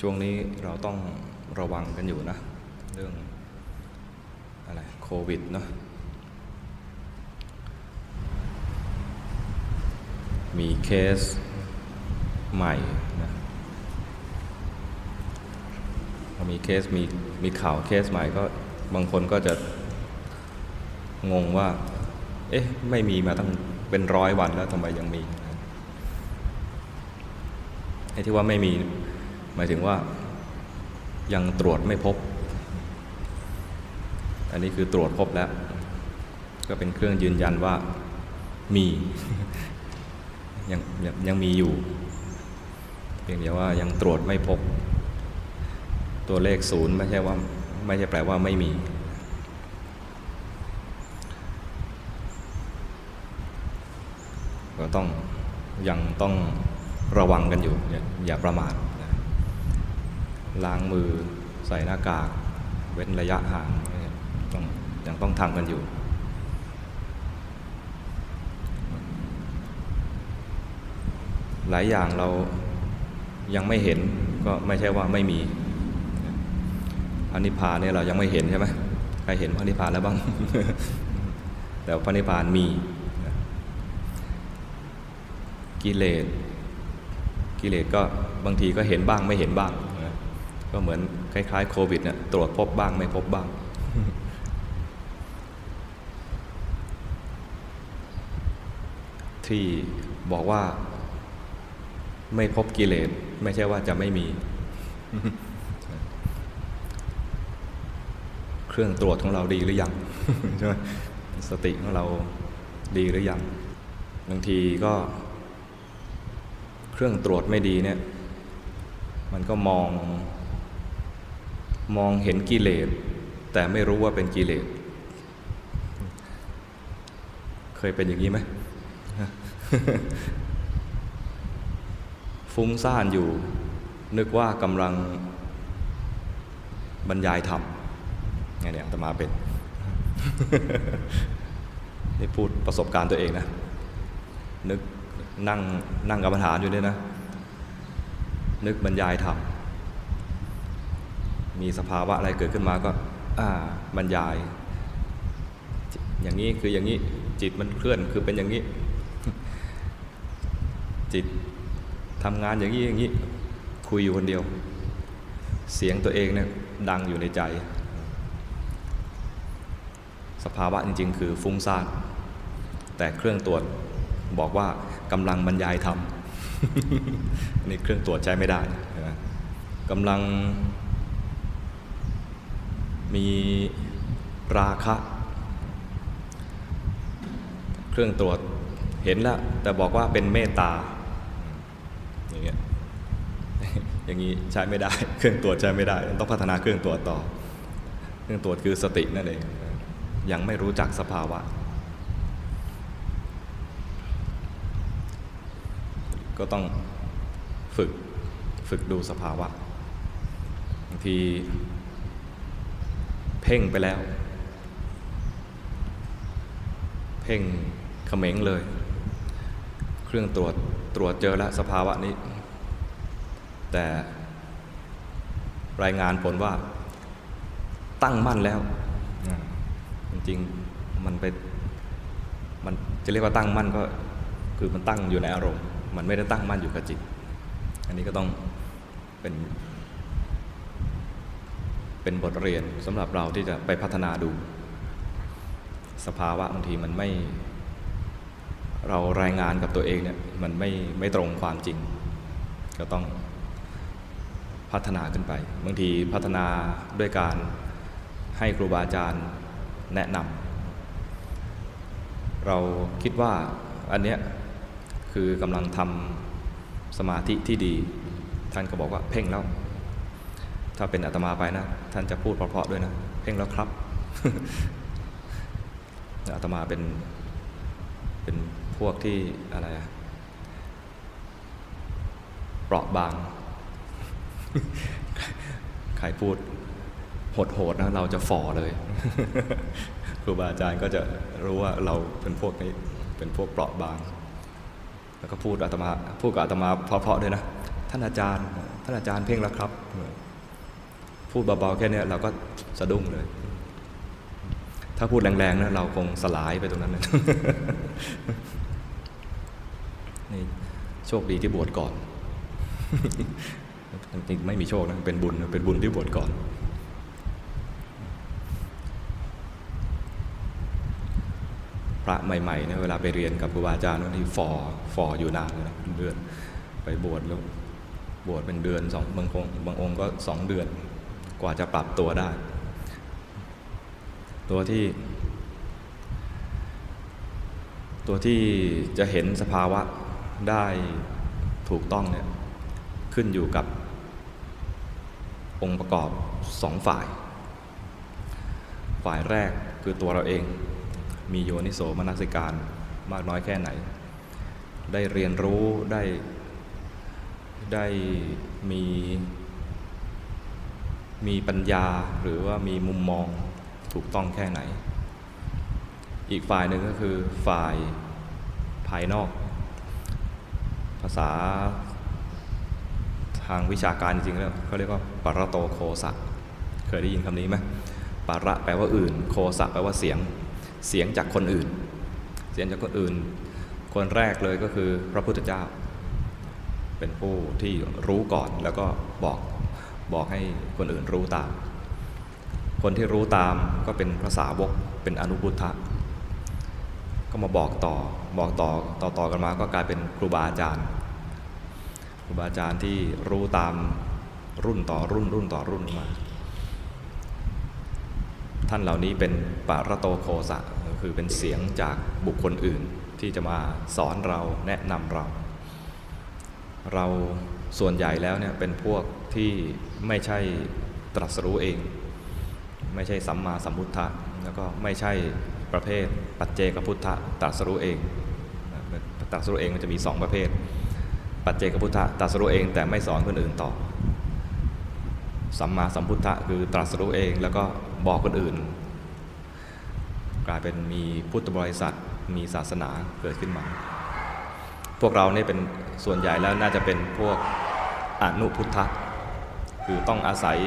ช่วงนี้เราต้องระวังกันอยู่นะ เรื่องอะไรโควิดเนาะมีเคสใหม่นะมีเคสมีมีข่าวเคสใหม่ก็บางคนก็จะงงว่า เอ๊ะ ไม่มีมาตั้งเป็นร้อยวันแล้วทำไมยังมีไอ้ที่ว่าไม่มี หมายถึงว่ายังตรวจไม่พบ อันนี้คือตรวจพบแล้ว ก็เป็นเครื่องยืนยันว่ามียังยังยังมีอยู่ เพียงแต่ว่ายังตรวจไม่พบ ตัวเลขศูนย์ไม่ใช่ว่าไม่ใช่แปลว่าไม่มี ก็ต้องยังต้องระวังกันอยู่ อย่าประมาท ล้างมือใส่หน้ากาก เว้นระยะห่างต้องยังต้องทำกันอยู่ หลายอย่างเรายังไม่เห็นก็ไม่ใช่ว่าไม่มีพระนิพพานเนี่ยเรายังไม่เห็นใช่ไหมใครเห็นพระนิพพานแล้วบ้าง แต่พระนิพพานมีกิเลสกิเลสก็บางทีก็เห็นบ้างไม่เห็นบ้าง ก็เหมือนคล้ายๆโควิดเนี่ยตรวจพบบ้างไม่พบบ้าง ที่บอกว่าไม่พบกิเลสไม่ใช่ว่าจะไม่มี เครื่องตรวจของเราดีหรือยังใช่ไหมสติของเราดีหรือยังบางทีก็ เครื่องตรวจไม่ดีเนี่ย มันก็มอง มองเห็นกิเลสแต่ไม่รู้ว่าเป็นกิเลส เคยเป็นอย่างนี้ไหมฟุ้งซ่านอยู่ นึกว่ากำลังบรรยายธรรมไงเนี่ยตมาเป็นนี่พูดประสบการณ์ตัวเองนะ นึกนั่งนั่งกรรมฐานอยู่เนี่ยนะ นึกบรรยายธรรม มีสภาวะอะไรเกิดขึ้นมาก็อ่าบรรยาย อย่างนี้คืออย่างนี้จิตมันเคลื่อนคือเป็นอย่างนี้ จิตทำงานอย่างนี้อย่างนี้คุยอยู่คนเดียว เสียงตัวเองเนี่ยดังอยู่ในใจ สภาวะจริง ๆ คือฟุ้งซ่านแต่เครื่องตรวจบอกว่ากำลังบรรยายธรรมนี่เครื่องตรวจใช้ไม่ได้กำลัง มีราคะ เครื่องตรวจเห็นแล้ว แต่บอกว่าเป็นเมตตา อย่างเงี้ยอย่างนี้ใช้ไม่ได้ เครื่องตรวจใช้ไม่ได้ ต้องพัฒนาเครื่องตรวจต่อ เครื่องตรวจคือสตินั่นเองยังไม่รู้จักสภาวะ ก็ต้องฝึกฝึกดูสภาวะบางที เพ่งไปแล้ว เพ่งเขม็งเลย เครื่องตรวจตรวจเจอแล้วสภาวะนี้ แต่รายงานผลว่าตั้งมั่นแล้ว จริงๆมันไปมันจะเรียกว่าตั้งมั่นก็คือมันตั้งอยู่ในอารมณ์ มันไม่ได้ตั้งมั่นอยู่กับจิต อันนี้ก็ต้องเป็น เป็นบทเรียนสำหรับเราที่จะไปพัฒนาดู สภาวะบางทีมันไม่ เรารายงานกับตัวเองเนี่ยมันไม่ไม่ตรงความจริง ก็ต้องพัฒนาขึ้นไป บางทีพัฒนาด้วยการให้ครูบาอาจารย์แนะนำเราคิดว่าอันเนี้ยคือกำลังทำสมาธิที่ดี ท่านก็บอกว่าเพ่งแล้ว ถ้าเป็นอาตมาไปนะ ท่านจะพูดเพราะๆด้วยนะ เพ่งแล้วครับอาตมาเป็น เป็นพวกที่อะไรอะเปราะบาง ใครพูดโหดๆนะ เราจะฝ่อเลย ครูบาอาจารย์ก็จะรู้ว่าเราเป็นพวกนี้ เป็นพวกเปราะบาง แล้วก็พูดอาตมา พูดกับอาตมาเพราะๆด้วยนะ ท่านอาจารย์ ท่านอาจารย์เพ่งแล้วครับ พูดเบาๆแค่นี้เราก็สะดุ้งเลย ถ้าพูดแรงๆนะเราคงสลายไปตรงนั้นเลยนี่โชคดีที่บวชก่อนจริงๆไม่มีโชคนะเป็นบุญเป็นบุญที่บวชก่อน พระใหม่ๆเนี่ยเวลาไปเรียนกับครูบาอาจารย์นี่ฟอฟออยู่นานเลยนะเดือนไปบวชแล้วบวชเป็นเดือนสองบางองค์บางองค์ก็สองเดือน กว่าจะปรับตัวได้ ตัวที่ ตัวที่จะเห็นสภาวะได้ถูกต้องเนี่ยขึ้นอยู่กับ องค์ประกอบสองฝ่าย ฝ่ายแรกคือตัวเราเอง มีโยนิโสมนสิการมากน้อยแค่ไหน ได้เรียนรู้ได้ได้มี มีปัญญาหรือว่ามีมุมมองถูกต้องแค่ไหน อีกฝ่ายหนึ่งก็คือฝ่ายภายนอก ภาษาทางวิชาการจริงๆแล้วเขาเรียกว่าปรโตโคสะเคยได้ยินคำนี้ไหมปาระแปลว่าอื่น โคสะแปลว่าเสียง เสียงจากคนอื่น เสียงจากคนอื่น คนแรกเลยก็คือพระพุทธเจ้า เป็นผู้ที่รู้ก่อนแล้วก็บอก บอกให้คนอื่นรู้ตาม คนที่รู้ตามก็เป็นพระสาวกเป็นอนุพุทธะก็มาบอกต่อบอกต่อต่อต่อกันมาก็กลายเป็นครูบาอาจารย์ ครูบาอาจารย์ที่รู้ตามรุ่นต่อรุ่นรุ่นต่อรุ่นมา ท่านเหล่านี้เป็นปารโตโคสะคือเป็นเสียงจากบุคคลอื่นที่จะมาสอนเราแนะนำเรา เรา ส่วนใหญ่แล้วเนี่ยเป็นพวกที่ไม่ใช่ตรัสรู้เอง ไม่ใช่สัมมาสัมพุทธะแล้วก็ไม่ใช่ประเภทปัจเจกพุทธะตรัสรู้เองตรัสรู้เองมันจะมีสองประเภท ปัจเจกพุทธะตรัสรู้เองแต่ไม่สอนคนอื่นต่อ สัมมาสัมพุทธะคือตรัสรู้เองแล้วก็บอกคนอื่น กลายเป็นมีพุทธบริษัทมีศาสนาเกิดขึ้นมา พวกเราเนี่ยเป็นส่วนใหญ่แล้วน่าจะเป็นพวกอนุพุทธะคือต้องอาศัย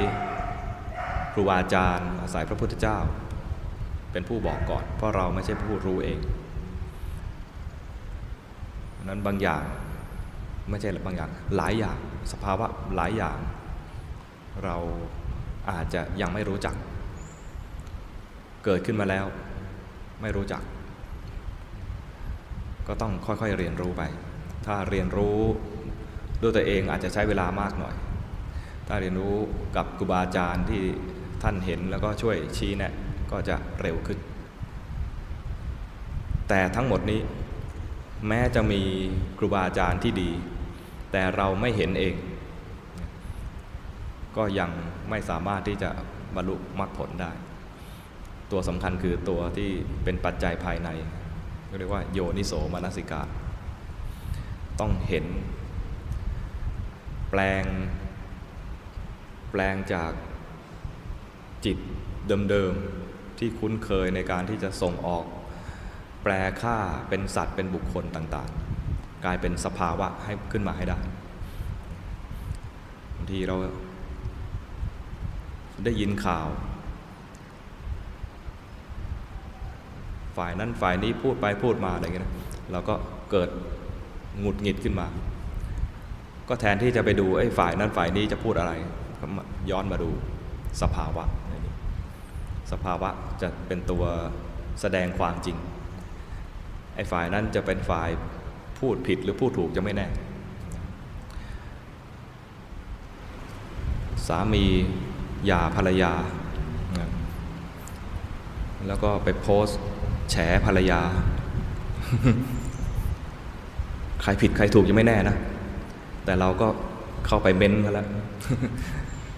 ครูบาอาจารย์อาศัยพระพุทธเจ้า เป็นผู้บอกก่อน เพราะเราไม่ใช่ผู้รู้เองนั้นบางอย่างไม่ใช่บางอย่างหลายอย่างสภาวะหลายอย่าง เราอาจจะยังไม่รู้จัก เกิดขึ้นมาแล้ว ไม่รู้จัก ก็ต้องค่อยๆเรียนรู้ไป ถ้าเรียนรู้ด้วยตัวเองอาจจะใช้เวลามากหน่อย ถ้าเรียนรู้กับครูบาอาจารย์ที่ท่านเห็นแล้วก็ช่วยชี้แนะก็จะเร็วขึ้น แต่ทั้งหมดนี้แม้จะมีครูบาอาจารย์ที่ดี แต่เราไม่เห็นเอง ก็ยังไม่สามารถที่จะบรรลุมรรคผลได้ ตัวสำคัญคือตัวที่เป็นปัจจัยภายในเรียกว่าโยนิโสมนสิกา ต้องเห็น แปลง แปลงจากจิตเดิมๆ ที่คุ้นเคยในการที่จะส่งออก แปลค่าเป็นสัตว์เป็นบุคคลต่างๆ กลายเป็นสภาวะให้ขึ้นมาให้ได้บางทีเราได้ยินข่าว ฝ่ายนั้นฝ่ายนี้พูดไปพูดมาอะไรเงี้ยเราก็เกิด หงุดหงิดขึ้นมา ก็แทนที่จะไปดูไอ้ฝ่ายนั้นฝ่ายนี้จะพูดอะไรก็ย้อนมาดูสภาวะสภาวะจะเป็นตัวแสดงความจริง ไอ้ฝ่ายนั้นจะเป็นฝ่ายพูดผิดหรือพูดถูกจะไม่แน่ สามีหย่าภรรยา แล้วก็ไปโพสต์แฉภรรยา ใครผิดใครถูกยังไม่แน่นะ แต่เราก็เข้าไปเม้นต์แล้ว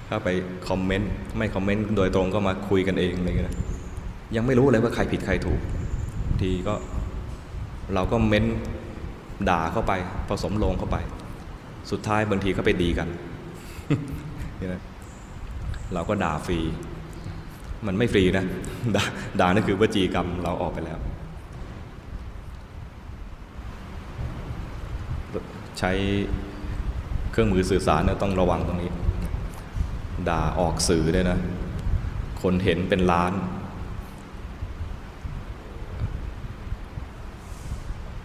เข้าไปคอมเมนต์ไม่คอมเมนต์โดยตรงก็มาคุยกันเองอะไรเงี้ยยังไม่รู้เลยว่าใครผิดใครถูก ทีก็เราก็เม้นด่าเข้าไป ผสมลงเข้าไป สุดท้ายบางทีก็ไปดีกันเราก็ด่าฟรี มันไม่ฟรีนะด่าด่านั่นคือวจีกรรมเราออกไปแล้ว ใช้เครื่องมือสื่อสารเนี่ยต้องระวังตรงนี้ ด่าออกสื่อเนี่ยนะ คนเห็นเป็นล้าน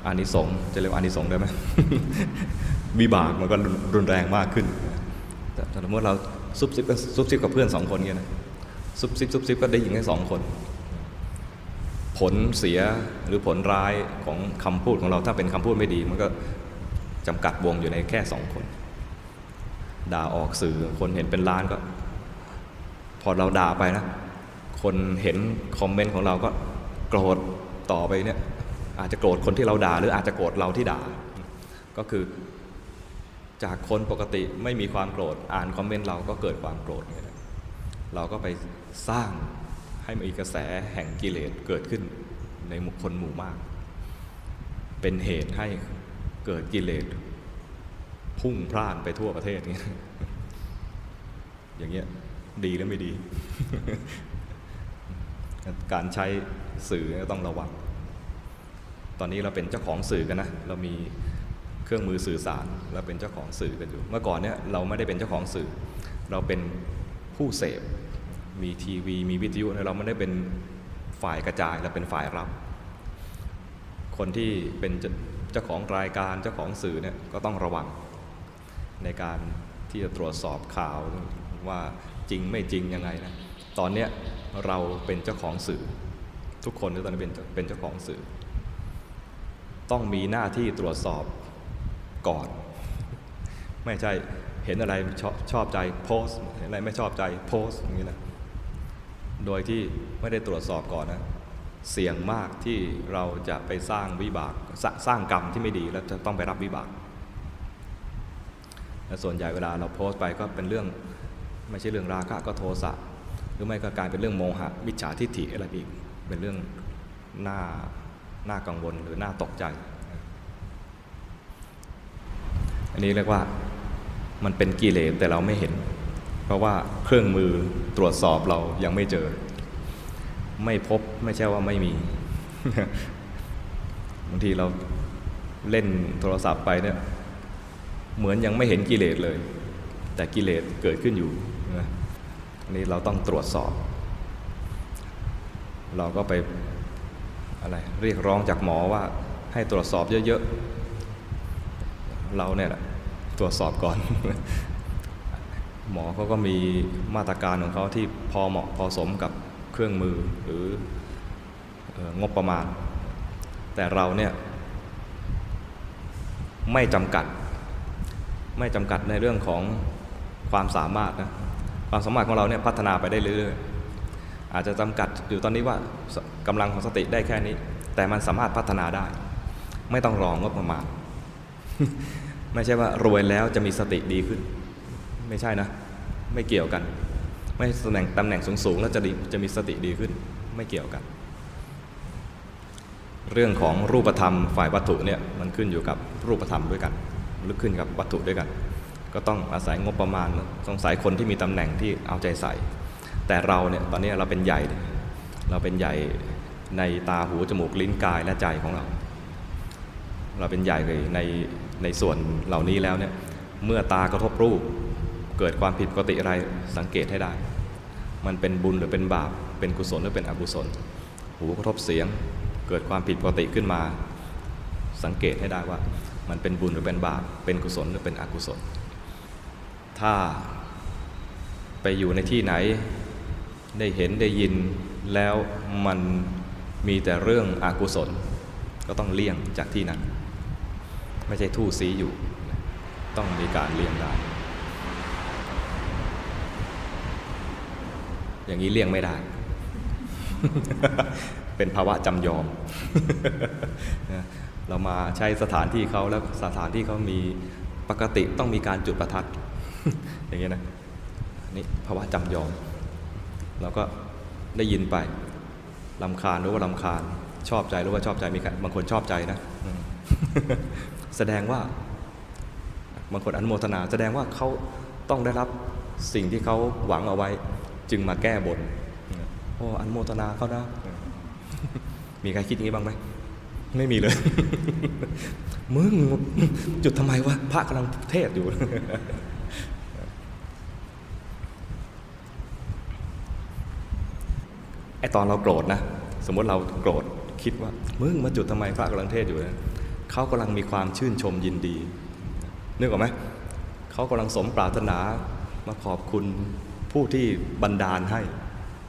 อานิสงส์จะเรียกว่าอานิสงส์ได้ไหมวิบากมันก็รุนแรงมากขึ้น แต่สมมติเราซุบซิบกับซุบซิบกับเพื่อนสองคนเงี้ยนะซุบซิบซุบซิบก็ได้ยินแค่สองคน ผลเสียหรือผลร้ายของคำพูดของเราถ้าเป็นคำพูดไม่ดี มันก็ จำกัดวงอยู่ในแค่สองคน ด่าออกสื่อคนเห็นเป็นล้านก็ พอเราด่าไปนะ คนเห็นคอมเมนต์ของเราก็โกรธต่อไปเนี่ย อาจจะโกรธคนที่เราด่า หรืออาจจะโกรธเราที่ด่า ก็คือจากคนปกติไม่มีความโกรธอ่านคอมเมนต์เราก็เกิดความโกรธเนี่ยเราก็ไปสร้างให้มีกระแสแห่งกิเลสเกิดขึ้นในหมู่คนหมู่มาก เป็นเหตุให้ เกิดกิเลสพุ่งพล่านไปทั่วประเทศเงี้ยอย่างเงี้ยดีหรือไม่ดี การใช้สื่อต้องระวัง ตอนนี้เราเป็นเจ้าของสื่อกันนะ เรามีเครื่องมือสื่อสารเราเป็นเจ้าของสื่อกันอยู่ เมื่อก่อนเนี่ยเราไม่ได้เป็นเจ้าของสื่อ เราเป็นผู้เสพ มีทีวี มีวิทยุเราไม่ได้เป็นฝ่ายกระจายเราเป็นฝ่ายรับ คนที่เป็น เจ้าของรายการเจ้าของสื่อเนี่ยก็ต้องระวัง ในการที่จะตรวจสอบข่าวว่าจริงไม่จริงยังไงนะตอนเนี้ยเราเป็นเจ้าของสื่อ ทุกคนตอนนี้เป็นเป็นเจ้าของสื่อ ต้องมีหน้าที่ตรวจสอบก่อน ไม่ใช่เห็นอะไรชอบชอบใจโพสเห็นอะไรไม่ชอบใจโพสอย่างนี้นะโดยที่ไม่ได้ตรวจสอบก่อนนะ เสี่ยงมากที่เราจะไปสร้างวิบากสสร้างกรรมที่ไม่ดีแล้วจะต้องไปรับวิบากและส่วนใหญ่เวลาเราโพสต์ไปก็เป็นเรื่องไม่ใช่เรื่องราคะก็โทสะหรือไม่ก็กลายเป็นเรื่องโมหะมิจฉาทิฏฐิอะไรอีกเป็นเรื่องน่าน่ากังวลหรือน่าตกใจ อันนี้เรียกว่ามันเป็นกิเลสแต่เราไม่เห็น เพราะว่าเครื่องมือตรวจสอบเรายังไม่เจอ ไม่พบไม่ใช่ว่าไม่มีบางทีเราเล่นโทรศัพท์ไปเนี่ยเหมือนยังไม่เห็นกิเลสเลย แต่กิเลสเกิดขึ้นอยู่นะอันนี้เราต้องตรวจสอบ เราก็ไปอะไรเรียกร้องจากหมอว่าให้ตรวจสอบเยอะๆ เราเนี่ยแหละตรวจสอบก่อน หมอเขาก็มีมาตรการของเขาที่พอเหมาะพอสมกับ เครื่องมือหรืองบประมาณ แต่เราเนี่ยไม่จำกัด ไม่จำกัดในเรื่องของความสามารถนะความสามารถของเราเนี่ยพัฒนาไปได้เรื่อยๆอาจจะจำกัดอยู่ตอนนี้ว่ากำลังของสติได้แค่นี้ แต่มันสามารถพัฒนาได้ ไม่ต้องรองงบประมาณ ไม่ใช่ว่ารวยแล้วจะมีสติดีขึ้น ไม่ใช่นะ ไม่เกี่ยวกัน ไม่ตำแหน่งตำแหน่งสูงๆแล้วจะดีจะมีสติดีขึ้นไม่เกี่ยวกัน เรื่องของรูปธรรมฝ่ายวัตถุเนี่ยมันขึ้นอยู่กับรูปธรรมด้วยกันหรือขึ้นกับวัตถุด้วยกัน ก็ต้องอาศัยงบประมาณต้องอาศัยคนที่มีตำแหน่งที่เอาใจใส่ แต่เราเนี่ยตอนนี้เราเป็นใหญ่ เราเป็นใหญ่ในตาหูจมูกลิ้นกายและใจของเรา เราเป็นใหญ่เลยในในส่วนเหล่านี้แล้วเนี่ยเมื่อตากระทบรูป เกิดความผิดปกติอะไรสังเกตให้ได้ มันเป็นบุญหรือเป็นบาป เป็นกุศลหรือเป็นอกุศล หูกระทบเสียง เกิดความผิดปกติขึ้นมา สังเกตให้ได้ว่า มันเป็นบุญหรือเป็นบาป เป็นกุศลหรือเป็นอกุศล ถ้าไปอยู่ในที่ไหนได้เห็นได้ยินแล้วมันมีแต่เรื่องอกุศล ก็ต้องเลี่ยงจากที่นั้น ไม่ใช่ทู่ซีอยู่ ต้องมีการเลี่ยงได้ อย่างนี้เลี่ยงไม่ได้ เป็นภาวะจำยอม เรามาใช้สถานที่เขาแล้วสถานที่เขามีปกติต้องมีการจุดประทัด อย่างเงี้ยนะนี่ภาวะจำยอม เราก็ได้ยินไปลำคาญรือว่าลำคาญ ชอบใจรือว่าชอบใจมีบางคนชอบใจนะ แสดงว่าบางคนอนุโมทนา แสดงว่าเขาต้องได้รับสิ่งที่เขาหวังเอาไว้ จึงมาแก้บนโอ้อนุโมทนาเขานะมีใครคิดอย่างนี้บ้างไหมไม่มีเลย มึงจุดทำไมวะพระกำลังเทศอยู่ ไอตอนเราโกรธนะ สมมติเราโกรธคิดว่า มึงมาจุดทำไมพระกำลังเทศอยู่นะเขากำลังมีความชื่นชมยินดีนึกออกไหมเขากำลังสมปรารถนามาขอบคุณ ผู้ที่บันดาลให้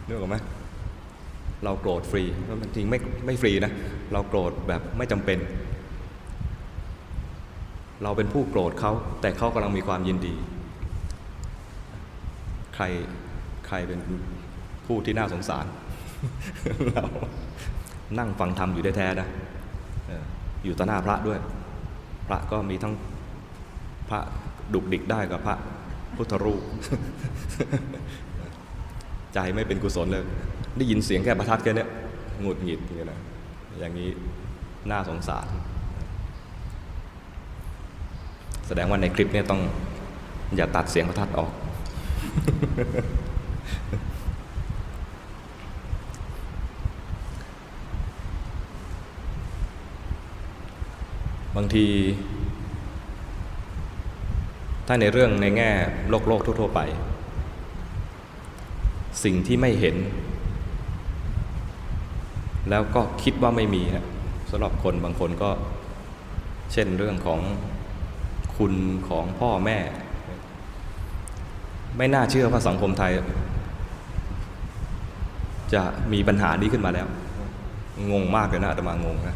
นึกออกไหมเราโกรธฟรีมันจริงไม่ไม่ฟรีนะ เราโกรธแบบไม่จำเป็น เราเป็นผู้โกรธเขาแต่เขากำลังมีความยินดี ใครใครเป็นผู้ที่น่าสงสาร เรานั่งฟังธรรมอยู่แท้ๆนะอยู่ต่อหน้าพระด้วย พระก็มีทั้งพระดุกดิกได้กับพระพุทธรูป ใจไม่เป็นกุศลเลย ได้ยินเสียงแค่ประทัดแค่นี้หงุดหงิดอย่างเงี้นะอย่างนี้น่าสงสาร แสดงว่าในคลิปเนี่ยต้องอย่าตัดเสียงประทัดออก บางที ถ้าในเรื่องในแง่โลกโลกทั่วๆไป สิ่งที่ไม่เห็น แล้วก็คิดว่าไม่มีนะสำหรับคนบางคนก็ เช่นเรื่องของคุณของพ่อแม่ ไม่น่าเชื่อว่าสังคมไทย จะมีปัญหานี้ขึ้นมาแล้ว งงมากเลยนะอาตมางงนะ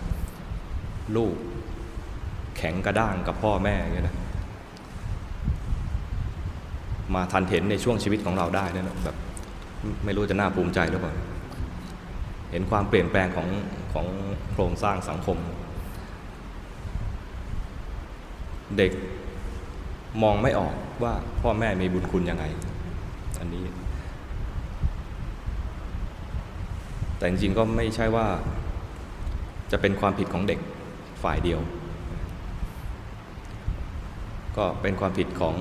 ลูกแข็งกระด้างกับพ่อแม่อย่างเงี้ยนะมาทันเห็นในช่วงชีวิตของเราได้นี่ยนะแบบ ไม่รู้จะน่าภูมิใจหรือเปล่า เห็นความเปลี่ยนแปลงของของโครงสร้างสังคม เด็กมองไม่ออกว่าพ่อแม่มีบุญคุณยังไง อันนี้ แต่จริงๆก็ไม่ใช่ว่า จะเป็นความผิดของเด็กฝ่ายเดียว ก็เป็นความผิดของ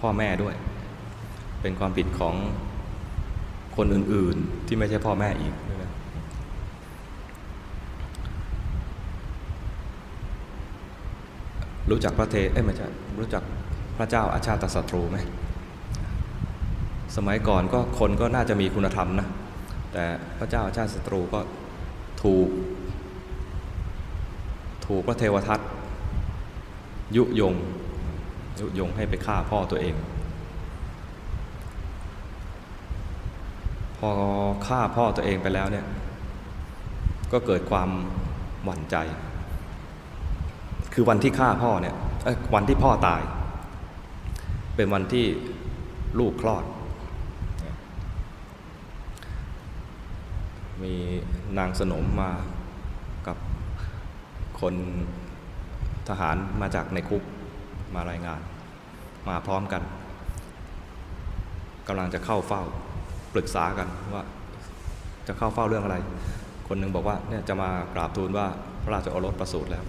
พ่อแม่ด้วย เป็นความผิดของคนอื่น ๆ ที่ไม่ใช่พ่อแม่อีกนะรู้จักพระเทเอ้ยไม่ใช่รู้จักพระเจ้าอาชาติศัตรูไหมสมัยก่อนก็คนก็น่าจะมีคุณธรรมนะ แต่พระเจ้าอาชาติศัตรูก็ถูก ถูกพระเทวทัตยุยง ยุยงให้ไปฆ่าพ่อตัวเอง พอฆ่าพ่อตัวเองไปแล้วเนี่ย ก็เกิดความหวั่นใจ คือวันที่ฆ่าพ่อเนี่ยวันที่พ่อตาย เป็นวันที่ลูกคลอด มีนางสนมมากับคนทหารมาจากในคุกมารายงาน มาพร้อมกันกำลังจะเข้าเฝ้า ปรึกษากันว่าจะเข้าเฝ้าเรื่องอะไร คนหนึ่งบอกว่าเนี่ยจะมากราบทูลว่าพระราชโอรสประสูติแล้ว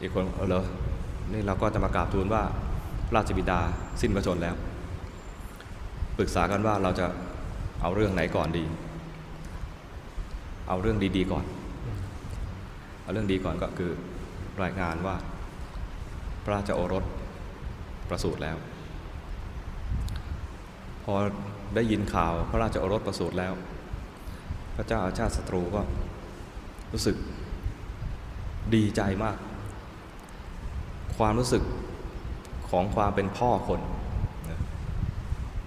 อีกคนเออเหรอนี่เราก็จะมากราบทูลว่าพระราชบิดาสิ้นพระชนแล้ว ปรึกษากันว่าเราจะเอาเรื่องไหนก่อนดี เอาเรื่องดีๆก่อน เอาเรื่องดีก่อนก็คือรายงานว่า พระราชโอรสประสูติแล้ว พอ ได้ยินข่าวพระราชโอรสประสูติแล้ว พระเจ้าอาชาติศัตรูก็รู้สึกดีใจมาก ความรู้สึกของความเป็นพ่อคน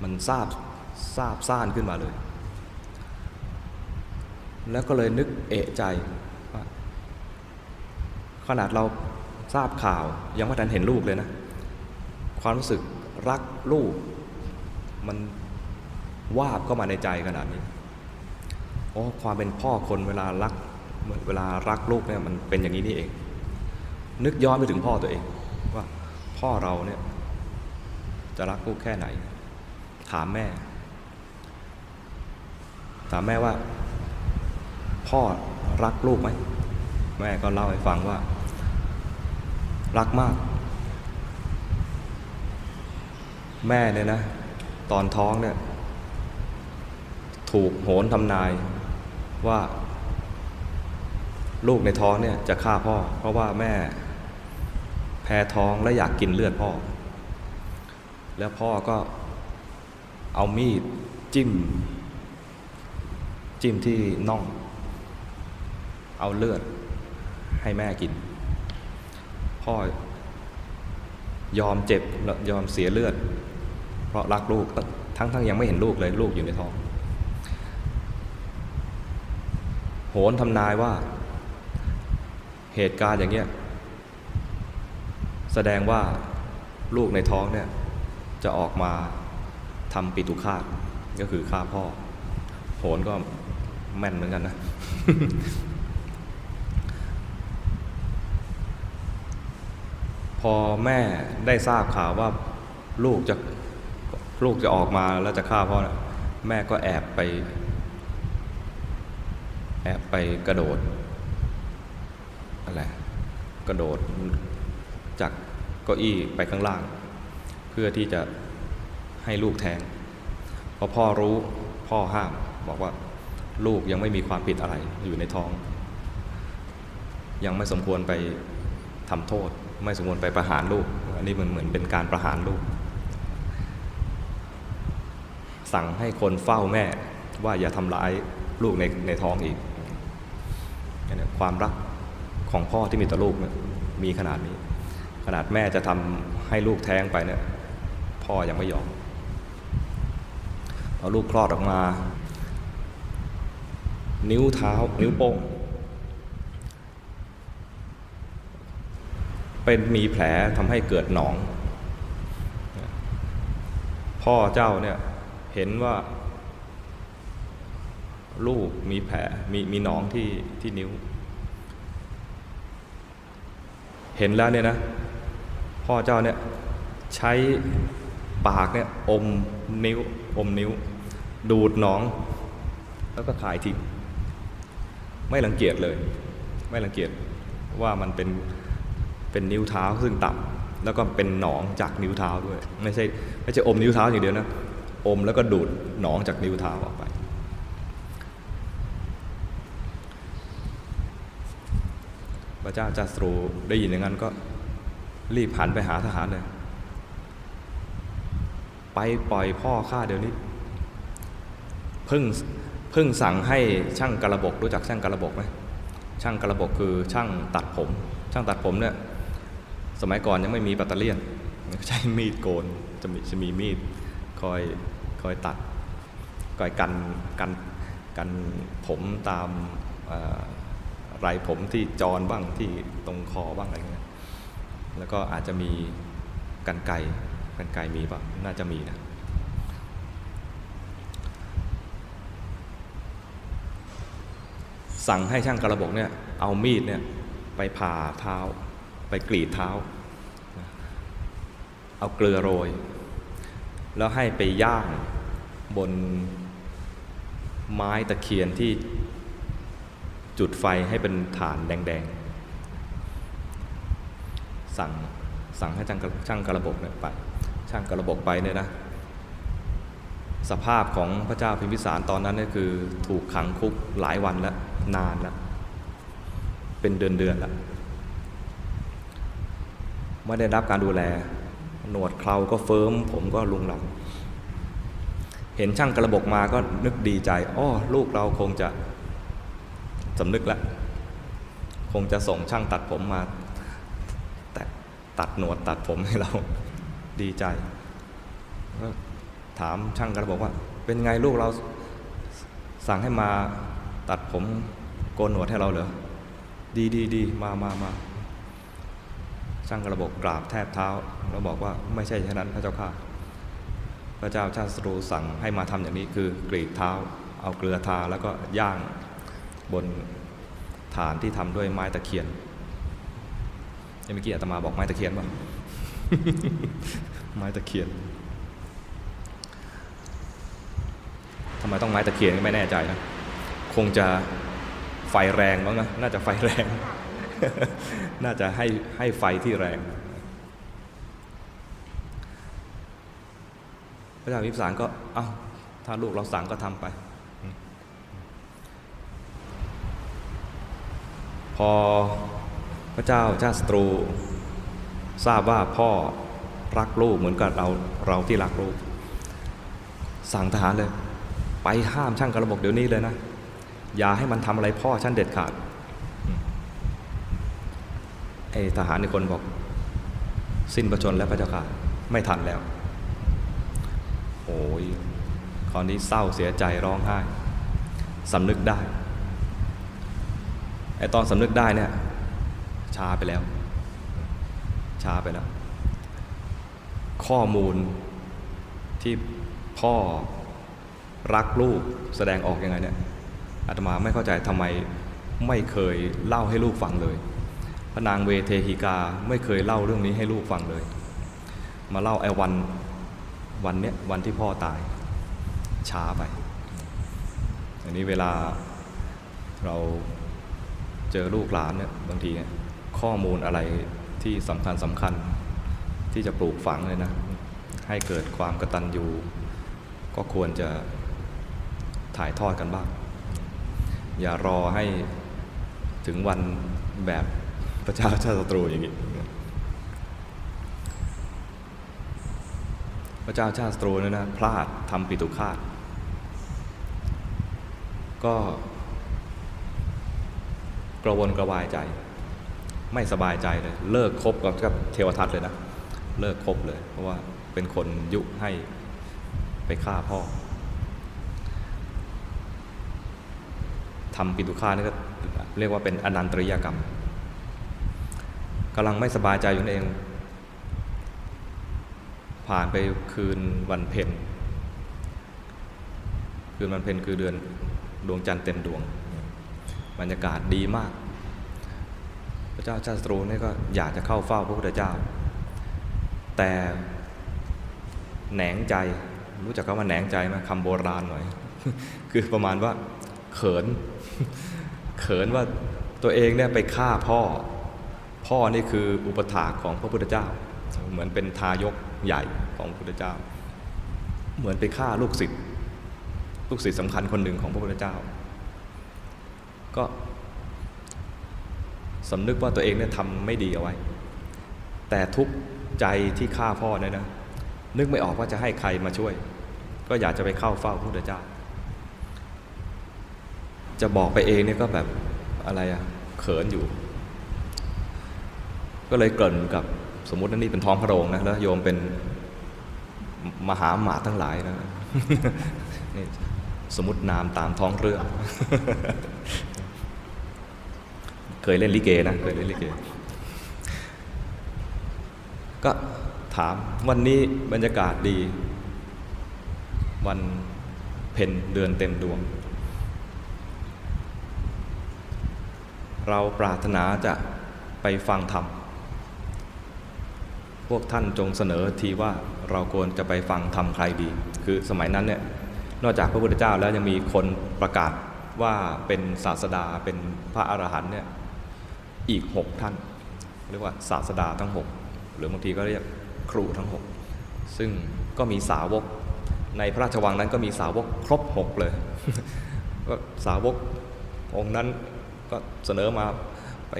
มันทราบทราบซ่านขึ้นมาเลย แล้วก็เลยนึกเอะใจว่าขนาดเราทราบข่าวยังไม่ทันเห็นลูกเลยนะ ความรู้สึกรักลูกมัน วาบเข้ามาในใจขนาดนี้โอ้ความเป็นพ่อคนเวลารักเวลารักลูกเนี่ยมันเป็นอย่างนี้นี่เอง นึกย้อนไปถึงพ่อตัวเอง ว่าพ่อเราเนี่ยจะรักลูกแค่ไหน ถามแม่ ถามแม่ว่า พ่อรักลูกไหมแม่ก็เล่าให้ฟังว่า รักมาก แม่เนี่ยนะ ตอนท้องเนี่ย ถูกโหนทำนายว่าลูกในท้องเนี่ยจะฆ่าพ่อ เพราะว่าแม่แพ้ท้องและอยากกินเลือดพ่อ แล้วพ่อก็เอามีดจิ้ม จิ้มที่น่อง เอาเลือดให้แม่กิน พ่อยอมเจ็บยอมเสียเลือด เพราะรักลูกทั้งทั้งยังไม่เห็นลูกเลยลูกอยู่ในท้อง โหนทำนายว่า เหตุการณ์อย่างเงี้ย แสดงว่าลูกในท้องเนี่ย จะออกมาทำปิตุคาตก็คือฆ่าพ่อ โหนก็แม่นเหมือนกันนะ พอแม่ได้ทราบข่าวว่าลูกจะลูกจะออกมาแล้วจะฆ่าพ่อนะแม่ก็แอบไป แอบไปกระโดดอะไรกระโดดจากเก้าอี้ไปข้างล่าง เพื่อที่จะให้ลูกแทงพอพ่อรู้พ่อห้ามบอกว่าลูกยังไม่มีความผิดอะไรอยู่ในท้อง ยังไม่สมควรไปทำโทษ ไม่สมควรไปประหารลูก อันนี้มันเหมือนเป็นการประหารลูก สั่งให้คนเฝ้าแม่ว่าอย่าทำร้ายลูกในในท้องอีก ความรักของพ่อที่มีต่อลูกเนี่ยมีขนาดนี้ ขนาดแม่จะทำให้ลูกแท้งไปเนี่ย พ่อยังไม่ยอมเอาลูกคลอดออกมา นิ้วเท้า นิ้วโป้งเป็นมีแผลทำให้เกิดหนอง พ่อเจ้าเนี่ยเห็นว่า ลูกมีแผลมีมีหนองที่ที่นิ้ว เห็นแล้วเนี่ยนะ พ่อเจ้าเนี่ยใช้ปากเนี่ยอมนิ้วอมนิ้ว ดูดหนอง แล้วก็ขายทิ้งไม่รังเกียจเลย ไม่รังเกียจว่ามันเป็นเป็นนิ้วเท้าซึ่งต่ำแล้วก็เป็นหนองจากนิ้วเท้าด้วย ไม่ใช่ไม่ใช่อมนิ้วเท้าอย่างเดียวนะอมแล้วก็ดูดหนองจากนิ้วเท้าออกไป พระเจ้าจัสรูได้ยินอย่างนั้นก็รีบหันไปหาทหารเลย ไปปล่อยพ่อข้าเดี๋ยวนี้ เพิ่งเพิ่งสั่งให้ช่างกระบกรู้จักช่างกระบกไหมช่างกระบกคือช่างตัดผม ช่างตัดผมเนี่ยสมัยก่อนยังไม่มีปัตเตอร์เลียนใช้มีดโกนจะมีจะมีมีดคอยคอยตัดคอยกันกันกันผมตาม ไรผมที่จรบ้างที่ตรงคอบ้างอะไรเงี้ยแล้วก็อาจจะมีกันไกกันไกมีป่ะน่าจะมีนะสั่งให้ช่างกระบอกเนี่ยเอามีดเนี่ยไปผ่าเท้า ไปกรีดเท้า เอาเกลือโรย แล้วให้ไปย่างบนไม้ตะเคียนที่ จุดไฟให้เป็นฐานแดงๆ สั่งสั่งให้ช่างช่างกระบอกเนี่ยไป ช่างกระบอกไปเนี่ยนะ สภาพของพระเจ้าพิมพิสารตอนนั้นเนี่ยคือถูกขังคุกหลายวันแล้ว นานแล้ว เป็นเดือนเดือนแล้ว ไม่ได้รับการดูแล หนวดเคราก็เฟิร์มผมก็ลุงหลัง เห็นช่างกระบอกมาก็นึกดีใจ อ้อ ลูกเราคงจะ สำนึกแล้ว คงจะส่งช่างตัดผมมาตตัดหนวดตัดผมให้เราดีใจ ถามช่างกระบอกว่า เป็นไงลูกเราสั่งให้มาตัดผมโกนหนวดให้เราเหรอ ดีดีดีมามามาช่างกระบอกกราบแทบเท้า แล้วบอกว่าไม่ใช่เช่นนั้นพระเจ้าค่ะพระเจ้าชาติสรูสั่งให้มาทำอย่างนี้คือกรีดเท้า เอาเกลือทาแล้วก็ย่าง บนฐานที่ทำด้วยไม้ตะเคียนเมื่อกี้อาตมาบอกไม้ตะเคียนป่ะไม้ตะเคียนทำไมต้องไม้ตะเคียนก็ไม่แน่ใจนะ คงจะไฟแรงบ้างนะ น่าจะไฟแรง น่าจะให้ให้ไฟที่แรง พระเจ้าพิพสารก็ เอา้า ถ้าลูกเราสั่งก็ทำไป พอ พ อพระเจ้าชาติศัตรู ทราบว่าพ่อรักลูกเหมือนกับเราเราที่รักลูก สั่งทหารเลย ไปห้ามช่างกระบอกเดี๋ยวนี้เลยนะ อย่าให้มันทำอะไรพ่อฉันเด็ดขาดไอ้ทหารในคนบอก สิ้นประชนแล้วพระเจ้าค่ะ ไม่ทันแล้ว โอ้ยคราวนี้เศร้าเสียใจร้องไห้สำนึกได้ ไอตอนสำนึกได้เนี่ยชาไปแล้วชาไปแล้ว ข้อมูลที่พ่อรักลูกแสดงออกยังไงเนี่ยอาตมาไม่เข้าใจทำไมไม่เคยเล่าให้ลูกฟังเลยพระนางเวเทหิกาไม่เคยเล่าเรื่องนี้ให้ลูกฟังเลย มาเล่าไอ้วันวันเนี้ยวันที่พ่อตาย ช้าไป อันนี้เวลาเรา เจอลูกหลานเนี่ยบางทีข้อมูลอะไรที่สำคัญสำคัญที่จะปลูกฝังเลยนะ ให้เกิดความกระตันยูก็ควรจะถ่ายทอดกันบ้าง อย่ารอให้ถึงวันแบบพระเจ้าชาติศัตรูอย่างนี้พระเจ้าชาติศัตรูเนี่ยนะพลาดทำปิตุคาตก็ กระวนกระวายใจ ไม่สบายใจเลย เลิกคบกับเทวทัตเลยนะ เลิกคบเลย เพราะว่าเป็นคนยุให้ไปฆ่าพ่อทำปิตุฆานี่ก็เรียกว่าเป็นอนันตริยกรรมกำลังไม่สบายใจอยู่นเอง ผ่านไปคืนวันเพ็ญคืนวันเพ็ญคือเดือนดวงจันทร์เต็มดวง บรรยากาศดีมาก พระเจ้าชาติตรูนี่ก็อยากจะเข้าเฝ้าพระพุทธเจ้า แต่แหนงใจรู้จักคำว่าแหนงใจไหมคำโบราณหน่อย คือประมาณว่าเขิน เขินว่าตัวเองเนี่ยไปฆ่าพ่อ พ่อนี่คืออุปถาของพระพุทธเจ้า เหมือนเป็นทายกใหญ่ของพระพุทธเจ้า เหมือนไปฆ่าลูกศิษย์ลูกศิษย์สำคัญคนหนึ่งของพระพุทธเจ้า ก็สำนึกว่าตัวเองเนี่ยทำไม่ดีเอาไว้ แต่ทุกใจที่ฆ่าพ่อเนี่ยนะนึกไม่ออกว่าจะให้ใครมาช่วย ก็อยากจะไปเข้าเฝ้าพระพุทธเจ้า จะบอกไปเองเนี่ยก็แบบอะไรอะเขินอยู่ ก็เลยเกริ่นกับสมมตินั่นนี่เป็นท้องพระโรงนะแล้วโยมเป็นมหาหมาทั้งหลายนะนี่สมมตินามตามท้องเรื่อง เคยเล่นลิเกนะเคยเล่นลิเก ก็ถามวันนี้บรรยากาศดี วันเพ็ญเดือนเต็มดวง เราปรารถนาจะไปฟังธรรม พวกท่านจงเสนอทีว่าเราควรจะไปฟังธรรมใครดี คือสมัยนั้นเนี่ยนอกจากพระพุทธเจ้าแล้วยังมีคนประกาศว่าเป็นศาสดาเป็นพระอรหันต์เนี่ย อีกหกท่าน เรียกว่าศาสดาทั้งหกหรือบางทีก็เรียกครูทั้งหกซึ่งก็มีสาวกในพระราชวังนั้นก็มีสาวกครบหกเลยก็สาวกองค์นั้นก็เสนอมาไป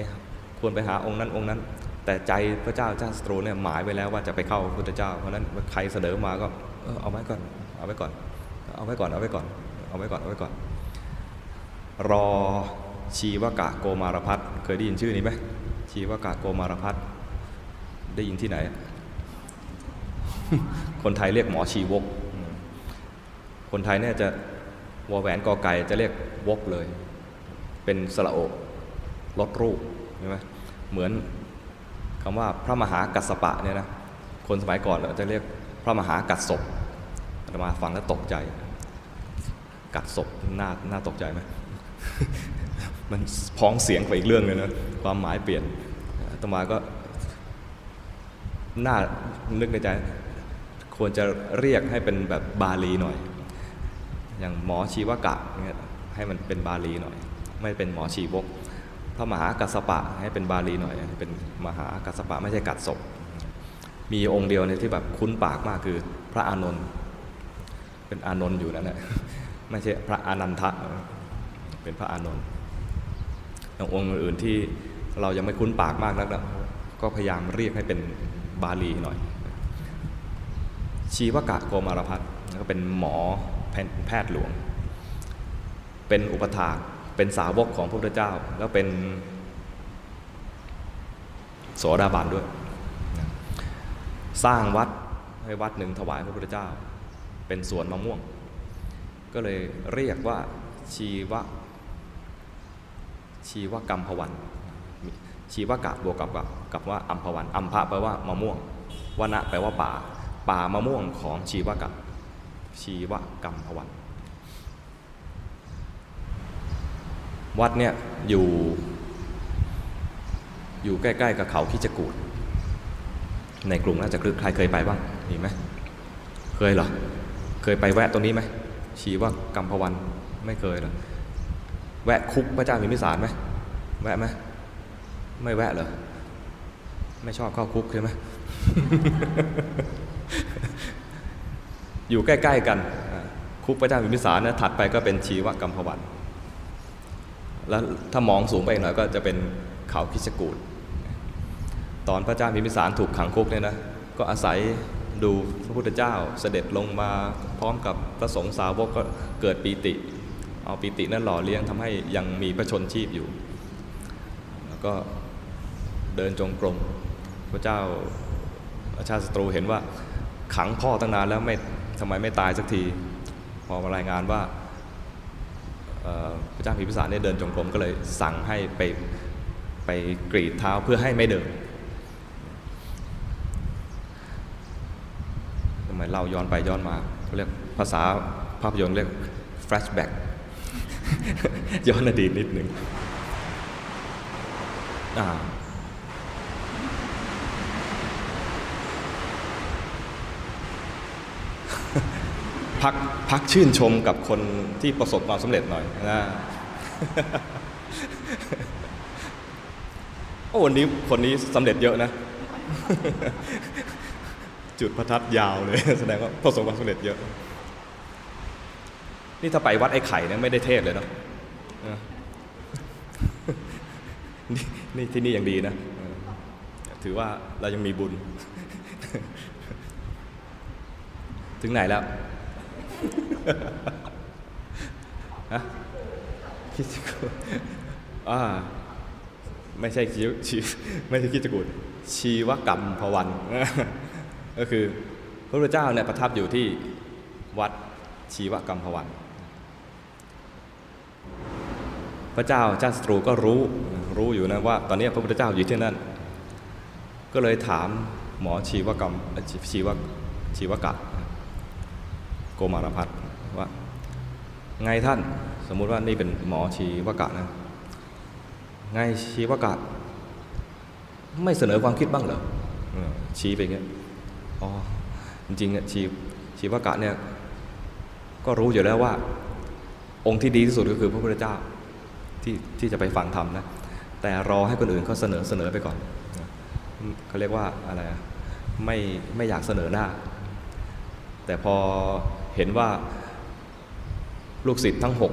ควรไปหาองค์นั้นองค์นั้น แต่ใจพระเจ้าเจ้าสตรูเนี่ยหมายไว้แล้วว่าจะไปเข้าพุทธเจ้า เพราะนั้นใครเสนอมาก็เอาไว้ก่อนเอาไว้ก่อน เอาไว้ก่อนเอาไว้ก่อนเอาไว้ก่อนเอาไว้ก่อน รอ ชีวกะโกมารพัฒเคยได้ยินชื่อนี้ไหมชีวกะโกมารพัฒได้ยินที่ไหน คนไทยเรียกหมอชีวก คนไทยเนี่ยจะวอแหวนกอไก่จะเรียกวกเลย เป็นสระโอกลดรูปใช่ไหมเหมือนคำว่าพระมหากัสปะเนี่ยนะคนสมัยก่อนเราจะเรียกพระมหากัสศพมาฟังแล้วตกใจ กัดศพน่าน่าตกใจไหม มันพ้องเสียงไปอีกเรื่องเลยนะความหมายเปลี่ยนอาตมาก็น่านึกในใจควรจะเรียกให้เป็นแบบบาลีหน่อย อย่างหมอชีวกะเนี่ยให้มันเป็นบาลีหน่อย ไม่เป็นหมอชีวกพระมหากัสปะให้เป็นบาลีหน่อย เป็นมหากัสปะไม่ใช่กัดศพ มีองค์เดียวเนี่ยที่แบบคุ้นปากมากคือพระอานนท์เป็นอานนท์อยู่นั่นแหละไม่ใช่พระอนันทะเป็นพระอานนท์ องค์อื่นที่เรายังไม่คุ้นปากมากนักนะก็พยายามเรียกให้เป็นบาลีหน่อย ชีวกะโกมารพัฒน์ก็เป็นหมอแพทย์หลวง เป็นอุปถากเป็นสาวกของพระพุทธเจ้า แล้วเป็นโสดาบันด้วย สร้างวัดให้วัดหนึ่งถวายพระพุทธเจ้า เป็นสวนมะม่วง ก็เลยเรียกว่าชีวะ ชีวกรรมพวันชีวกะบวกกับกับกับว่าอัมพวันอัมพะแปลว่ามะม่วงวนะแปลว่าป่า ป่ามะม่วงของชีวกะชีวกรรมพวัน วัดเนี่ยอยู่ อยู่ใกล้ๆกับเขาคิจกูดในกรุงน่าจะคลึกใครเคยไปบ้างมีไหมเคยเหรอ เคยไปแวะตรงนี้ไหมชีวกรรมพวันไม่เคยเหรอ แวะคุกพระเจ้าพิมพิสารไหมแวะไหมไม่แวะเหรอไม่ชอบเข้าคุกใช่ไหมอยู่ใกล้ ๆ กัน คุกพระเจ้าพิมพิสารนะถัดไปก็เป็นชีวกรรมพวัน แล้วถ้ามองสูงไปหน่อยก็จะเป็นเขาคิชกูดตอนพระเจ้าพิมพิสารถูกขังคุกเนี่ยนะก็อาศัยดูพระพุทธเจ้าเสด็จลงมาพร้อมกับพระสงฆ์สาวกก็เกิดปีติ เอาปีตินั้นหล่อเลี้ยงทำให้ยังมีพระชนชีพอยู่ แล้วก็เดินจงกรมพระเจ้าอาชาติศัตรูเห็นว่าขังพ่อตั้งนานแล้วไม่ทำไมไม่ตายสักที พอมารายงานว่าพระเจ้าพิพิสารเนี่ยเดินจงกรมก็เลยสั่งให้ไปไปกรีดเท้าเพื่อให้ไม่เดินทำไมเล่าย้อนไปย้อนมาเขาเรียกภาษาภาพยนตร์เรียก flashback ย้อนอดีตนิดหนึ่งพักพักชื่นชมกับคนที่ประสบความสำเร็จหน่อยนะโอ้วันนี้คนนี้สำเร็จเยอะนะ จุดประทัดยาวเลย แสดงว่าประสบความสำเร็จเยอะ นี่ถ้าไปวัดไอ้ไข่เนี่ยไม่ได้เทศเลยเนาะนี่ที่นี่ยังดีนะ ถือว่าเรายังมีบุญ ถึงไหนแล้วฮะคิดจะกูอ่าไม่ใช่ชีชีไม่ใช่คิดจกูดชีวกรรมพวัน ก็คือพระพุทธเจ้าเนี่ยประทับอยู่ที่วัดชีวกรรมพวัน พระเจ้าเจ้าสตรูก็รู้รู้อยู่นะว่า ตอนนี้พระพุทธเจ้าอยู่ที่นั่น ก็เลยถามหมอชีวกรรมชีวชีวกะโกมารพัฒว่า ไงท่านสมมุติว่านี่เป็นหมอชีวกะนะ ไงชีวกะ ไม่เสนอความคิดบ้างเหรอชี้ไปเงี้ยอ๋อจริงๆชีชีวกะเนี่ยก็รู้อยู่แล้วว่า องค์ที่ดีที่สุดก็คือพระพุทธเจ้า ที่ที่จะไปฟังธรรมนะ แต่รอให้คนอื่นเขาเสนอเสนอไปก่อนเขาเรียกว่าอะไรไม่ไม่อยากเสนอหน้า แต่พอเห็นว่าลูกศิษย์ทั้งหก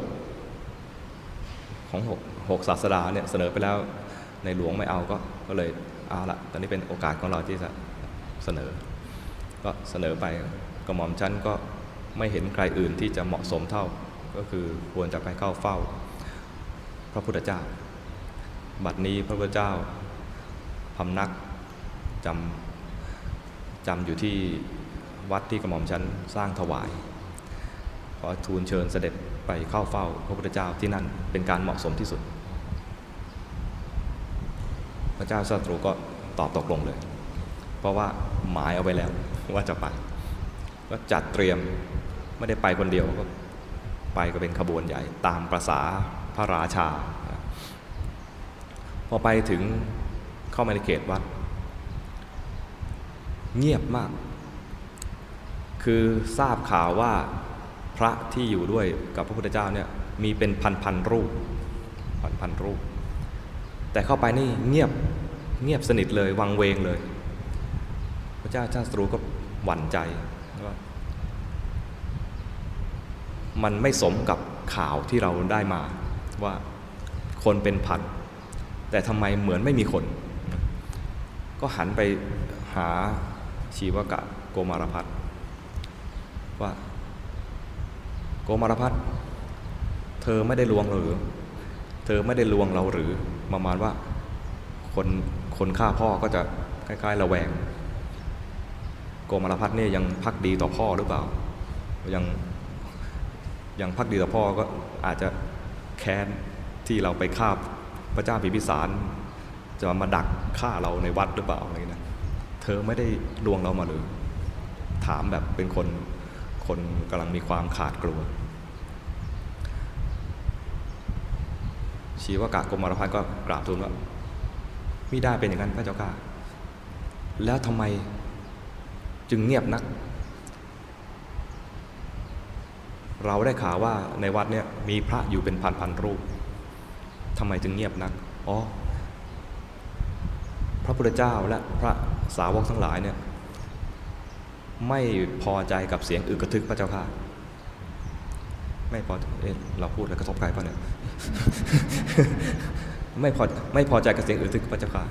ของหกหกศาสดาเนี่ยเสนอไปแล้วในหลวงไม่เอาก็ก็เลยเอาละตอนนี้เป็นโอกาสของเราที่จะเสนอ ก็เสนอไปกระหม่อมชั้นก็ไม่เห็นใครอื่นที่จะเหมาะสมเท่าก็คือควรจะไปเข้าเฝ้า ระพุทธเจ้า บัดนี้พระพุทธเจ้าพำนักจำจำอยู่ที่วัดที่กระหม่อมชั้นสร้างถวาย ขอทูลเชิญเสด็จไปเข้าเฝ้าพระพุทธเจ้าที่นั่นเป็นการเหมาะสมที่สุด พระเจ้าสัตรูก็ตอบตกลงเลย เพราะว่าหมายเอาไว้แล้วว่าจะไป ก็จัดเตรียมไม่ได้ไปคนเดียวก็ไปก็เป็นขบวนใหญ่ตามประษา ระราชา พอไปถึงเข้ามาในเขตวัด เงียบมาก คือทราบข่าวว่าพระที่อยู่ด้วยกับพระพุทธเจ้าเนี่ยมีเป็นพันพันรูปพันพันรูป แต่เข้าไปนี่เงียบเงียบสนิทเลยวังเวงเลย พระเจ้าชาติรูก็หวั่นใจว่ามันไม่สมกับข่าวที่เราได้มา ว่าคนเป็นพันแต่ทำไมเหมือนไม่มีคน ก็หันไปหาชีวกะโกมารพัฒว่า โกมารพัฒเธอไม่ได้ลวงเราหรือ เธอไม่ได้ลวงเราหรือประมาณว่า คนคนฆ่าพ่อก็จะคล้ายๆระแวง โกมารพัฒนี่ยยังพักดีต่อพ่อหรือเปล่า ยังยังพักดีต่อพ่อก็อาจจะ แค้นที่เราไปฆ่าพระเจ้าพิพิสาร จะมาดักฆ่าเราในวัดหรือเปล่าอะไรนะเธอไม่ได้ลวงเรามาหรือ ถามแบบเป็นคนคนกำลังมีความขาดกลัว ชีวกะกรมารพัฒก็กราบทูลว่ามิได้เป็นอย่างนั้นพระเจ้าข้าแล้วทำไมจึงเงียบนัก เราได้ข่าวว่าในวัดเนี่ยมีพระอยู่เป็นพันพันรูปทำไมจึงเงียบนัก อ๋อ พระพุทธเจ้าและพระสาวกทั้งหลายเนี่ยไม่พอใจกับเสียงอึกระทึกพระเจ้าค่ะ ไม่พอเอ๊ะเราพูดแล้วกระทบใครป่ะเนี่ย ไม่พอไม่พอใจกับเสียงอึกกระทึกพระเจ้าค่ะ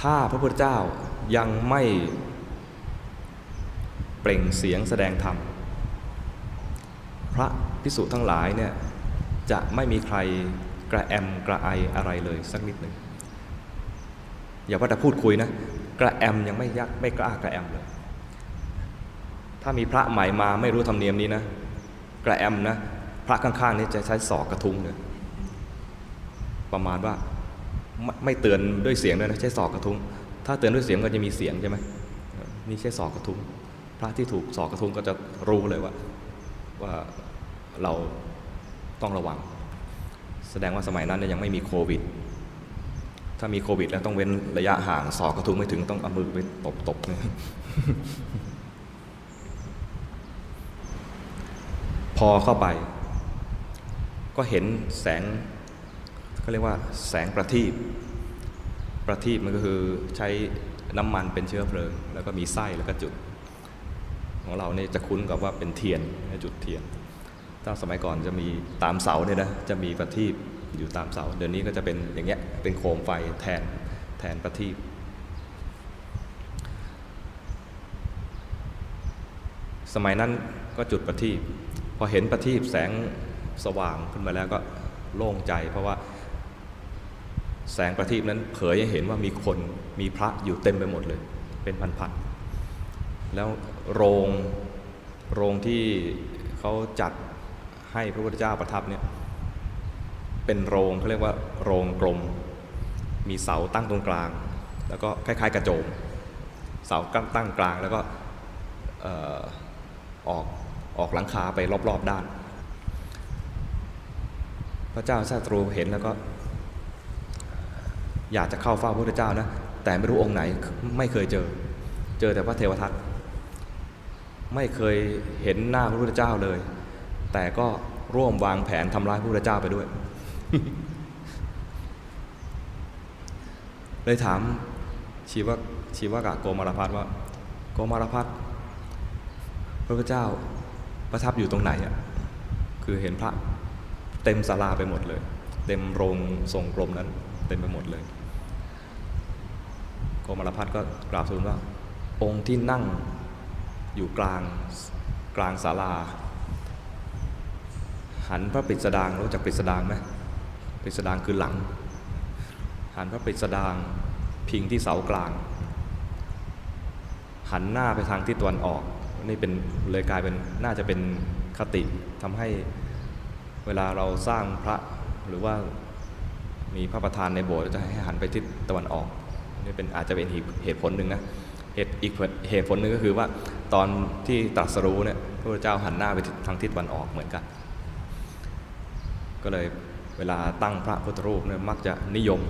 ถ้าพระพุทธเจ้ายังไม่ เปล่งเสียงแสดงธรรม พระพิสุทั้งหลายเนี่ยจะไม่มีใครกระแอมกระไออะไรเลยสักนิดหนึ่งอย่าว่าแต่พูดคุยนะ กระแอมยังไม่ยักไม่กล้ากระแอมเลย ถ้ามีพระใหม่มาไม่รู้ธรรมเนียมนี้นะ กระแอมนะ พระข้างๆนี้จะใช้ศอกกระทุ้งเลยประมาณว่าไม่ไม่เตือนด้วยเสียงด้วยนะใช้ศอกกระทุ้ง ถ้าเตือนด้วยเสียงก็จะมีเสียงใช่ไหมนี่ใช้ศอกกระทุ้ง พระที่ถูกศอกกระทุ้งก็จะรู้เลยว่าว่าเราต้องระวัง แสดงว่าสมัยนั้นเนี่ยยังไม่มีโควิด ถ้ามีโควิด แล้วต้องเว้นระยะห่างศอกกระทุ้งไม่ถึงต้องเอามือไปตบๆเนี่ยพอเข้าไป ก็เห็นแสงเขาเรียกว่าแสงประทีปประทีปมันก็คือใช้น้ำมันเป็นเชื้อเพลิง แล้วก็มีไส้แล้วก็จุด ของเราเนี่ยจะคุ้นกับว่าเป็นเทียนจุดเทียนถ้าสมัยก่อนจะมีตามเสาเนี่ยนะจะมีประทีปอยู่ตามเสา เดี๋ยวนี้ก็จะเป็นอย่างเงี้ยเป็นโคมไฟแทนแทนประทีปสมัยนั้นก็จุดประทีปพอเห็นประทีปแสงสว่างขึ้นมาแล้วก็โล่งใจ เพราะว่าแสงประทีปนั้นเผยให้เห็นว่ามีคนมีพระอยู่เต็มไปหมดเลย เป็นพันๆแล้ว โรงโรงที่เขาจัดให้พระพุทธเจ้าประทับเนี่ยเป็นโรงเขาเรียกว่าโรงกลม มีเสาตั้งตรงกลาง แล้วก็คล้ายๆ กระโจม เสาตั้งกลางแล้วก็ออกออกหลังคาไปรอบๆด้าน พระเจ้าชาตรูเห็นแล้วก็ อยากจะเข้าเฝ้าพระพุทธเจ้านะแต่ไม่รู้องค์ไหนไม่เคยเจอ เจอแต่พระเทวทัต ไม่เคยเห็นหน้าพระพุทธเจ้าเลย แต่ก็ร่วมวางแผนทำร้ายพระพุทธเจ้าไปด้วย เลยถามชีวะชีวะกะโกมารพัฒว่า โกมารพัฒพระพุทธเจ้าประทับอยู่ตรงไหนอะคือเห็นพระเต็มศาลาไปหมดเลย เต็มโรงทรงกลมนั้น เต็มไปหมดเลยโกมารพัฒก็กราบทูลว่า องค์ที่นั่ง อยู่กลางกลางศาลา หันพระปิดสดางรู้จักปิดสดางไหมปิดสดางคือหลัง หันพระปิดสดางพิงที่เสากลาง หันหน้าไปทางทิศตะวันออกนี่เป็นเลยกลายเป็นน่าจะเป็นคติทำให้เวลาเราสร้างพระหรือว่ามีพระประธานในโบสถ์จะให้หันไปทิศตะวันออกนี่เป็นอาจจะเป็นเหตุผลหนึ่งนะเหตุอีกเหตุผลหนึ่งก็คือว่า ตอนที่ตรัสรู้เนี่ยพระพุทธเจ้าหันหน้าไปทางทิศตะวันออกเหมือนกัน ก็เลยเวลาตั้งพระพุทธรูปเนี่ยมักจะนิยม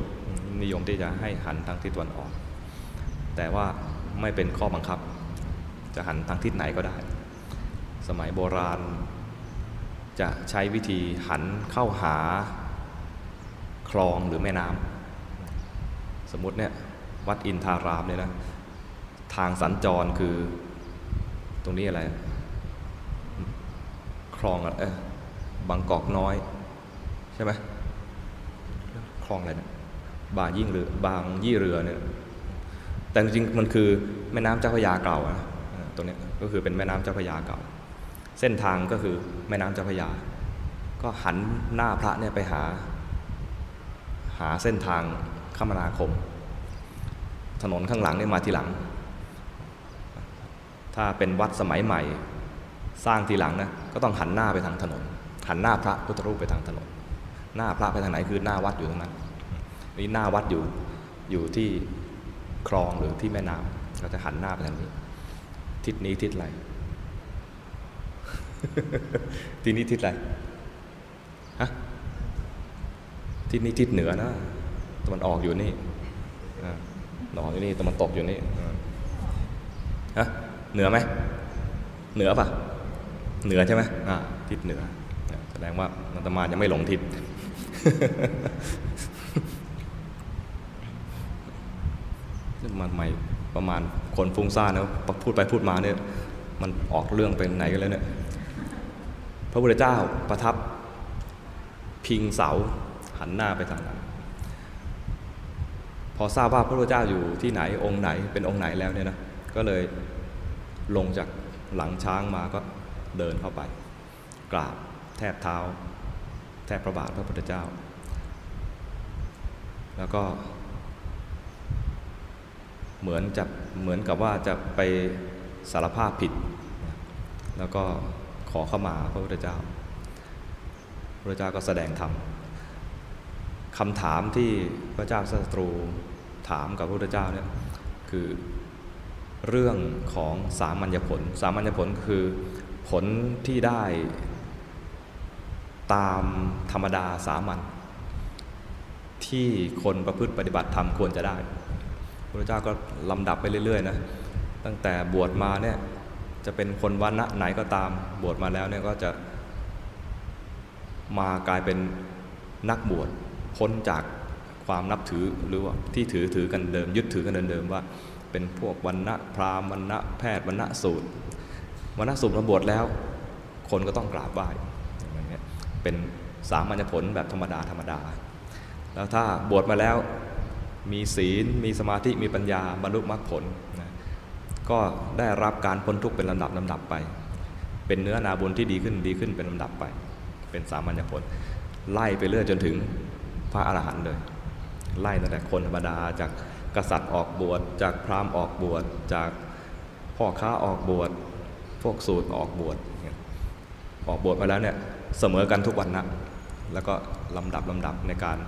นิยมที่จะให้หันทางทิศตะวันออก แต่ว่าไม่เป็นข้อบังคับ จะหันทางทิศไหนก็ได้ สมัยโบราณ จะใช้วิธีหันเข้าหาคลองหรือแม่น้ำสมมติเนี่ยวัดอินทารามเนี่ยนะทางสัญจรคือ ตรงนี้อะไร คลองอะไรบางกอกน้อย ใช่ไหมคลองอะไรนี่ยบางยิ่งเรือบางยี่เรือเนี่ยแต่จริงๆมันคือแม่น้ำเจ้าพระยาเก่าอะตรงนี้ก็คือเป็นแม่น้ำเจ้าพระยาเก่า เส้นทางก็คือแม่น้ำเจ้าพระยา ก็หันหน้าพระเนี่ยไปหา หาเส้นทางคมนาคม ถนนข้างหลังเนี่ยมาทีหลัง ถ้าเป็นวัดสมัยใหม่ สร้างทีหลังนะก็ต้องหันหน้าไปทางถนน หันหน้าพระพุทธรูปไปทางถนน หน้าพระไปทางไหนคือหน้าวัดอยู่ตรงนั้นนี่หน้าวัดอยู่อยู่ที่คลองหรือที่แม่น้ำเราจะหันหน้าไปทางนี้ ทิศนี้ทิศอะไรทิศนี้ทิศอะไรฮะทิศนี้ทิศเหนือนะตะวันออกอยู่นี่นอนอยู่นี่ตะวันตกอยู่นี่ฮะ เหนือไหมเหนือปะเหนือใช่ไหมอ่าทิศเหนือ แสดงว่านันตมายังไม่หลงทิศมันใหม่ประมาณคนฟุ้งซ่านนะพูดไปพูดมาเนี่ยมันออกเรื่องเป็นไหนกันแล้วเนี่ยพระพุทธเจ้าประทับพิงเสาหันหน้าไปทางนั้น พอทราบว่าพระพุทธเจ้าอยู่ที่ไหนองค์ไหนเป็นองค์ไหนแล้วเนี่ยนะก็เลย ลงจากหลังช้างมาก็เดินเข้าไป กราบแทบเท้า แทบพระบาทพระพุทธเจ้า แล้วก็ เหมือนจะเหมือนกับว่าจะไปสารภาพผิด แล้วก็ขอเข้ามาพระพุทธเจ้า พระพุทธเจ้าก็แสดงธรรมคำถามที่พระเจ้าศัตรูถามกับพระพุทธเจ้าเนี่ยคือ เรื่องของสามัญญผล สามัญญผลคือผลที่ได้ตามธรรมดาสามัญที่คนประพฤติปฏิบัติธรรมควรจะได้ พระเจ้าก็ลำดับไปเรื่อยๆนะตั้งแต่บวชมาเนี่ยจะเป็นคนวันณะไหนก็ตามบวชมาแล้วเนี่ยก็จะมากลายเป็นนักบวชพ้นจากความนับถือหรือว่าที่ถือถือกันเดิม ยึดถือกันเดิมว่า เป็นพวกวันณะพราหมณ์วันณะแพทย์วันณะสูตรวันณะสูตรมาบวชแล้ว คนก็ต้องกราบไหว้อย่างเงี้ยเป็นสามัญผลแบบธรรมดาธรรมดา แล้วถ้าบวชมาแล้วมีศีลมีสมาธิมีปัญญาบรรลุมรรคผลนะก็ได้รับการพ้นทุกข์เป็นลำดับลำดับไป เป็นเนื้อนาบุญที่ดีขึ้นดีขึ้นเป็นลำดับไป เป็นสามัญผล ไล่ไปเรื่อยจนถึงพระอรหันต์เลย ไล่ตั้งแต่คนธรรมดาจาก กษัตริย์ออกบวชจากพราหมณ์ออกบวชจากพ่อค้าออกบวชพวกสูตรออกบวชออกบวชมาแล้วเนี่ยเสมอกันทุกวันนะแล้วก็ลำดับลำดับในการ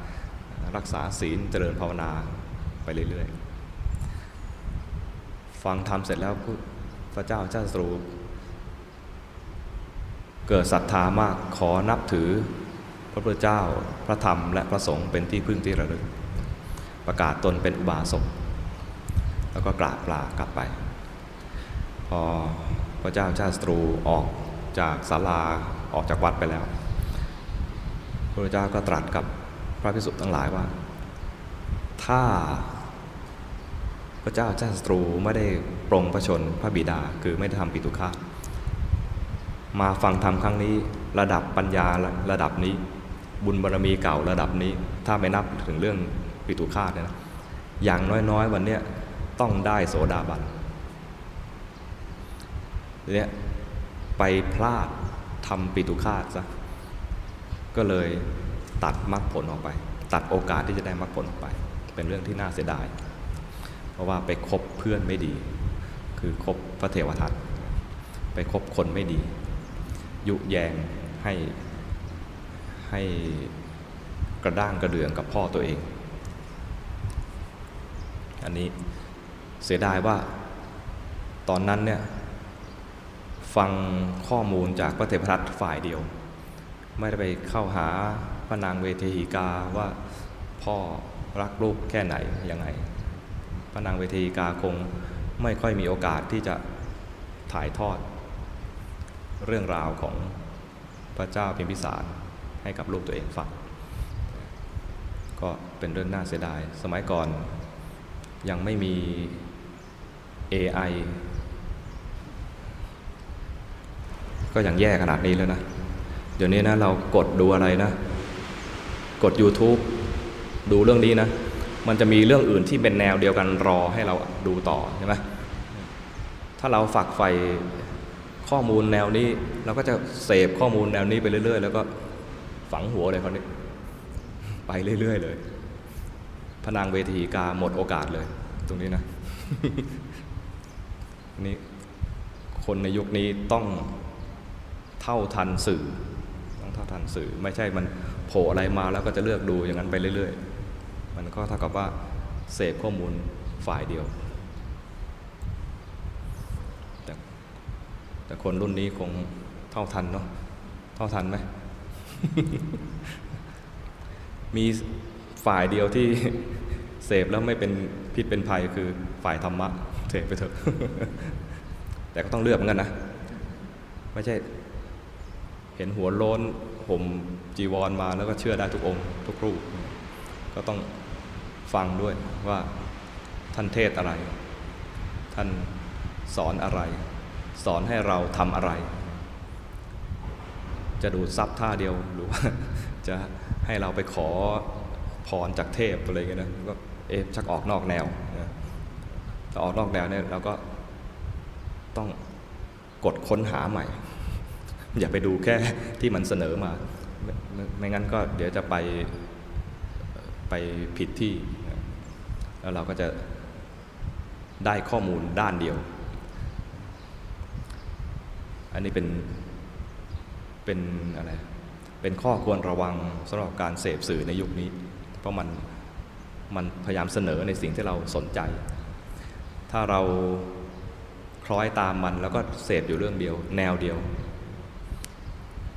รักษาศีลเจริญภาวนาไปเรื่อยๆ ฟังธรรมเสร็จแล้วพระเจ้าเจ้าสรูเกิดศรัทธามากขอนับถือพระพุทธเจ้าพระธรรมและพระสงฆ์เป็นที่พึ่งที่ระลึก ประกาศตนเป็นอุบาสกแล้วก็กราบลากลับไป พอพระเจ้าชาติตรูออกจากศาลาออกจากวัดไปแล้ว พระเจ้าก็ตรัสกับพระพิสุทั้งหลายว่า ถ้าพระเจ้าชาติตรูไม่ได้ปรงพระชนพระบิดาคือไม่ได้ทำปิตุฆาตมาฟังธรรมครั้งนี้ระดับปัญญาระดับนี้ บุญบารรมีเก่าระดับนี้ ถ้าไม่นับถึงเรื่อง ปิตุคาตเนี่ยนะอย่างน้อยๆ วันเนี้ยต้องได้โสดาบันเนี่ยไปพลาดทำปิตุคาตซะก็เลยตัดมรรคผลออกไป ตัดโอกาสที่จะได้มรรคผลออกไป เป็นเรื่องที่น่าเสียดาย เพราะว่าไปคบเพื่อนไม่ดี คือคบพระเทวทัตไปคบคนไม่ดี ยุแยงให้ให้กระด้างกระเดืองกับพ่อตัวเอง อันนี้เสียดายว่าตอนนั้นเนี่ยฟังข้อมูลจากพระเทพรัตฝ่ายเดียว ไม่ได้ไปเข้าหาพระนางเวทีหิกาว่าพ่อรักลูกแค่ไหนยังไงพระนางเวทีหิกาคงไม่ค่อยมีโอกาสที่จะถ่ายทอด เรื่องราวของพระเจ้าพิมพิสารให้กับลูกตัวเองฟังก็เป็นเรื่องน่าเสียดายสมัยก่อน ยังไม่มี AI ก็ยังแย่ขนาดนี้แล้วนะ เดี๋ยวนี้นะเรากดดูอะไรนะ กด YouTube ดูเรื่องนี้นะ มันจะมีเรื่องอื่นที่เป็นแนวเดียวกันรอให้เราดูต่อใช่ไหมถ้าเราฝักใฝ่ข้อมูลแนวนี้ เราก็จะเสพข้อมูลแนวนี้ไปเรื่อย ๆ แล้วก็ฝังหัวเลยคราวนี้ ไปเรื่อย ๆ เลย พนางเวทีกาหมดโอกาสเลย ตรงนี้นะนี่คนในยุคนี้ต้องเท่าทันสื่อ ต้องเท่าทันสื่อ ไม่ใช่มันโผล่อะไรมาแล้วก็จะเลือกดูอย่างนั้นไปเรื่อย ๆ มันก็เท่ากับว่าเสพข้อมูลฝ่ายเดียวแต่แต่คนรุ่นนี้คงเท่าทันเนาะเท่าทันไหมมี ฝ่ายเดียวที่เสพแล้วไม่เป็นพิษเป็นภัยคือฝ่ายธรรมะเสพไปเถอะ แต่ก็ต้องเลือกเหมือนกันนะ ไม่ใช่ เห็นหัวโล้นผมจีวรมาแล้วก็เชื่อได้ทุกองค์ ทุกรูป ก็ต้องฟังด้วยว่าท่านเทศอะไร ท่านสอนอะไร สอนให้เราทำอะไร จะดูดซับท่าเดียวหรือว่าจะให้เราไปขอ พรจากเทพอะไรเงี้ยนะก็เอ๊ะชักออกนอกแนวนะถ้าออกนอกแนวเนี่ยเราก็ต้องกดค้นหาใหม่ อย่าไปดูแค่ที่มันเสนอมาไม่ไม่งั้นก็เดี๋ยวจะไปไปผิดที่นะแล้วเราก็จะได้ข้อมูลด้านเดียว อันนี้เป็นเป็นอะไร เป็นข้อควรระวังสำหรับการเสพสื่อในยุคนี้ ราะมันมันพยายามเสนอในสิ่งที่เราสนใจ ถ้าเราคล้อยตามมันแล้วก็เสพอยู่เรื่องเดียว แนวเดียว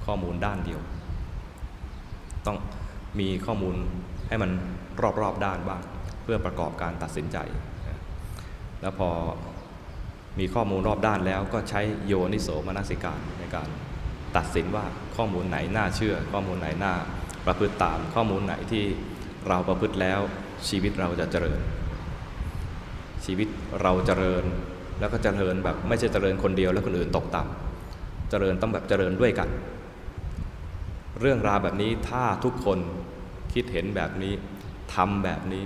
ข้อมูลด้านเดียว ต้องมีข้อมูลให้มันรอบๆด้านบ้าง เพื่อประกอบการตัดสินใจ แล้วพอมีข้อมูลรอบด้านแล้วก็ใช้โยนิโสมนสิการในการตัดสินว่าข้อมูลไหนน่าเชื่อ ข้อมูลไหนน่าประพฤติตามข้อมูลไหนที่ เราประพฤติแล้วชีวิตเราจะเจริญ ชีวิตเราเจริญแล้วก็เจริญแบบไม่ใช่เจริญคนเดียวแล้วคนอื่นตกต่ำเจริญต้องแบบเจริญด้วยกัน เรื่องราวแบบนี้ถ้าทุกคนคิดเห็นแบบนี้ทำแบบนี้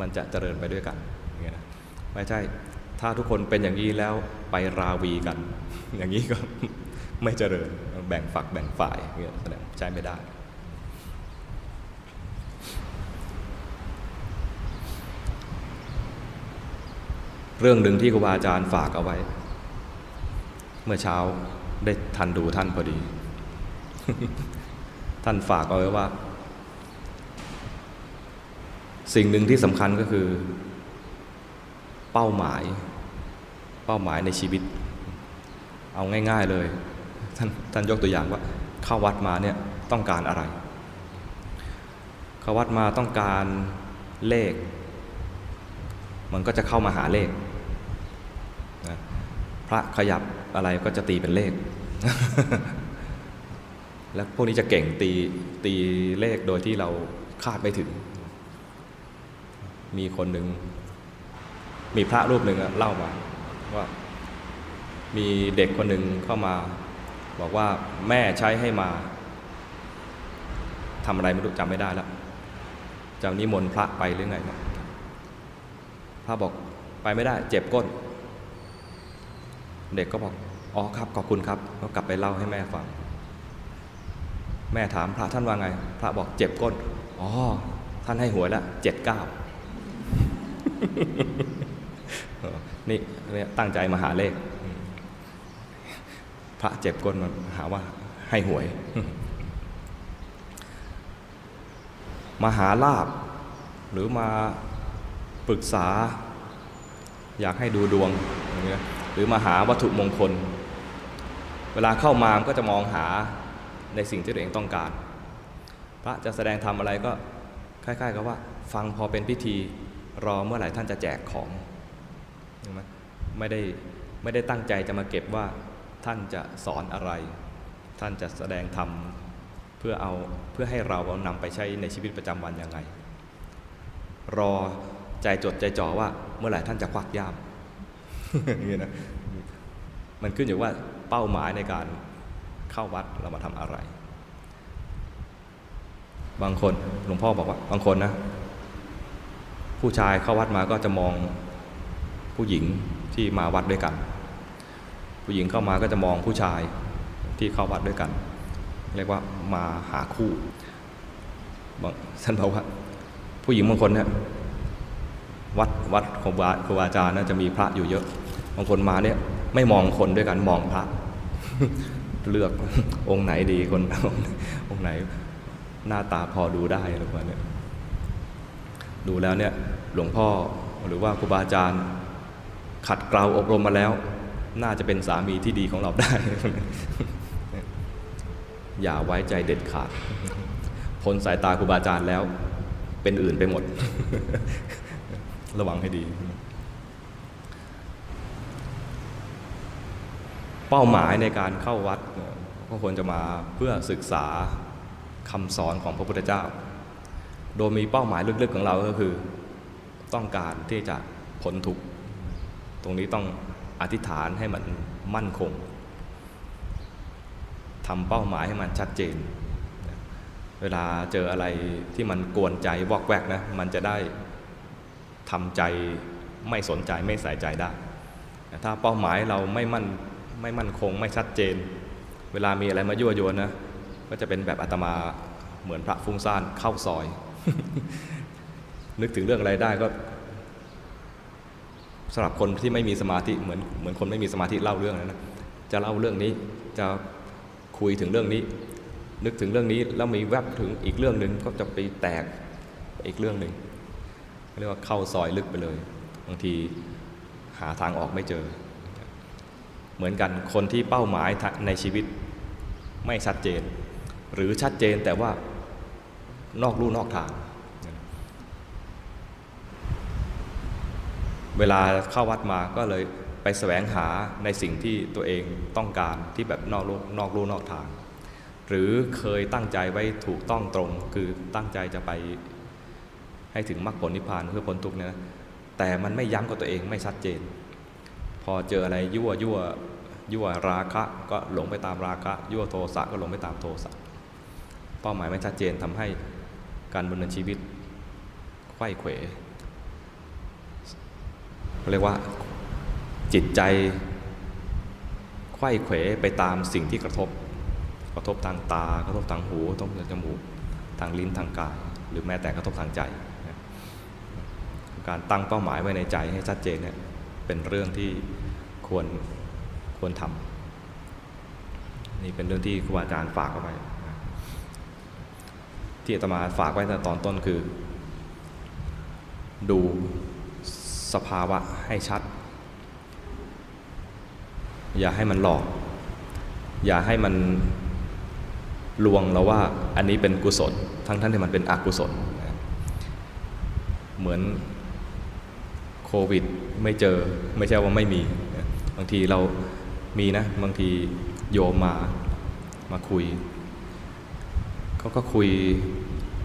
มันจะเจริญไปด้วยกันไม่ใช่ถ้าทุกคนเป็นอย่างนี้แล้วไปราวีกัน อย่างนี้ก็ไม่เจริญแบ่งฝักแบ่งฝ่ายเงี้ยแสดงใช้ไม่ได้ เรื่องหนึ่งที่ครูบาอาจารย์ฝากเอาไว้ เมื่อเช้าได้ทันดูท่านพอดี ท่านฝากเอาไว้ว่า สิ่งหนึ่งที่สำคัญก็คือ เป้าหมาย เป้าหมายในชีวิต เอาง่าย ๆเลย ท่านท่านยกตัวอย่างว่า เข้าวัดมาเนี่ยต้องการอะไร เข้าวัดมาต้องการเลข มันก็จะเข้ามาหาเลข พระขยับอะไรก็จะตีเป็นเลข แล้วพวกนี้จะเก่งตีตีเลขโดยที่เราคาดไม่ถึง มีคนหนึ่ง มีพระรูปหนึ่งเล่ามาว่า มีเด็กคนหนึ่งเข้ามา บอกว่าแม่ใช้ให้มาทำอะไรไม่รู้จำไม่ได้แล้วจำนิมนต์พระไปหรือไงนะพระบอกไปไม่ได้ เจ็บก้น เด็กก็บอกอ๋อครับขอบคุณครับก็กลับไปเล่าให้แม่ฟัง แม่ถามพระท่านว่าไง พระบอกเจ็บก้นอ๋อท่านให้หวยละเจ็ดเก้านี่ตั้งใจมาหาเลข พระเจ็บก้นมาหาว่าให้หวย มาหาลาบ หรือมาปรึกษา อยากให้ดูดวงอย่างเงี้ย รือมาหาวัตถุมงคล เวลาเข้ามามก็จะมองหาในสิ่งที่ตัวเองต้องการ พระจะแสดงทำอะไรก็คล้ายๆกับว่า ฟังพอเป็นพิธีรอเมื่อไหร่ท่านจะแจกของไมไม่ได้ไม่ได้ตั้งใจจะมาเก็บว่าท่านจะสอนอะไร ท่านจะแสดงธรรมเพื่อเอาเพื่อให้เราเอานำไปใช้ในชีวิตประจำวันยังไง รอใจจดใจจ่อว่าเมื่อไหร่ท่านจะควักย่าม อย่างนี้นะมันขึ้นอยู่ว่าเป้าหมายในการเข้าวัดเรามาทำอะไร บางคนหลวงพ่อบอกว่า บางคนนะ ผู้ชายเข้าวัดมาก็จะมองผู้หญิงที่มาวัดด้วยกัน ผู้หญิงเข้ามาก็จะมองผู้ชายที่เข้าวัดด้วยกัน เรียกว่ามาหาคู่ท่านบอกว่า ผู้หญิงบางคนเนี่ย วัดวัดของครูบาอาจารย์นะจะมีพระอยู่เยอะบางคนมาเนี่ยไม่มองคนด้วยกันมองพระ เลือกองค์ไหนดีคนองค์ไหนหน้าตาพอดูได้หรือเปล่าเนี่ยดูแล้วเนี่ยหลวงพ่อหรือว่าครูบาอาจารย์ ขัดเกลาอบรมมาแล้ว น่าจะเป็นสามีที่ดีของเราได้ อย่าไว้ใจเด็ดขาดพ้นสายตาครูบาอาจารย์แล้ว เป็นอื่นไปหมด ระวังให้ดี เป้าหมายในการเข้าวัดก็ควรจะมาเพื่อศึกษาคำสอนของพระพุทธเจ้า โดยมีเป้าหมายลึกๆของเราก็คือ ต้องการที่จะพ้นทุกข์ตรงนี้ต้องอธิษฐานให้มันมั่นคงทำเป้าหมายให้มันชัดเจน เวลาเจออะไรที่มันกวนใจวอกแวกนะ มันจะได้ ทำใจไม่สนใจไม่ใส่ใจได้ ถ้าเป้าหมายเราไม่มั่นไม่มั่นคงไม่ชัดเจน เวลามีอะไรมายั่วยวนนะก็จะเป็นแบบอาตมาเหมือนพระฟุ้งซ่านเข้าซอย นึกถึงเรื่องอะไรได้ก็สำหรับคนที่ไม่มีสมาธิเหมือนเหมือนคนไม่มีสมาธิเล่าเรื่องนะจะเล่าเรื่องนี้จะคุยถึงเรื่องนี้ นึกถึงเรื่องนี้แล้วมีแวบถึงอีกเรื่องหนึ่งก็จะไปแตกอีกเรื่องหนึ่ง เรียกว่าเข้าซอยลึกไปเลย บางทีหาทางออกไม่เจอ เหมือนกันคนที่เป้าหมายในชีวิตไม่ชัดเจน หรือชัดเจนแต่ว่านอกลู่นอกทาง เวลาเข้าวัดมาก็เลยไปแสวงหาในสิ่งที่ตัวเองต้องการที่แบบนอกลู่นอกลู่นอกทาง หรือเคยตั้งใจไว้ถูกต้องตรง คือตั้งใจจะไป ให้ถึงมรรคผลนิพพานเพื่อพ้นทุกข์เนี่ยแต่มันไม่ย้ำกับตัวเองไม่ชัดเจน พอเจออะไรยั่วยั่วยั่วราคะก็หลงไปตามราคะยั่วโทสะก็หลงไปตามโทสะเป้าหมายไม่ชัดเจนทำให้การดำเนินชีวิตไข้เขวเรียกว่าจิตใจไข้เขวไปตามสิ่งที่กระทบ กระทบทางตากระทบทางหูกระทบทางจมูกทางลิ้นทางกาย หรือแม้แต่กระทบทางใจ การตั้งเป้าหมายไว้ในใจให้ชัดเจนเนี่ยเป็นเรื่องที่ควรควรทำนี่เป็นเรื่องที่ครูอาจารย์ฝากเอาไว้ที่อาตมาฝากไว้ตอนต้นคือ ดูสภาวะให้ชัด อย่าให้มันหลอก อย่าให้มันลวงเราว่าอันนี้เป็นกุศล ทั้งท่านที่มันเป็นอกุศล เหมือน โควิดไม่เจอไม่ใช่ว่าไม่มี บางทีเรามีนะ บางทีโยมมามาคุยเขาก็คุย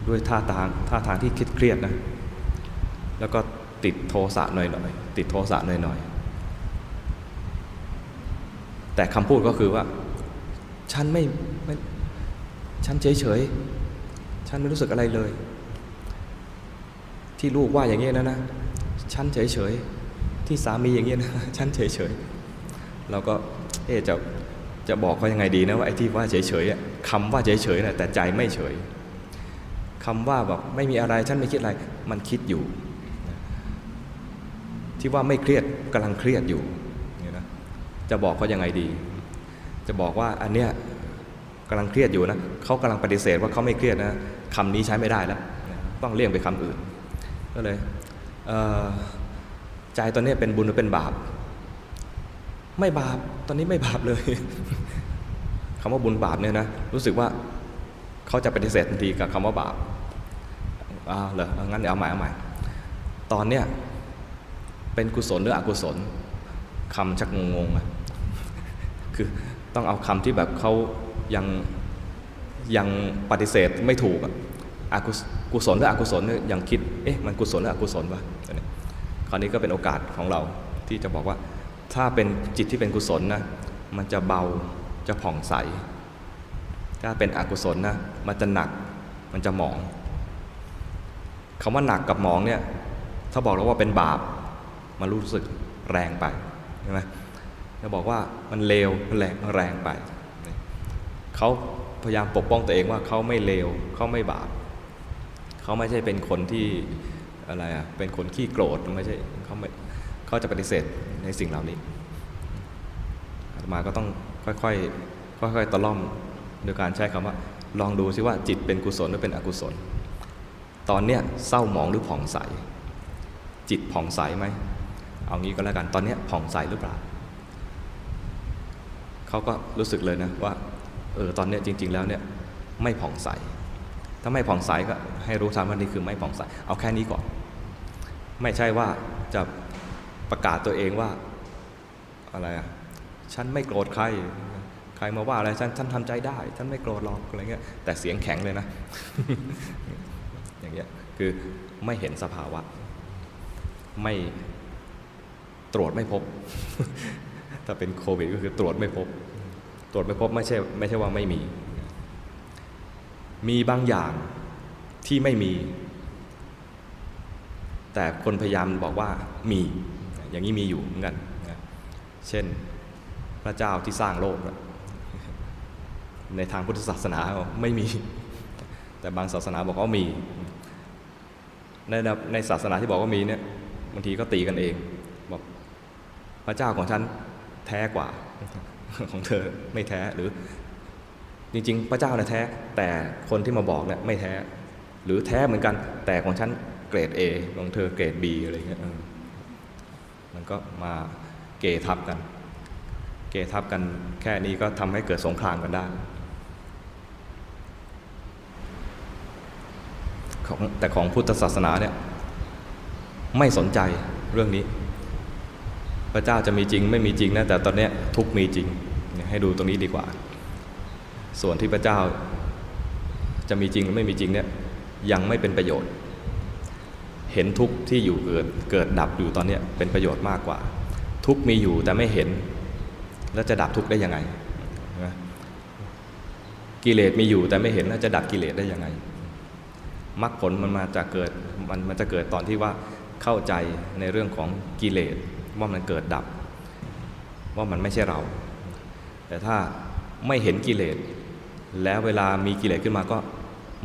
ด้วยท่าทางท่าทางที่คิดเครียดนะ แล้วก็ติดโทสะหน่อยๆติดโทสะหน่อยๆแต่คำพูดก็คือว่า ฉันไม่ไม่ฉันเฉยเฉยฉันไม่รู้สึกอะไรเลย ที่ลูกว่าอย่างนี้นะนะ ฉันเฉยเฉยที่สามีอย่างนี้ยนะฉันเฉยเฉยเราก็เอ๊จะจะบอกเขายังไงดีนะว่าไอ้ที่ว่าเฉยเฉยคำว่าเฉยเฉยนะแต่ใจไม่เฉยคำว่าแบบไม่มีอะไรฉันไม่คิดอะไรมันคิดอยู่ ที่ว่าไม่เครียดกำลังเครียดอยู่เนี่ยนะจะบอกเขายังไงดี จะบอกว่าอันเนี้ยกำลังเครียดอยู่นะเขากำลังปฏิเสธว่าเขาไม่เครียดนะคำนี้ใช้ไม่ได้แล้วต้องเลี่ยงไปคำอื่น ก็เลย ใจตอนนี้เป็นบุญหรือเป็นบาป ไม่บาปตอนนี้ไม่บาปเลยคำว่าบุญบาปเนี่ยนะรู้สึกว่าเขาจะปฏิเสธทันทีกับคำว่าบาปอ่าเหรองั้นเดี๋ยวเอาใหม่เอาใหม่ ตอนเนี้ยเป็นกุศลหรืออกุศลคำชักงงๆอะคือต้องเอาคำที่แบบเขายังยังปฏิเสธไม่ถูกอะกุศ กุศลหรืออกุศลเนี่ยยังคิดเอ๊ะมันกุศลหรืออกุศลวะคราวนี้ก็เป็นโอกาสของเราที่จะบอกว่าถ้าเป็นจิตที่เป็นกุศลนะมันจะเบาจะผ่องใส ถ้าเป็นอกุศลนะมันจะหนักมันจะหมองคำว่าหนักกับหมองเนี่ยถ้าบอกแล้วว่าเป็นบาปมันรู้สึกแรงไปใช่ไหมจะบอกว่ามันเลวมันแรงแรงไปเขาพยายามปกป้องตัวเองว่าเขาไม่เลวเขาไม่บาป เขาไม่ใช่เป็นคนที่อะไรอะเป็นคนขี้โกรธไม่ใช่เขาไม่เขาจะปฏิเสธในสิ่งเหล่านี้อาตมาก็ต้องค่อยๆค่อยๆตะล่อมโดยการใช้คำว่า ลองดูซิว่าจิตเป็นกุศลหรือเป็นอกุศล ตอนเนี้ยเศร้าหมองหรือผ่องใส จิตผ่องใสไหมเอางี้ก็แล้วกันตอนเนี้ยผ่องใสหรือเปล่าเขาก็รู้สึกเลยนะว่าเออตอนเนี้ยจริง ๆ แล้วเนี่ยไม่ผ่องใส ถ้าไม่ผ่องใสก็ให้รู้ทันว่านี่คือไม่ผ่องใส เอาแค่นี้ก่อน ไม่ใช่ว่าจะประกาศตัวเองว่าอะไรอะ ฉันไม่โกรธใคร ใครมาว่าอะไร ฉันฉันทำใจได้ ฉันไม่โกรธหรอกอะไรเงี้ย แต่เสียงแข็งเลยนะ อย่างเงี้ย คือไม่เห็นสภาวะ ไม่ตรวจไม่พบ ถ้าเป็นโควิดก็คือตรวจไม่พบ ตรวจไม่พบไม่ใช่ไม่ใช่ว่าไม่มี มีบางอย่างที่ไม่มี แต่คนพยายามบอกว่ามี อย่างนี้มีอยู่เหมือนกันเช่นพระเจ้าที่สร้างโลก ในทางพุทธศาสนาไม่มี แต่บางศาสนาบอกว่ามี ในในศาสนาที่บอกว่ามีเนี่ยบางทีก็ตีกันเอง บอกพระเจ้าของฉันแท้กว่าของเธอไม่แท้หรือ จริงๆ พระเจ้าเนี่ยแท้ แต่คนที่มาบอกเนี่ยไม่แท้ หรือแท้เหมือนกันแต่ของฉันเกรด A ของเธอเกรด B อะไรเงี้ยมันก็มาเกทับกัน เกทับกันแค่นี้ก็ทำให้เกิดสงครามกันได้ของแต่ของพุทธศาสนาเนี่ยไม่สนใจเรื่องนี้ พระเจ้าจะมีจริงไม่มีจริงนะแต่ตอนเนี้ยทุกมีจริง ให้ดูตรงนี้ดีกว่า ส่วนที่พระเจ้าจะมีจริงหรือไม่มีจริงเนี่ยยังไม่เป็นประโยชน์ เห็นทุกที่อยู่เกิดเกิดดับอยู่ตอนนี้เป็นประโยชน์มากกว่า ทุกมีอยู่แต่ไม่เห็น แล้วจะดับทุกได้ยังไงกิเลสมีอยู่แต่ไม่เห็นแล้วจะดับกิเลสได้ยังไงมรรคผลมันมาจากเกิดมันมันจะเกิดตอนที่ว่าเข้าใจในเรื่องของกิเลสว่ามันเกิดดับ ว่ามันไม่ใช่เรา แต่ถ้าไม่เห็นกิเลส แล้วเวลามีกิเลสขึ้นมาก็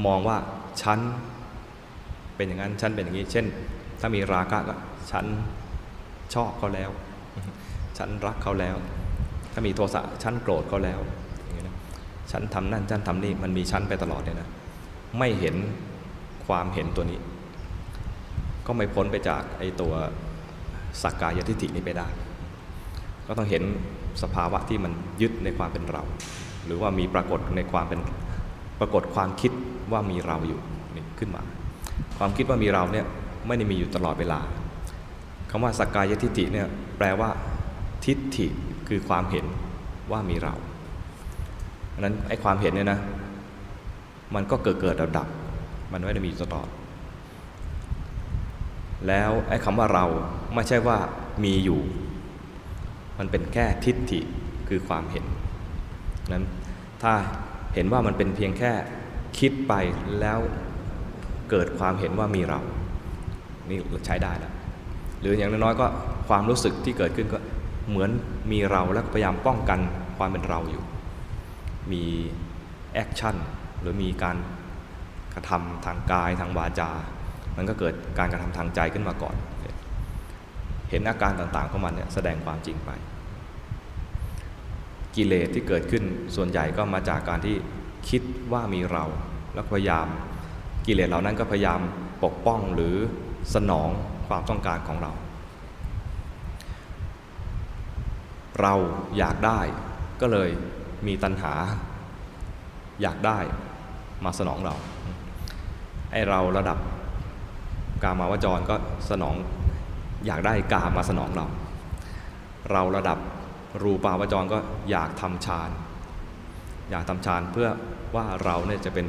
มองว่าฉันเป็นอย่างนั้นฉันเป็นอย่างนี้ เช่น ถ้ามีราคะก็ฉันชอบเขาแล้ว ฉันรักเขาแล้ว ถ้ามีโทสะฉันโกรธเขาแล้วฉันทำนั่นฉันทำนี่มันมีฉันไปตลอดเลยนะไม่เห็นความเห็นตัวนี้ ก็ไม่พ้นไปจากไอ้ตัวสักกายทิฏฐินี้ไปได้ ก็ต้องเห็นสภาวะที่มันยึดในความเป็นเรา หรือว่ามีปรากฏในความเป็นปรากฏความคิดว่ามีเราอยู่นี่ขึ้นมา ความคิดว่ามีเราเนี่ยไม่ได้มีอยู่ตลอดเวลาคำว่าสักกายทิฏฐิเนี่ยแปลว่าทิฏฐิคือความเห็นว่ามีเราอันนั้นไอ้ความเห็นเนี่ยนะมันก็เกิดเกิดดับดับ มันไม่ได้มีตลอด แล้วไอ้คำว่าเราไม่ใช่ว่ามีอยู่ มันเป็นแค่ทิฏฐิคือความเห็น นั้นถ้าเห็นว่ามันเป็นเพียงแค่คิดไปแล้วเกิดความเห็นว่ามีเรา นี่ใช้ได้แล้ว หรืออย่างน้อยๆก็ความรู้สึกที่เกิดขึ้นก็เหมือนมีเราแล้วพยายามป้องกันความเป็นเราอยู่ มี action หรือมีการกระทำทางกายทางวาจา มันก็เกิดการกระทำทางใจขึ้นมาก่อน เห็นอาการต่างๆของมันเนี่ยแสดงความจริงไป กิเลสที่เกิดขึ้นส่วนใหญ่ก็มาจากการที่คิดว่ามีเรา แล้วพยายาม กิเลสเหล่านั้นก็พยายามปกป้องหรือสนองความต้องการของเรา เราอยากได้ก็เลยมีตัณหา อยากได้มาสนองเราไอเราระดับกามาวจรก็สนอง อยากได้กามาสนองเรา เราระดับ รูปาวจรก็อยากทำฌาน อยากทำฌานเพื่อว่าเราเนี่ยจะเป็น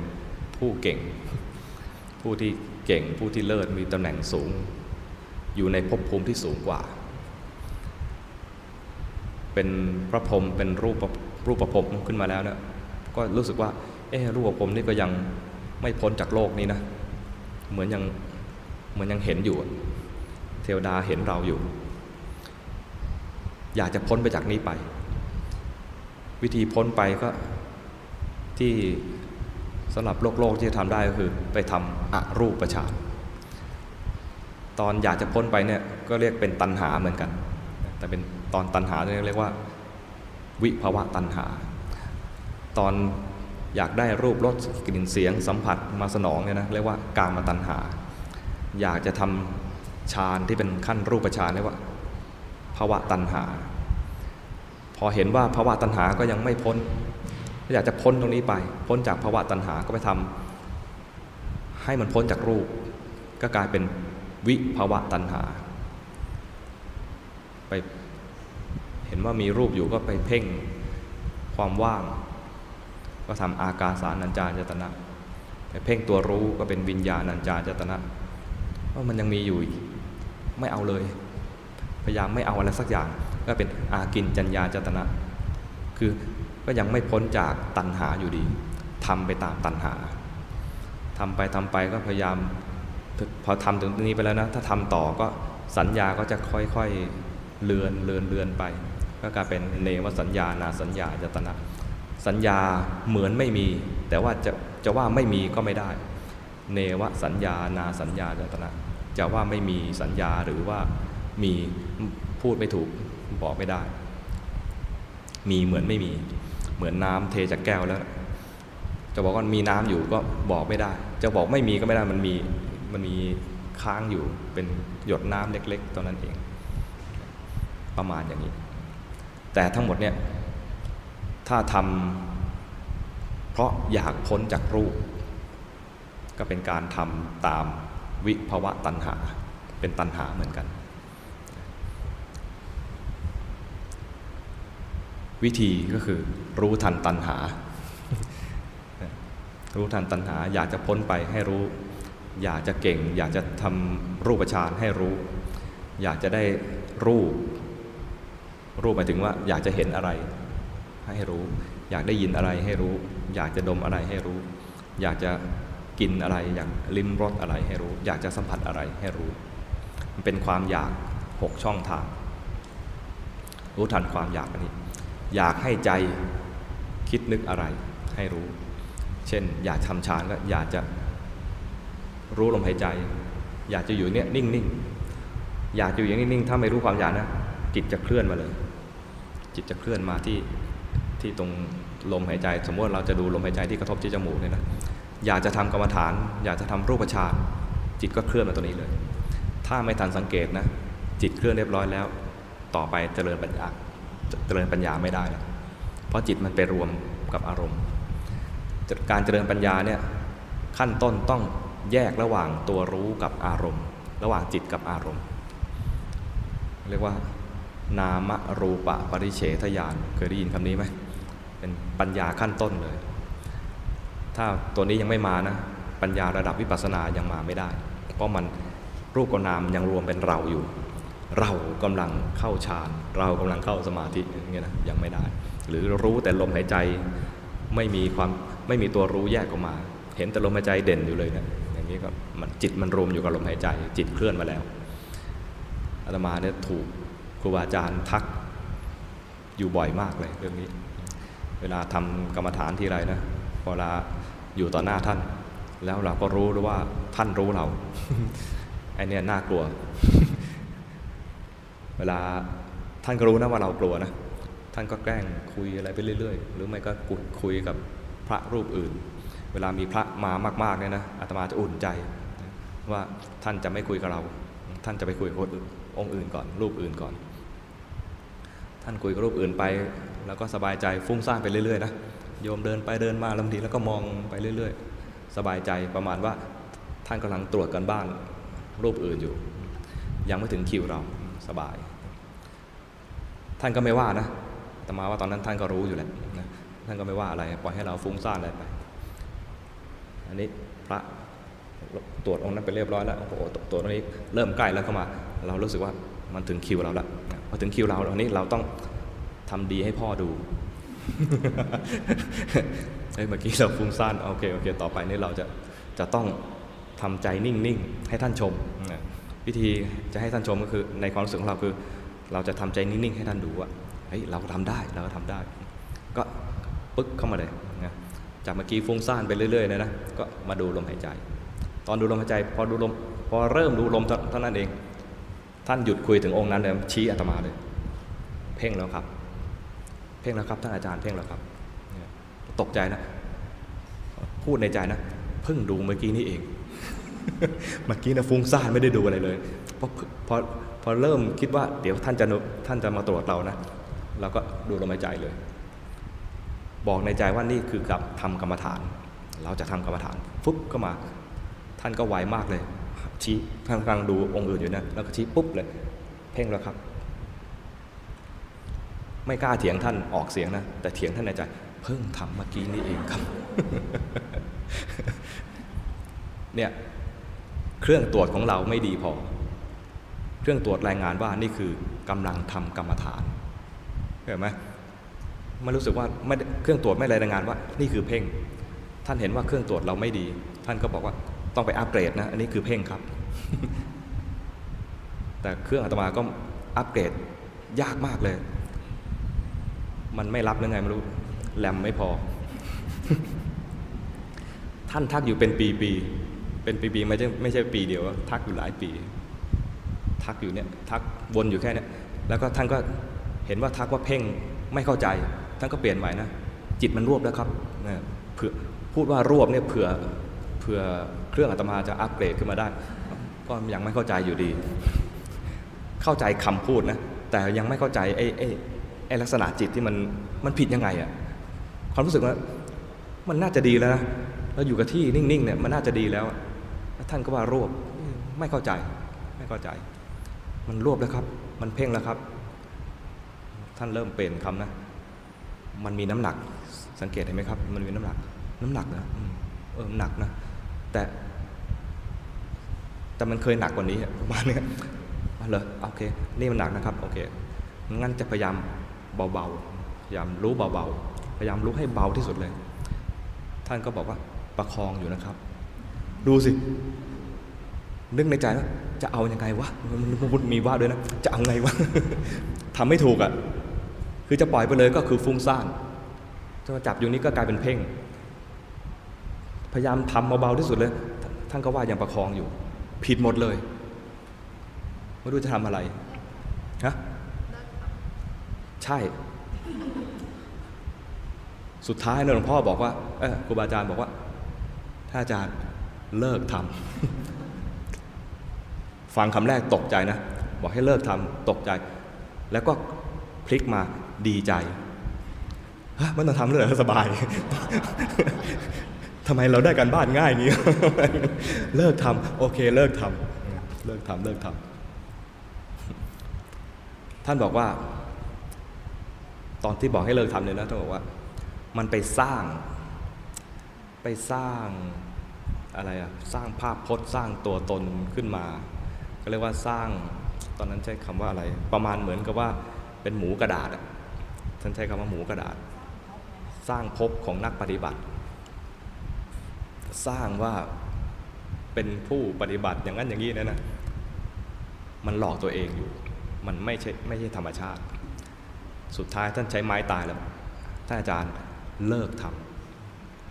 ผู้เก่ง ผู้ที่เก่งผู้ที่เลิศมีตำแหน่งสูง อยู่ในภพภูมิที่สูงกว่า เป็นพระพรหมเป็นรูปรูปประพรมขึ้นมาแล้วเนี่ยก็รู้สึกว่าเออรูปประพรมนี่ก็ยังไม่พ้นจากโลกนี้นะ เหมือนยังเหมือนยังเห็นอยู่ เทวดาเห็นเราอยู่ อยากจะพ้นไปจากนี้ไป วิธีพ้นไปก็ที่สำหรับโลกโลกที่จะทำได้ก็คือไปทำอรูปฌานตอนอยากจะพ้นไปเนี่ยก็เรียกเป็นตัณหาเหมือนกัน แต่เป็นตอนตัณหาเรียกว่า วิภาวะตัณหา ตอนอยากได้รูปรสกลิ่นเสียงสัมผัสมาสนองเนี่ยนะเรียกว่ากามตัณหา อยากจะทำฌานที่เป็นขั้นรูปฌานเรียกว่า ภาวะตัณหา พอเห็นว่าภาวะตัณหาก็ยังไม่พ้นอยากจะพ้นตรงนี้ไป พ้นจากภาวะตัณหาก็ไปทำให้มันพ้นจากรูป ก็กลายเป็นวิภาวะตัณหา ไปเห็นว่ามีรูปอยู่ก็ไปเพ่งความว่าง ก็ทำอากาสานัญจายตนะไปเพ่งตัวรู้ก็เป็นวิญญาณัญจายตนะว่ามันยังมีอยู่ ไม่เอาเลย พยายามไม่เอาอะไรสักอย่าง ก็เป็นอากินจัญญาจตนะ คือก็ยังไม่พ้นจากตัณหาอยู่ดีทำไปตามตัณหาทำไปทำไปก็พยายามพอทำถึงตรงนี้ไปแล้วนะ ถ้าทำต่อก็สัญญาก็จะค่อยๆเลือนเลือนเลือนไป ก็กลายเป็นเนวสัญญานาสัญญาจตนะ สัญญาเหมือนไม่มี แต่ว่าจะจะว่าไม่มีก็ไม่ได้ เนวสัญญานาสัญญาจตนะ จะว่าไม่มีสัญญาหรือว่า มีพูดไม่ถูกบอกไม่ได้ มีเหมือนไม่มี เหมือนน้ำเทจากแก้วแล้ว จะบอกว่ามีน้ำอยู่ก็บอกไม่ได้ จะบอกไม่มีก็ไม่ได้มันมีมันมีค้างอยู่เป็นหยดน้ำเล็ก ๆตอนนั้นเอง ประมาณอย่างนี้ แต่ทั้งหมดเนี่ยถ้าทำเพราะอยากพ้นจากรูป ก็เป็นการทำตามวิภวะตัณหา เป็นตัณหาเหมือนกัน วิธีก็คือรู้ทันตัณหา รู้ทันตัณหา อยากจะพ้นไปให้รู้ อยากจะเก่ง อยากจะทำรูปฌานให้รู้ อยากจะได้รูป รูปหมายถึงว่า อยากจะเห็นอะไร ให้รู้ อยากได้ยินอะไรให้รู้ อยากจะดมอะไรให้รู้ อยากจะกินอะไร อยากลิ้มรสอะไรให้รู้ อยากจะสัมผัสอะไรให้รู้ มันเป็นความอยากหกช่องทาง รู้ทันความอยากอันนี้ อยากให้ใจคิดนึกอะไรให้รู้ เช่น อยากทำฌานก็อยากจะรู้ลมหายใจ อยากจะอยู่เนี่ยนิ่งๆ อยากอยู่อย่างนิ่งๆ ถ้าไม่รู้ความอยากนะ จิตจะเคลื่อนมาเลย จิตจะเคลื่อนมาที่ที่ตรงลมหายใจ สมมติเราจะดูลมหายใจที่กระทบที่จมูกเนี่ยนะอยากจะทำกรรมฐาน อยากจะทำรูปฌานจิตก็เคลื่อนมาตัวนี้เลย ถ้าไม่ทันสังเกตนะ จิตเคลื่อนเรียบร้อยแล้ว ต่อไปเจริญปัญญา เจริญปัญญาไม่ได้แล้วเพราะจิตมันไปรวมกับอารมณ์ การเจริญปัญญาเนี่ยขั้นต้นต้องแยกระหว่างตัวรู้กับอารมณ์ ระหว่างจิตกับอารมณ์ เรียกว่านามรูปะปริเฉทญาณเคยได้ยินคำนี้ไหมเป็นปัญญาขั้นต้นเลย ถ้าตัวนี้ยังไม่มานะ ปัญญาระดับวิปัสสนายังมาไม่ได้ เพราะมันรูปกับนามยังรวมเป็นเราอยู่ เรากำลังเข้าฌาน เรากำลังเข้าสมาธิอย่างเงี้ยนะยังไม่ได้ หรือรู้แต่ลมหายใจไม่มีความไม่มีตัวรู้แยกออกมา เห็นแต่ลมหายใจเด่นอยู่เลยเนะนี้ก็มันจิตมันรวมอยู่กับลมหายใจ จิตเคลื่อนมาแล้วอาตมาเนี่ยถูกครูบาอาจารย์ทักอยู่บ่อยมากเลยเรื่องนี้ เวลาทำกรรมฐานที่ไรนะเวลาอยู่ต่อหน้าท่าน แล้วเราก็รู้ว่าท่านรู้เราไอเนี่ยน่ากลัว เวลา ท่านก็รู้นะว่าเรากลัวนะ ท่านก็แกล้งคุยอะไรไปเรื่อย ๆ หรือไม่ก็คุยกับพระรูปอื่น เวลามีพระมามากๆเนี่ยนะอาตมาจะอุ่นใจ ว่าท่านจะไม่คุยกับเรา ท่านจะไปคุยกับคนอื่นองค์อื่นก่อน รูปอื่นก่อน ท่านคุยกับรูปอื่นไป แล้วก็สบายใจฟุ้งซ่านไปเรื่อยๆนะโยมเดินไปเดินมาลำทีแล้วก็มองไปเรื่อย ๆ สบายใจประมาณว่าท่านกำลังตรวจกันบ้านรูปอื่นอยู่ ยังไม่ถึงคิวเราสบาย ท่านก็ไม่ว่านะแต่มาว่าตอนนั้นท่านก็รู้อยู่แหละท่านก็ไม่ว่าอะไร ปล่อยให้เราฟุ้งซ่านอะไรไป อันนี้พระตรวจองค์นั้นไปเรียบร้อยแล้ว โอ้โหตรวจตรงนี้เริ่มใกล้แล้วเข้ามา เรารู้สึกว่ามันถึงคิวเราแล้วพอถึงคิวเราตอนนี้เราต้องทำดีให้พ่อดูเฮ้ยเมื่อกี้เราฟุ้งซ่านโอเคโอเค ต่อไปนี้เราจะจะต้องทำใจนิ่งๆให้ท่านชมวิธีจะให้ท่านชมก็คือในความรู้สึกของเราคือ เราจะทำใจนิ่งๆให้ท่านดูว่าเฮ้ยเราก็ทำได้เราก็ทำได้ ก็ปึ๊กเข้ามาเลยนะจากเมื่อกี้ฟุ้งซ่านไปเรื่อยๆนะนะก็มาดูลมหายใจ ตอนดูลมหายใจพอดูลมพอเริ่มดูลมเท่านั้นเอง ท่านหยุดคุยถึงองค์นั้นเลยชี้อาตมาเลย เพ่งแล้วครับ เพ่งแล้วครับท่านอาจารย์เพ่งแล้วครับตกใจนะ พูดในใจนะเพิ่งดูเมื่อกี้นี่เอง เมื่อกี้นะฟุ้งซ่านไม่ได้ดูอะไรเลยพอพอ พอเริ่มคิดว่าเดี๋ยวท่านจะท่านจะมาตรวจเรานะเราก็ดูลมหายใจเลย บอกในใจว่านี่คือกับทำกรรมฐาน เราจะทำกรรมฐานฟุ๊บก็มา ท่านก็ไวมากเลย ชี้ท่านกำลังดูองค์อื่นอยู่นะแล้วก็ชี้ปุ๊บเลย เพ่งแล้วครับ ไม่กล้าเถียงท่านออกเสียงนะแต่เถียงท่านในใจเพิ่งทำเมื่อกี้นี่เองครับ เนี่ยเครื่องตรวจของเราไม่ดีพอ เครื่องตรวจรายงานว่านี่คือกำลังทำกรรมฐานเห็นไหมมันรู้สึกว่าไม่เครื่องตรวจไม่รายงานว่า นี่คือเพ่ง ท่านเห็นว่าเครื่องตรวจเราไม่ดี ท่านก็บอกว่าต้องไปอัปเกรดนะ อันนี้คือเพ่งครับ แต่เครื่องอาตมาก็อัปเกรดยากมากเลย มันไม่รับยังไงไม่รู้แรมไม่พอ ท่านทักอยู่เป็นปีๆเป็นปีๆไม่ใช่ไม่ใช่ปีเดียวทักอยู่หลายปี ทักอยู่เนี่ยทักวนอยู่แค่นี้แล้วก็ท่านก็เห็นว่าทักว่าเพ่งไม่เข้าใจ ท่านก็เปลี่ยนใหม่นะจิตมันรวบแล้วครับเนี่ยเผื่อพูดว่ารวบเนี่ยเผื่อเผื่อเครื่องอาตมาจะอัปเกรดขึ้นมาได้ ก็ยังไม่เข้าใจอยู่ดี เข้าใจคำพูดนะแต่ยังไม่เข้าใจไอ้ไอ้ไอ้ลักษณะจิตที่มันมันผิดยังไงอะความรู้สึกว่ามันน่าจะดีแล้วนะเราอยู่กับที่นิ่งๆเนี่ยมันน่าจะดีแล้วแล้วท่านก็ว่ารวบไม่เข้าใจไม่เข้าใจ มันรวบแล้วครับ มันเพ่งแล้วครับ ท่านเริ่มเปลี่ยนคำนะ มันมีน้ำหนัก สังเกตเห็นไหมครับ มันมีน้ำหนัก น้ำหนักนะเออหนักนะ แต่ แต่มันเคยหนักกว่านี้ประมาณนี้อ๋อเหรอโอเค นี่มันหนักนะครับ โอเค งั้นจะพยายามเบาๆ พยายามรู้เบาๆ พยายามรู้ให้เบาที่สุดเลย ท่านก็บอกว่าประคองอยู่นะครับ ดูสิ นึกในใจว่าจะเอาอยัางไงวะมันมีว่าด้วยนะ จะเอาไงวะทำไม่ถูกอะ่ะ คือจะปล่อยไปเลยก็คือฟุ้งซ่านจะมาจับอยู่นี้ก็กลายเป็นเพ่ง พยายามทำเบาๆที่สุดเลย ท่านก็ว่ายังประคองอยู่ ผิดหมดเลย ไม่รู้จะทำอะไรฮะใช่ สุดท้ายเนี่ยหลวงพ่อบอกว่า เออครูบาอาจารย์บอกว่า ถ้าอาจารย์เลิกทำ ฟังคำแรกตกใจนะ บอกให้เลิกทำตกใจ แล้วก็พลิกมาดีใจมันต้องทำเลยสบาย ทำไมเราได้การบ้านง่ายนี้ เลิกทำโอเคเลิกทำเลิกทำเลิกทำท่านบอกว่า ตอนที่บอกให้เลิกทำเนี่ยนะท่านบอกว่า มันไปสร้าง ไปสร้างอะไรอะสร้างภาพพจน์สร้างตัวตนขึ้นมา เรียกว่าสร้างตอนนั้นใช้คำว่าอะไร ประมาณเหมือนกับว่าเป็นหมูกระดาษท่านใช้คำว่าหมูกระดาษ สร้างภพของนักปฏิบัติ สร้างว่าเป็นผู้ปฏิบัติอย่างนั้นอย่างนี้นะนะมันหลอกตัวเองอยู่ มันไม่ใช่ไม่ใช่ธรรมชาติ สุดท้ายท่านใช้ไม้ตายแล้วท่านอาจารย์เลิกท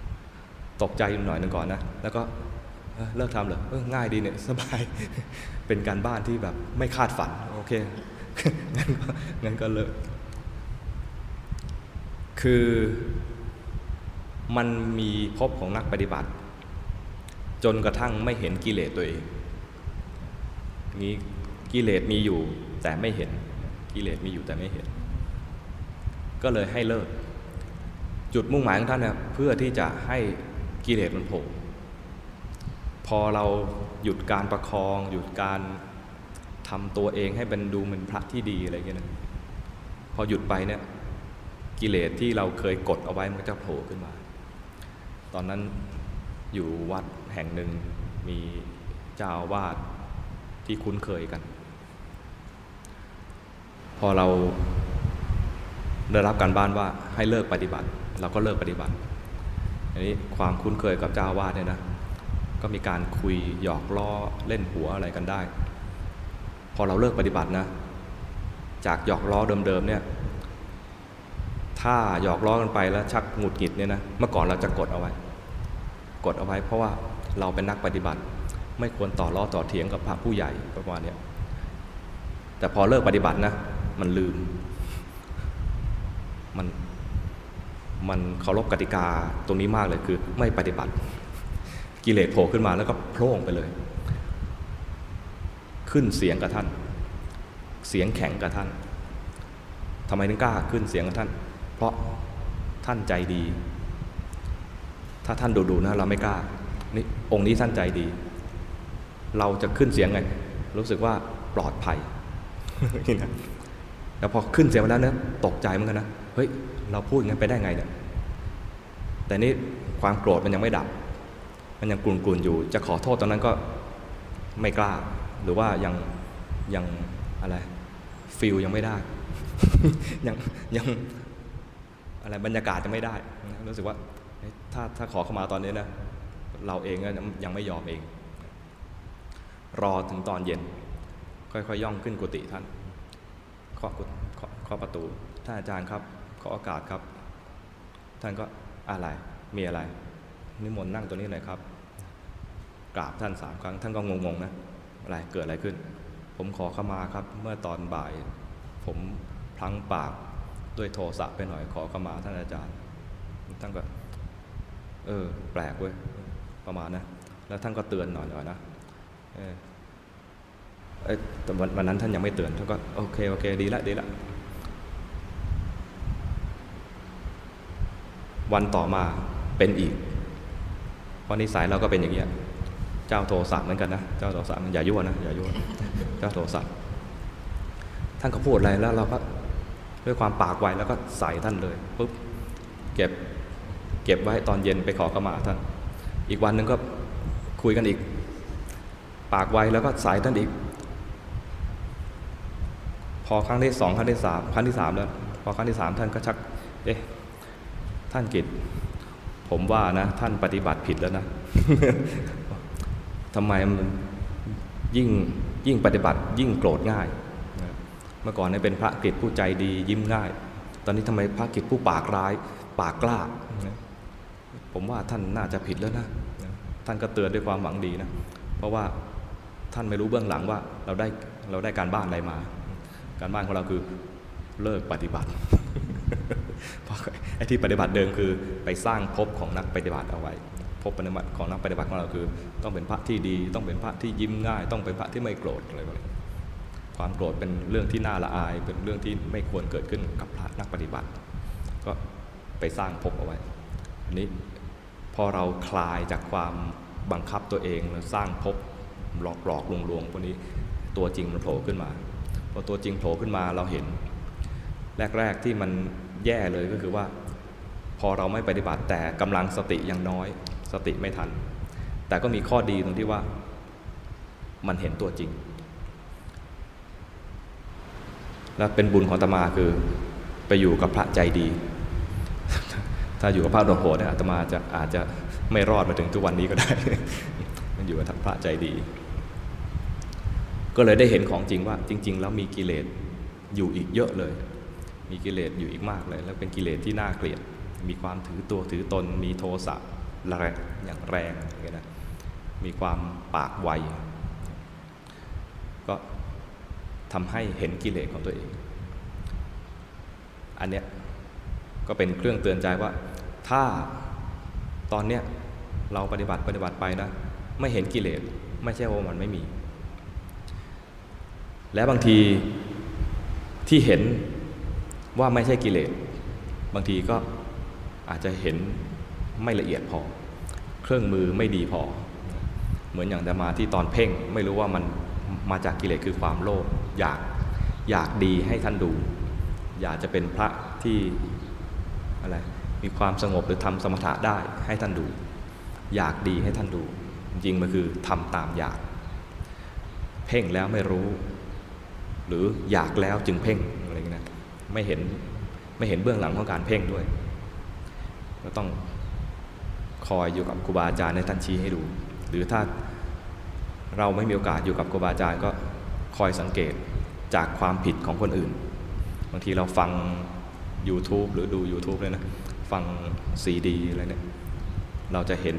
ำตกใจอยู่หน่อยหนึ่งก่อนนะ แล้วก็เลิกทำเหรอออง่ายดีเนี่ยสบาย เป็นการบ้านที่แบบไม่คาดฝัน โอเคงั้นก็งั้นก็เลิกคือมันมีพบของนักปฏิบัติ จนกระทั่งไม่เห็นกิเลสตัวเองนี้กิเลสมีอยู่แต่ไม่เห็นกิเลสมีอยู่แต่ไม่เห็น ก็เลยให้เลิก จุดมุ่งหมายของท่านเนี่ยเพื่อที่จะให้กิเลสมันโผล่ พอเราหยุดการประคอง หยุดการทำตัวเองให้เป็นดูเหมือนพระที่ดีอะไรเงี้ยนะพอหยุดไปเนี่ยกิเลสที่เราเคยกดเอาไว้มันจะโผล่ขึ้นมา ตอนนั้นอยู่วัดแห่งหนึ่งมีเจ้าอาวาสที่คุ้นเคยกัน พอเราได้รับการบ้านว่าให้เลิกปฏิบัติ เราก็เลิกปฏิบัติอันนี้ความคุ้นเคยกับเจ้าอาวาสเนี่ยนะ ก็มีการคุยหยอกล้อเล่นหัวอะไรกันได้ พอเราเลิกปฏิบัตินะ จากหยอกล้อเดิมๆเนี่ยถ้าหยอกล้อกันไปแล้วชักหงุดหงิดเนี่ยนะเมื่อก่อนเราจะกดเอาไว้ กดเอาไว้ เพราะว่าเราเป็นนักปฏิบัติ ไม่ควรต่อล้อต่อเถียงกับพระผู้ใหญ่ประมาณนี้แต่พอเลิกปฏิบัตินะ มันลืม มันมันเคารพกติกาตรงนี้มากเลยคือไม่ปฏิบัติ กิเลสโผล่ขึ้นมาแล้วก็โพล่งไปเลย ขึ้นเสียงกับท่าน เสียงแข็งกับท่านทำไมถึงกล้าขึ้นเสียงกับท่าน เพราะท่านใจดี ถ้าท่านดูๆนะเราไม่กล้านี่องค์นี้ท่านใจดี เราจะขึ้นเสียงไง รู้สึกว่าปลอดภัยนี่นะแล้วพอขึ้นเสียงมาแล้วเนี่ยตกใจเหมือนกันนะ เฮ้ย เราพูดงั้นไปได้ไงเนี่ย แต่นี่ความโกรธมันยังไม่ดับ มันยังกลุ่นๆอยู่ จะขอโทษตอนนั้นก็ไม่กล้า หรือว่ายังยังอะไรฟิลยังไม่ได้ ยังยังอะไรบรรยากาศจะไม่ได้ รู้สึกว่าถ้าถ้าขอเข้ามาตอนนี้นะ เราเองก็ยังไม่ยอมเอง รอถึงตอนเย็น ค่อยๆย่องขึ้นกุฏิท่านเคาะเคาะประตูท่านอาจารย์ครับขอโอกาสครับ ท่านก็อะไรมีอะไรนิมนต์นั่งตัวนี้หน่อยครับ กราบท่านสามครั้ง ท่านก็งงๆนะอะไรเกิดอะไรขึ้น ผมขอเข้ามาครับเมื่อตอนบ่าย ผมพลั้งปากด้วยโทสะไปหน่อยขอเข้ามาท่านอาจารย์ ท่านก็ เออ แปลกเว้ยประมาณนะแล้วท่านก็เตือนหน่อยๆนะเออแต่วันนั้นท่านยังไม่เตือนท่านก็โอเคโอเค ดีละดีละวันต่อมาเป็นอีก เพราะนิสัยเราก็เป็นอย่างนี้ เจ้าโทสะเหมือนกันนะเจ้าโทสะมันอย่ายั่วนะอย่ายั่วเจ้าโทสะท่านก็พูดอะไรแล้วเราก็ด้วยความปากไวแล้วก็ใส่ท่านเลยปุ๊บเก็บเก็บไว้ตอนเย็นไปขอขมาท่าน อีกวันหนึ่งก็คุยกันอีก ปากไวแล้วก็ใส่ท่านอีก พอครั้งที่สองครั้งที่สามครั้งที่สามแล้วพอครั้งที่สามท่านก็ชักเอ๊ะท่านกิจผมว่านะ ท่านปฏิบัติผิดแล้วนะ ทำไมมันยิ่งยิ่งปฏิบัติยิ่งโกรธง่าย เมื่อก่อนเนี่ยเป็นพระกิจผู้ใจดียิ้มง่าย ตอนนี้ทำไมพระกิจผู้ปากร้ายปากกล้า ผมว่าท่านน่าจะผิดแล้วนะ ท่านก็เตือนด้วยความหวังดีนะ เพราะว่าท่านไม่รู้เบื้องหลังว่าเราได้เราได้การบ้านอะไรมา การบ้านของเราคือเลิกปฏิบัติเพราะไอ้ที่ปฏิบัติเดิมคือไปสร้างภพของนักปฏิบัติเอาไว้ ภพปฏิบัติของนักปฏิบัติของเราคือ ต้องเป็นพระที่ดี ต้องเป็นพระที่ยิ้มง่าย ต้องเป็นพระที่ไม่โกรธอะไรแบบนี้ความโกรธเป็นเรื่องที่น่าละอาย เป็นเรื่องที่ไม่ควรเกิดขึ้นกับพระนักปฏิบัติ ก็ไปสร้างภพเอาไว้อันนี้พอเราคลายจากความบังคับตัวเองแล้วสร้างภพหลอกหลอกลวงลวงพวกนี้ตัวจริงมันโผล่ขึ้นมาพอตัวจริงโผล่ขึ้นมาเราเห็น แรก ๆที่มันแย่เลยก็คือว่า พอเราไม่ปฏิบัติแต่กำลังสติยังน้อย สติไม่ทัน แต่ก็มีข้อดีตรงที่ว่ามันเห็นตัวจริง และเป็นบุญของตมาคือไปอยู่กับพระใจดี ถ้าอยู่กับพระโดโหดเนี่ยอาตมาจะอาจจะไม่รอดมาถึงทุกวันนี้ก็ได้ มันอยู่กับพระใจดี ก็เลยได้เห็นของจริงว่า จริง ๆ แล้วมีกิเลสอยู่อีกเยอะเลย มีกิเลสอยู่อีกมากเลย แล้วเป็นกิเลสที่น่าเกลียด มีความถือตัวถือตน มีโทสะ แรงอย่างแรงอย่างเงี้ยนะมีความปากไว ก็ทำให้เห็นกิเลสของตัวเอง อันเนี้ยก็เป็นเครื่องเตือนใจว่า ถ้าตอนเนี้ยเราปฏิบัติปฏิบัติไปนะ ไม่เห็นกิเลสไม่ใช่ว่ามันไม่มี และบางทีที่เห็นว่าไม่ใช่กิเลสบางทีก็อาจจะเห็น ไม่ละเอียดพอ เครื่องมือไม่ดีพอ เหมือนอย่างแต่มาที่ตอนเพ่งไม่รู้ว่ามันมาจากกิเลสคือความโลภอยากอยากดีให้ท่านดู อยากจะเป็นพระที่อะไรมีความสงบหรือทำสมถะได้ให้ท่านดู อยากดีให้ท่านดู จริงมันคือทำตามอยาก เพ่งแล้วไม่รู้ หรืออยากแล้วจึงเพ่งอะไรอย่างนี้นะไม่เห็นไม่เห็นเบื้องหลังของการเพ่งด้วย ก็ต้อง คอยอยู่กับครูบาอาจารย์ในท่านชี้ให้ดู หรือถ้าเราไม่มีโอกาสอยู่กับครูบาอาจารย์ก็คอยสังเกตจากความผิดของคนอื่น บางทีเราฟัง YouTube หรือดู YouTube เลยนะ ฟังซีดีอะไรเนี่ย เราจะเห็น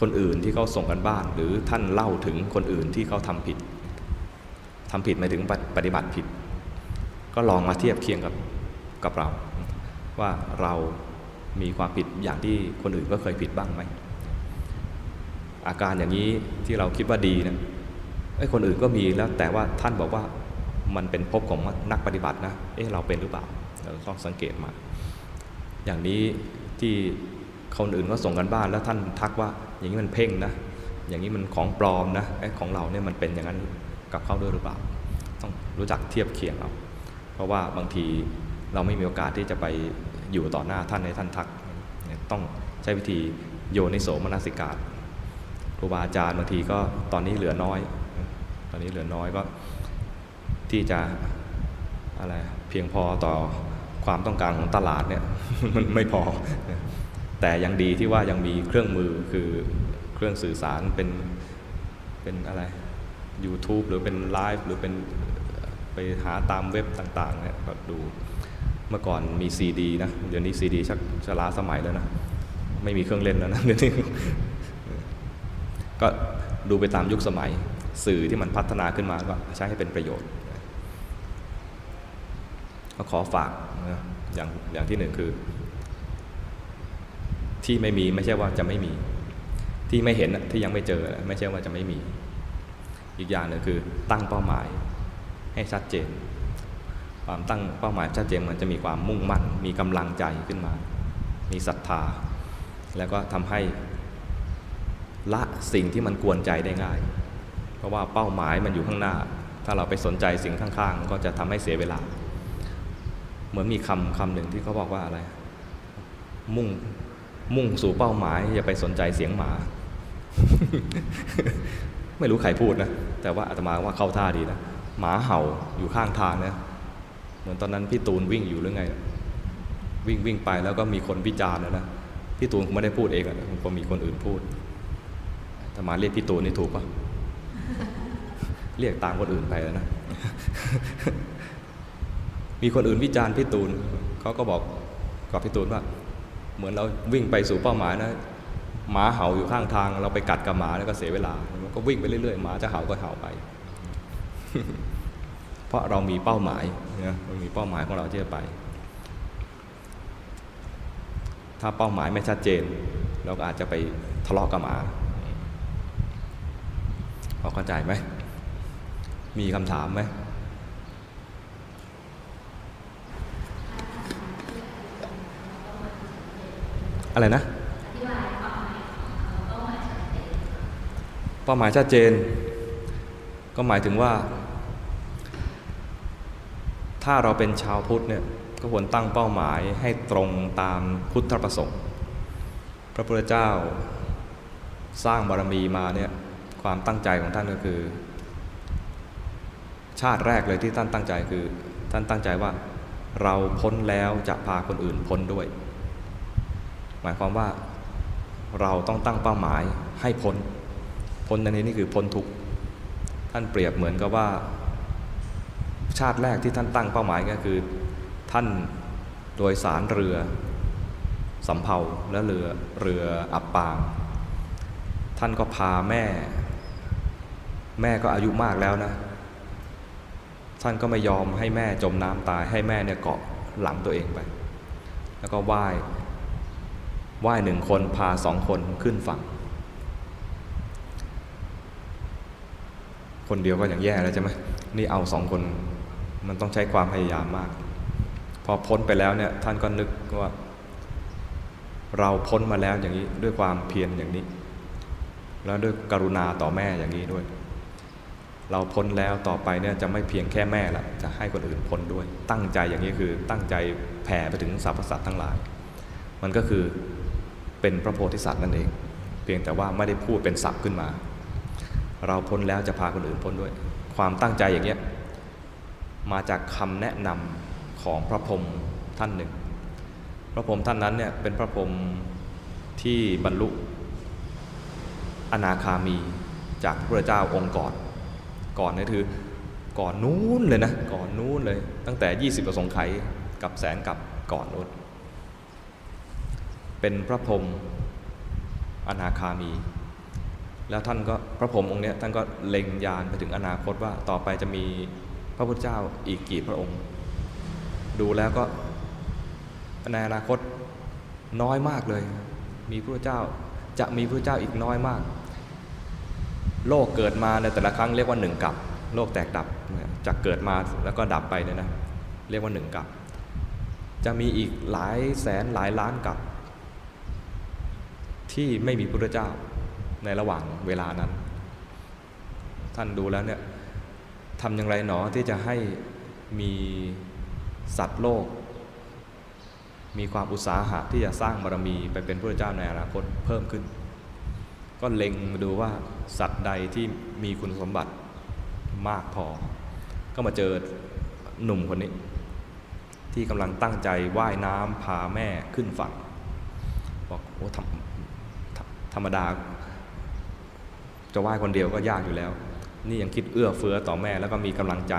คนอื่นที่เขาส่งกันบ้าน หรือท่านเล่าถึงคนอื่นที่เขาทำผิดทำผิดหมายถึงปฏิบัติผิด ก็ลองมาเทียบเคียงกับกับเรา ว่าเรา มีความผิดอย่างที่คนอื่นก็เคยผิดบ้างไหม อาการอย่างนี้ที่เราคิดว่าดีนะไอ้คนอื่นก็มีแล้วแต่ว่าท่านบอกว่ามันเป็นภพของนักปฏิบัตินะ เอ๊ะเราเป็นหรือเปล่าเราต้องสังเกตมา อย่างนี้ที่คนอื่นก็ส่งกันบ้านแล้วท่านทักว่าอย่างนี้มันเพ่งนะ อย่างนี้มันของปลอมนะไอ้ของเราเนี่ยมันเป็นอย่างนั้นกับเขาด้วยหรือเปล่า ต้องรู้จักเทียบเคียงเอา เพราะว่าบางทีเราไม่มีโอกาสที่จะไป อยู่ต่อหน้าท่านในท่านทัก ต้องใช้วิธีโยนิโสมนสิกาครูบาอาจารย์บางทีก็ตอนนี้เหลือน้อย ตอนนี้เหลือน้อยก็ที่จะอะไรเพียงพอต่อความต้องการของตลาดเนี่ยมันไม่พอ แต่ยังดีที่ว่ายังมีเครื่องมือคือเครื่องสื่อสารเป็นเป็นอะไร YouTube หรือเป็นไลฟ์หรือเป็นไปหาตามเว็บต่างๆเนี่ยก็ดู เมื่อก่อนมีซีดีนะ เดี๋ยวนี้ซีดีชักชลาสมัยแล้วนะ ไม่มีเครื่องเล่นแล้วนะเดี๋ยวนี้ก็ดูไปตามยุคสมัย สื่อที่มันพัฒนาขึ้นมาก็ใช้ให้เป็นประโยชน์ ก็ขอฝากนะอย่างอย่างที่หนึ่งคือ ที่ไม่มีไม่ใช่ว่าจะไม่มี ที่ไม่เห็นที่ยังไม่เจอ ไม่ใช่ว่าจะไม่มี อีกอย่างหนึ่งคือ ตั้งเป้าหมายให้ชัดเจน ความตั้งเป้าหมายชัดเจนมันจะมีความมุ่งมั่น มีกำลังใจขึ้นมา มีศรัทธา แล้วก็ทำให้ละสิ่งที่มันกวนใจได้ง่าย เพราะว่าเป้าหมายมันอยู่ข้างหน้า ถ้าเราไปสนใจสิ่งข้างๆ ก็จะทำให้เสียเวลา เหมือนมีคำคำหนึ่งที่เขาบอกว่าอะไร มุ่งมุ่งสู่เป้าหมายอย่าไปสนใจเสียงหมา ไม่รู้ใครพูดนะ แต่ว่าอาตมาว่าเข้าท่าดีนะ หมาเห่าอยู่ข้างทางนะ เหมือนตอนนั้นพี่ตูนวิ่งอยู่หรือไง วิ่งวิ่งไปแล้วก็มีคนวิจารณ์นะนะพี่ตูนคงไม่ได้พูดเองอะคงมีคนอื่นพูดธรรมาเรียกพี่ตูนนี่ถูกปะเรียกตามคนอื่นไปแล้วนะ มีคนอื่นวิจารณ์พี่ตูนเขาก็บอกกับพี่ตูนว่า เหมือนเราวิ่งไปสู่เป้าหมายนะหมาเห่าอยู่ข้างทาง เราไปกัดกับหมาแล้วก็เสียเวลามันก็วิ่งไปเรื่อยๆหมาจะเห่าก็เห่าไป เพราะเรามีเป้าหมายนะเรามีเป้าหมายของเราที่จะไป ถ้าเป้าหมายไม่ชัดเจน เราก็อาจจะไปทะเลาะกับหมาพอเข้าใจไหม มีคำถามไหมอะไรนะ เป้าหมายชัดเจน ก็หมายถึงว่า ถ้าเราเป็นชาวพุทธเนี่ยก็ควรตั้งเป้าหมายให้ตรงตามพุทธประสงค์ พระพุทธเจ้าสร้างบารมีมาเนี่ยความตั้งใจของท่านก็คือ ชาติแรกเลยที่ท่านตั้งใจคือ ท่านตั้งใจว่าเราพ้นแล้วจะพาคนอื่นพ้นด้วย หมายความว่าเราต้องตั้งเป้าหมายให้พ้น พ้นในนี้นี่คือพ้นทุกท่านเปรียบเหมือนกับว่า ชาติแรกที่ท่านตั้งเป้าหมายก็คือ ท่านโดยสารเรือสำเภาและเรือเรืออับปาง ท่านก็พาแม่ แม่ก็อายุมากแล้วนะ ท่านก็ไม่ยอมให้แม่จมน้ำตายให้แม่เนี่ยเกาะหลังตัวเองไป แล้วก็ว่ายว่ายหนึ่งคนพาสองคนขึ้นฝั่ง คนเดียวก็อย่างแย่แล้วใช่ไหมนี่เอาสองคน มันต้องใช้ความพยายามมาก พอพ้นไปแล้วเนี่ยท่านก็นึกว่า เราพ้นมาแล้วอย่างนี้ด้วยความเพียรอย่างนี้ แล้วด้วยกรุณาต่อแม่อย่างนี้ด้วย เราพ้นแล้วต่อไปเนี่ยจะไม่เพียงแค่แม่ละจะให้คนอื่นพ้นด้วย ตั้งใจอย่างนี้คือตั้งใจแผ่ไปถึงสรรพสัตว์ทั้งหลาย มันก็คือเป็นพระโพธิสัตว์นั่นเอง เพียงแต่ว่าไม่ได้พูดเป็นศัพท์ขึ้นมา เราพ้นแล้วจะพาคนอื่นพ้นด้วย ความตั้งใจอย่างเนี้ย มาจากคำแนะนำของพระพรหมท่านหนึ่ง พระพรหมท่านนั้นเนี่ยเป็นพระพรหมที่บรรลุอนาคามีจากพระเจ้าองค์ก่อน ก่อนนี่คือก่อนนู้นเลยนะ ก่อนนู้นเลย ตั้งแต่ 20ประสงค์ไขกับแสนกับก่อนนู้นเป็นพระพรหมอนาคามี แล้วท่านก็พระพรหมองค์เนี้ยท่านก็เล็งยานไปถึงอนาคตว่าต่อไปจะมี ระพุทธเจ้าอีกกี่พระองค์ ดูแล้วก็ในอนาคตน้อยมากเลย มีพระเจ้าจะมีพระเจ้าอีกน้อยมาก โลกเกิดมาในแต่ละครั้งเรียกว่าหนึ่งกับ โลกแตกดับจากเกิดมาแล้วก็ดับไปเนี่ยนะเรียกว่าหนึ่งกับ จะมีอีกหลายแสนหลายล้านกับ ที่ไม่มีพระเจ้าในระหว่างเวลานั้น ท่านดูแล้วเนี่ย ทำอย่างไรหนอที่จะให้มีสัตว์โลก มีความอุตสาหะที่จะสร้างบารมีไปเป็นพระเจ้าในอนาคตเพิ่มขึ้น ก็เล็งมาดูว่าสัตว์ใดที่มีคุณสมบัติมากพอ ก็มาเจอหนุ่มคนนี้ ที่กำลังตั้งใจว่ายน้ำพาแม่ขึ้นฝั่ง บอกโอ้ธรรมธรรมดา จะว่ายคนเดียวก็ยากอยู่แล้ว นี่ยังคิดเอื้อเฟื้อต่อแม่แล้วก็มีกำลังใจ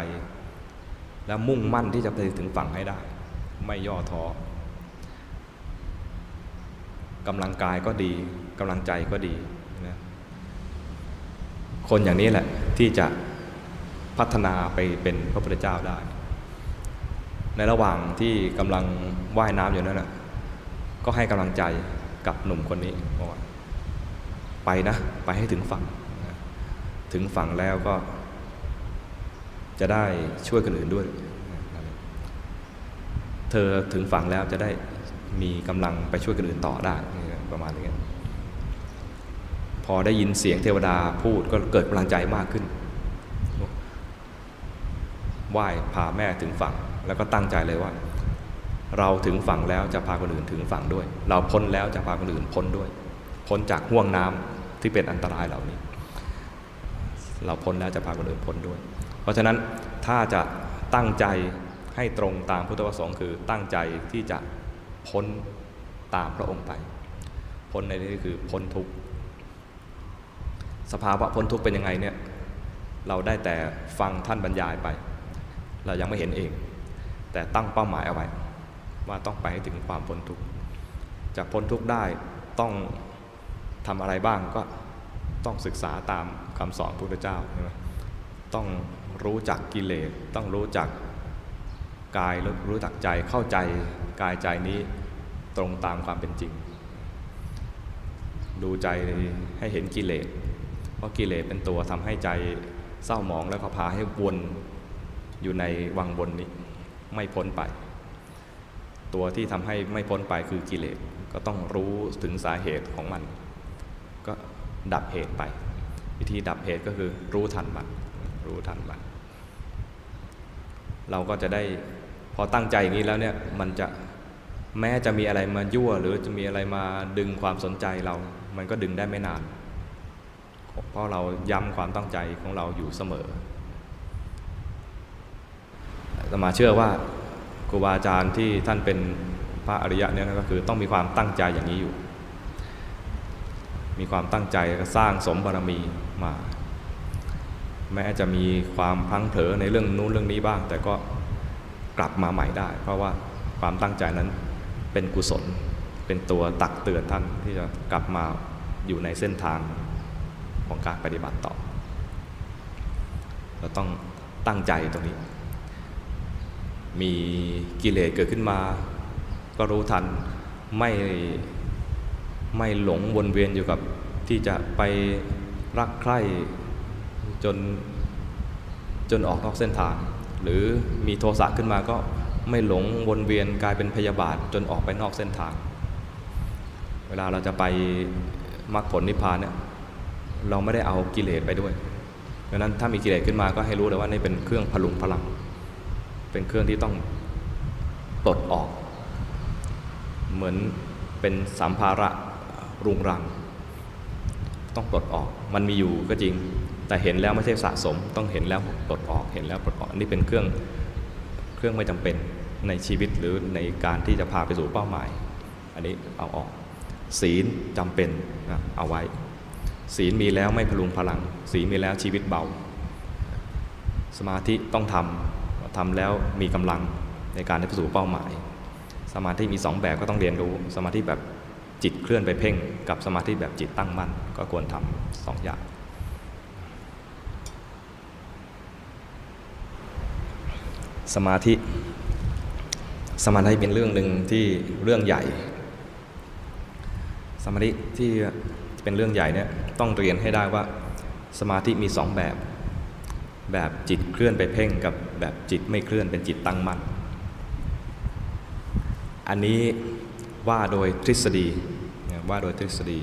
และมุ่งมั่นที่จะไปถึงฝั่งให้ได้ ไม่ย่อท้อกำลังกายก็ดีกำลังใจก็ดีนะคนอย่างนี้แหละที่จะพัฒนาไปเป็นพระพุทธเจ้าได้ ในระหว่างที่กำลังว่ายน้ำอยู่นั้นนะก็ให้กำลังใจกับหนุ่มคนนี้บอกว่าไปนะ ไปให้ถึงฝั่ง ถึงฝั่งแล้วก็ จะได้ช่วยคนอื่นด้วย เธอถึงฝั่งแล้วจะได้มีกำลังไปช่วยคนอื่นต่อได้ประมาณนี้พอได้ยินเสียงเทวดาพูดก็เกิดกำลังใจมากขึ้นไหว้พาแม่ถึงฝั่ง แล้วก็ตั้งใจเลยว่า เราถึงฝั่งแล้วจะพาคนอื่นถึงฝั่งด้วย เราพ้นแล้วจะพาคนอื่นพ้นด้วย พ้นจากห่วงน้ำที่เป็นอันตรายเหล่านี้ เราพ้นแล้วจะพาคนอื่นพ้นด้วย เพราะฉะนั้นถ้าจะตั้งใจให้ตรงตามพุทธประสงค์คือตั้งใจที่จะพ้นตามพระองค์ไป พ้นในนี้คือพ้นทุกข์สภาวะพ้นทุกข์เป็นยังไงเนี่ยเราได้แต่ฟังท่านบรรยายไป เรายังไม่เห็นเอง แต่ตั้งเป้าหมายเอาไว้ ว่าต้องไปให้ถึงความพ้นทุกข์จะพ้นทุกข์ได้ต้องทำอะไรบ้างก็ ต้องศึกษาตามคำสอนพระพุทธเจ้าใช่ไหมต้องรู้จักกิเลสต้องรู้จักกายรู้จักใจเข้าใจกายใจนี้ตรงตามความเป็นจริง ดูใจให้เห็นกิเลสเพราะกิเลสเป็นตัวทำให้ใจเศร้าหมองแล้วก็พาให้วนอยู่ในวังบนนี้ไม่พ้นไป ตัวที่ทำให้ไม่พ้นไปคือกิเลสก็ต้องรู้ถึงสาเหตุของมัน ดับเหตุไป วิธีดับเหตุก็คือรู้ทันมันรู้ทันมันเราก็จะได้พอตั้งใจอย่างนี้แล้วเนี่ยมันจะแม้จะมีอะไรมายั่ว หรือจะมีอะไรมาดึงความสนใจเรา มันก็ดึงได้ไม่นาน เพราะเราย้ำความตั้งใจของเราอยู่เสมอสมาเชื่อว่าครูบาอาจารย์ที่ท่านเป็นพระอริยะเนี่ยก็คือต้องมีความตั้งใจอย่างนี้อยู่ มีความตั้งใจสร้างสมบารมีมา แม้จะมีความพังเถอในเรื่องนู้นเรื่องนี้บ้าง แต่ก็กลับมาใหม่ได้ เพราะว่าความตั้งใจนั้นเป็นกุศล เป็นตัวตักเตือนท่านที่จะกลับมาอยู่ในเส้นทางของการปฏิบัติต่อ เราต้องตั้งใจตรงนี้ มีกิเลสเกิดขึ้นมา ก็รู้ทันไม่ ไม่หลงวนเวียนอยู่กับที่จะไปรักใคร่จนจนออกนอกเส้นทาง หรือมีโทสะขึ้นมาก็ไม่หลงวนเวียนกลายเป็นพยาบาทจนออกไปนอกเส้นทาง เวลาเราจะไปมรรคผลนิพพานเนี่ยเราไม่ได้เอากิเลสไปด้วยดังนั้นถ้ามีกิเลสขึ้นมาก็ให้รู้เลยว่านี่เป็นเครื่องพลุงพลัง เป็นเครื่องที่ต้องปลดออก เหมือนเป็นสัมภาระ รุงรัง ต้องปลดออก มันมีอยู่ก็จริง แต่เห็นแล้วไม่ใช่สะสม ต้องเห็นแล้วปลดออก เห็นแล้วปลดออกนี่เป็นเครื่องเครื่องไม่จำเป็นในชีวิตหรือในการที่จะพาไปสู่เป้าหมาย อันนี้เอาออก ศีลจำเป็นเอาไว้ ศีลมีแล้วไม่พลุงพลัง ศีลมีแล้วชีวิตเบา สมาธิต้องทำทำแล้วมีกำลังในการที่ไปสู่เป้าหมาย สมาธิมีสองแบบก็ต้องเรียนรู้ สมาธิแบบ จิตเคลื่อนไปเพ่งกับสมาธิแบบจิตตั้งมั่น ก็ควรทำสองอย่าง สมาธิ สมาธิเป็นเรื่องหนึ่งที่เรื่องใหญ่ สมาธิที่เป็นเรื่องใหญ่เนี่ยต้องเรียนให้ได้ว่าสมาธิมีสองแบบ แบบจิตเคลื่อนไปเพ่งกับแบบจิตไม่เคลื่อนเป็นจิตตั้งมั่น อันนี้ ว่าโดยทฤษฎีว่าโดยทฤษฎี